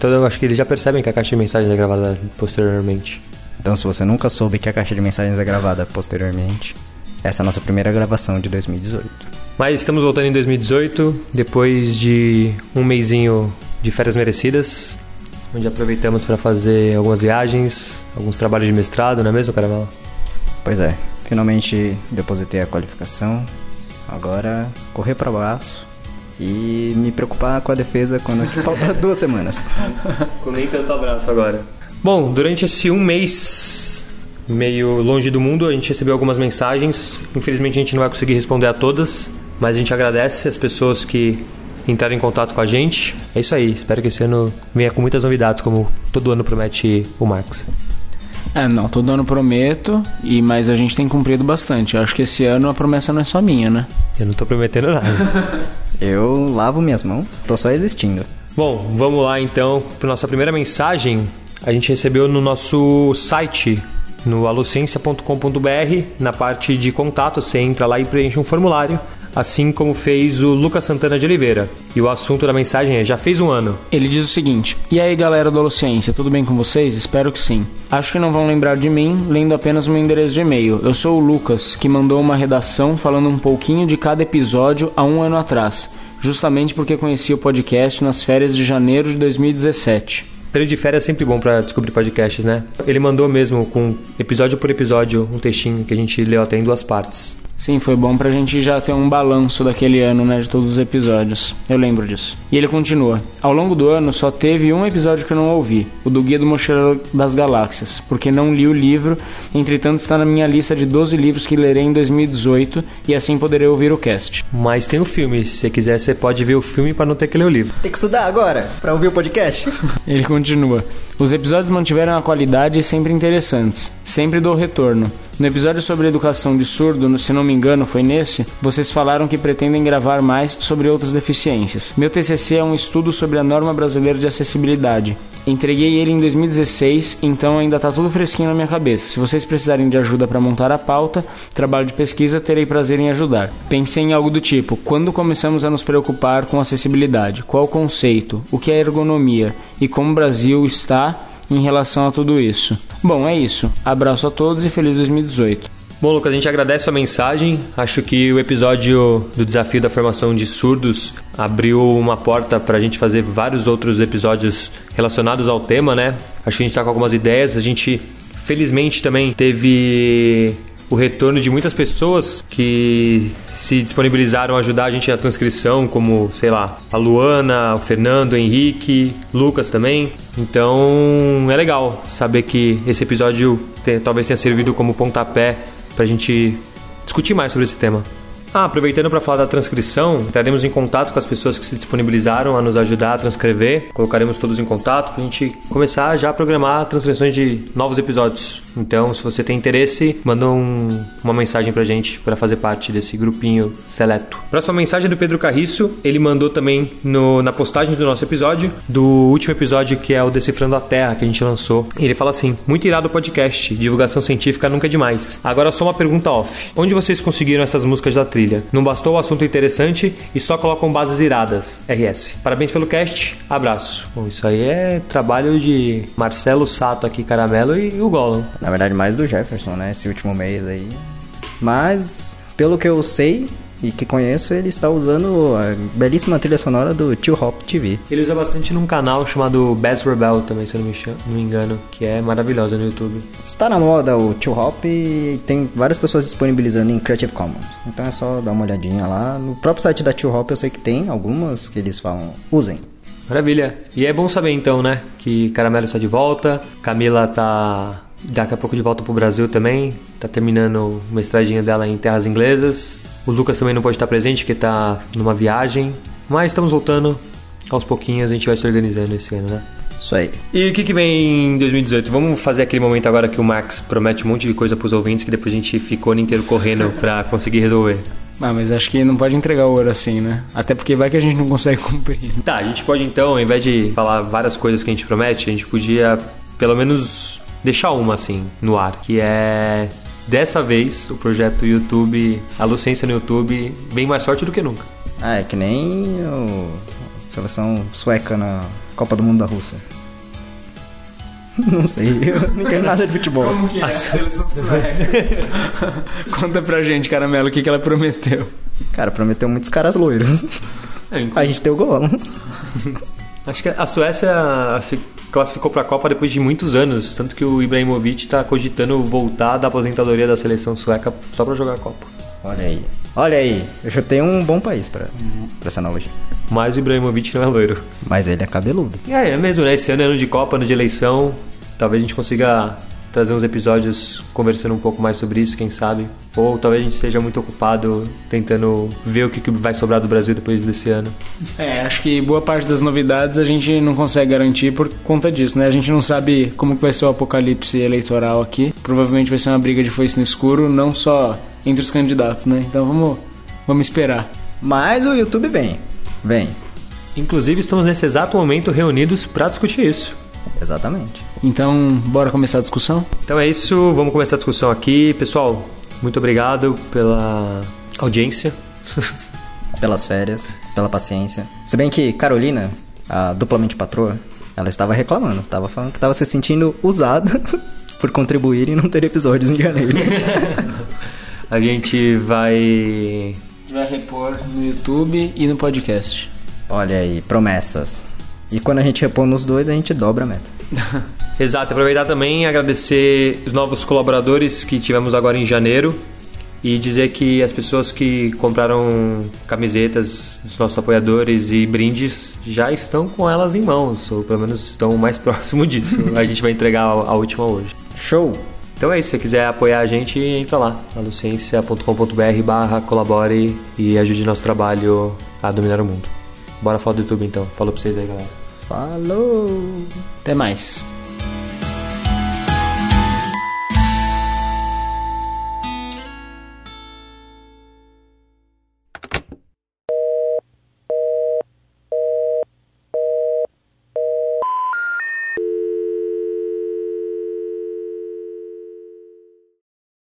Todo- Eu acho que eles já percebem que a caixa de mensagens é gravada posteriormente. Então, se você nunca soube que a caixa de mensagens é gravada posteriormente, essa é a nossa primeira gravação de 2018. Mas estamos voltando em 2018, depois de um mêsinho de férias merecidas, onde aproveitamos para fazer algumas viagens, alguns trabalhos de mestrado, não é mesmo, Caravala? Pois é, finalmente depositei a qualificação. Agora, correr para braço e me preocupar com a defesa quando falta duas semanas. Com nem tanto abraço agora. Bom, durante esse um mês meio longe do mundo, a gente recebeu algumas mensagens. Infelizmente a gente não vai conseguir responder a todas, mas a gente agradece as pessoas que entraram em contato com a gente. É isso aí, espero que esse ano venha com muitas novidades, como todo ano promete o Marcos. É, não, todo ano prometo, e mas a gente tem cumprido bastante. Eu acho que esse ano a promessa não é só minha, né? Eu não tô prometendo nada. Eu lavo minhas mãos, tô só existindo. Bom, vamos lá então para nossa primeira mensagem. A gente recebeu no nosso site, no alociencia.com.br, na parte de contato, você entra lá e preenche um formulário, assim como fez o Lucas Santana de Oliveira. E o assunto da mensagem é: já fez um ano. Ele diz o seguinte: E aí galera do Holociência, tudo bem com vocês? Espero que sim. Acho que não vão lembrar de mim lendo apenas o meu endereço de e-mail. Eu sou o Lucas, que mandou uma redação falando um pouquinho de cada episódio há um ano atrás, justamente porque conheci o podcast nas férias de janeiro de 2017. Período de férias é sempre bom para descobrir podcasts, né? Ele mandou mesmo, com episódio por episódio, um textinho que a gente leu até em duas partes. Sim, foi bom pra gente já ter um balanço daquele ano, né, de todos os episódios. Eu lembro disso. E ele continua: Ao longo do ano só teve um episódio que eu não ouvi, o do Guia do Mochileiro das Galáxias, porque não li o livro, entretanto está na minha lista de 12 livros que lerei em 2018 e assim poderei ouvir o cast. Mas tem o filme, se você quiser, você pode ver o filme para não ter que ler o livro. Tem que estudar agora pra ouvir o podcast? Ele continua: Os episódios mantiveram a qualidade e sempre interessantes. Sempre dou retorno. No episódio sobre educação de surdo, se não me engano foi nesse, vocês falaram que pretendem gravar mais sobre outras deficiências. Meu TCC é um estudo sobre a norma brasileira de acessibilidade. Entreguei ele em 2016, então ainda tá tudo fresquinho na minha cabeça. Se vocês precisarem de ajuda para montar a pauta, trabalho de pesquisa, terei prazer em ajudar. Pensei em algo do tipo: quando começamos a nos preocupar com acessibilidade? Qual o conceito? O que é ergonomia? E como o Brasil está em relação a tudo isso? Bom, é isso. Abraço a todos e feliz 2018. Bom, Lucas, a gente agradece a sua mensagem. Acho que o episódio do desafio da formação de surdos abriu uma porta para a gente fazer vários outros episódios relacionados ao tema, né? Acho que a gente está com algumas ideias. A gente, felizmente, também teve o retorno de muitas pessoas que se disponibilizaram a ajudar a gente na transcrição, como, sei lá, a Luana, o Fernando, o Henrique, Lucas também. Então é legal saber que esse episódio te- talvez tenha servido como pontapé pra gente discutir mais sobre esse tema. Ah, aproveitando para falar da transcrição, entraremos em contato com as pessoas que se disponibilizaram a nos ajudar a transcrever. Colocaremos todos em contato para a gente começar já a programar transcrições de novos episódios. Então, se você tem interesse, manda um- uma mensagem pra gente para fazer parte desse grupinho seleto. Próxima mensagem é do Pedro Carriço. Ele mandou também no- na postagem do nosso episódio, do último episódio que é o Decifrando a Terra, que a gente lançou. Ele fala assim: Muito irado o podcast, divulgação científica nunca é demais. Agora só uma pergunta off: Onde vocês conseguiram essas músicas da trilha? Não bastou o assunto interessante e só colocam bases iradas. RS. Parabéns pelo cast, abraço. Bom, isso aí é trabalho de Marcelo Sato aqui, Caramelo e o Gollum. Na verdade, mais do Jefferson, né? Esse último mês aí. Mas, pelo que eu sei e que conheço, ele está usando a belíssima trilha sonora do Tio Hop TV. Ele usa bastante num canal chamado Bass Rebel também, se eu não me, chamo- não me engano, que é maravilhosa no YouTube. Está na moda o Tio Hop e tem várias pessoas disponibilizando em Creative Commons. Então é só dar uma olhadinha lá. No próprio site da Tio Hop eu sei que tem algumas que eles falam, usem. Maravilha. E é bom saber então, né, que Caramelo está de volta, Camila tá daqui a pouco de volta pro Brasil também, tá terminando uma estradinha dela em terras inglesas. O Lucas também não pode estar presente, porque tá numa viagem, mas estamos voltando aos pouquinhos, a gente vai se organizando esse ano, né? Isso aí. E o que, que vem em 2018? Vamos fazer aquele momento agora que o Max promete um monte de coisa pros ouvintes que depois a gente ficou o ano inteiro correndo pra conseguir resolver. Ah, mas acho que não pode entregar ouro assim, né? Até porque vai que a gente não consegue cumprir. Tá, a gente pode então, ao invés de falar várias coisas que a gente promete, a gente podia pelo menos deixar uma assim no ar, que é dessa vez o projeto YouTube, a Lucência no YouTube, bem mais sorte do que nunca. Ah, é que nem o a seleção sueca na Copa do Mundo da Rússia. Não sei, eu não entendo nada de futebol. que é a seleção sueca? Conta pra gente, Caramelo, o que, que ela prometeu. Cara, prometeu muitos caras loiros. É, A gente tem o Golem. Acho que a Suécia se classificou para a Copa depois de muitos anos, tanto que o Ibrahimovic está cogitando voltar da aposentadoria da seleção sueca só para jogar a Copa. Olha aí. Olha aí, eu chutei um bom país pra essa analogia. Mas o Ibrahimovic não é loiro. Mas ele é cabeludo. É, é mesmo, né? Esse ano é ano de Copa, ano de eleição. Talvez a gente consiga trazer uns episódios conversando um pouco mais sobre isso, quem sabe. Ou talvez a gente esteja muito ocupado tentando ver o que que vai sobrar do Brasil depois desse ano. É, acho que boa parte das novidades a gente não consegue garantir por conta disso, né? A gente não sabe como que vai ser o apocalipse eleitoral aqui. Provavelmente vai ser uma briga de foice no escuro, não só entre os candidatos, né? Então vamos, vamos esperar. Mas o YouTube vem. Vem. Inclusive, estamos nesse exato momento reunidos para discutir isso. Exatamente. Então, bora começar a discussão? Então é isso, vamos começar a discussão aqui. Pessoal, muito obrigado pela audiência. Pelas férias, pela paciência. Se bem que Carolina, a duplamente patroa, ela estava reclamando. Tava falando que estava se sentindo usada por contribuir e não ter episódios em janeiro. A gente vai Vai repor no YouTube e no podcast. Olha aí, promessas. E quando a gente repõe nos dois, a gente dobra a meta. Exato, aproveitar também e agradecer os novos colaboradores que tivemos agora em janeiro e dizer que as pessoas que compraram camisetas dos nossos apoiadores e brindes já estão com elas em mãos, ou pelo menos estão mais próximo disso. A gente vai entregar a a última hoje. Show! Então é isso, se você quiser apoiar a gente, entra lá, aluciencia.com.br barra colabore e ajude nosso trabalho a dominar o mundo. Bora falar do YouTube então. Falou pra vocês aí, galera. Falou! Até mais.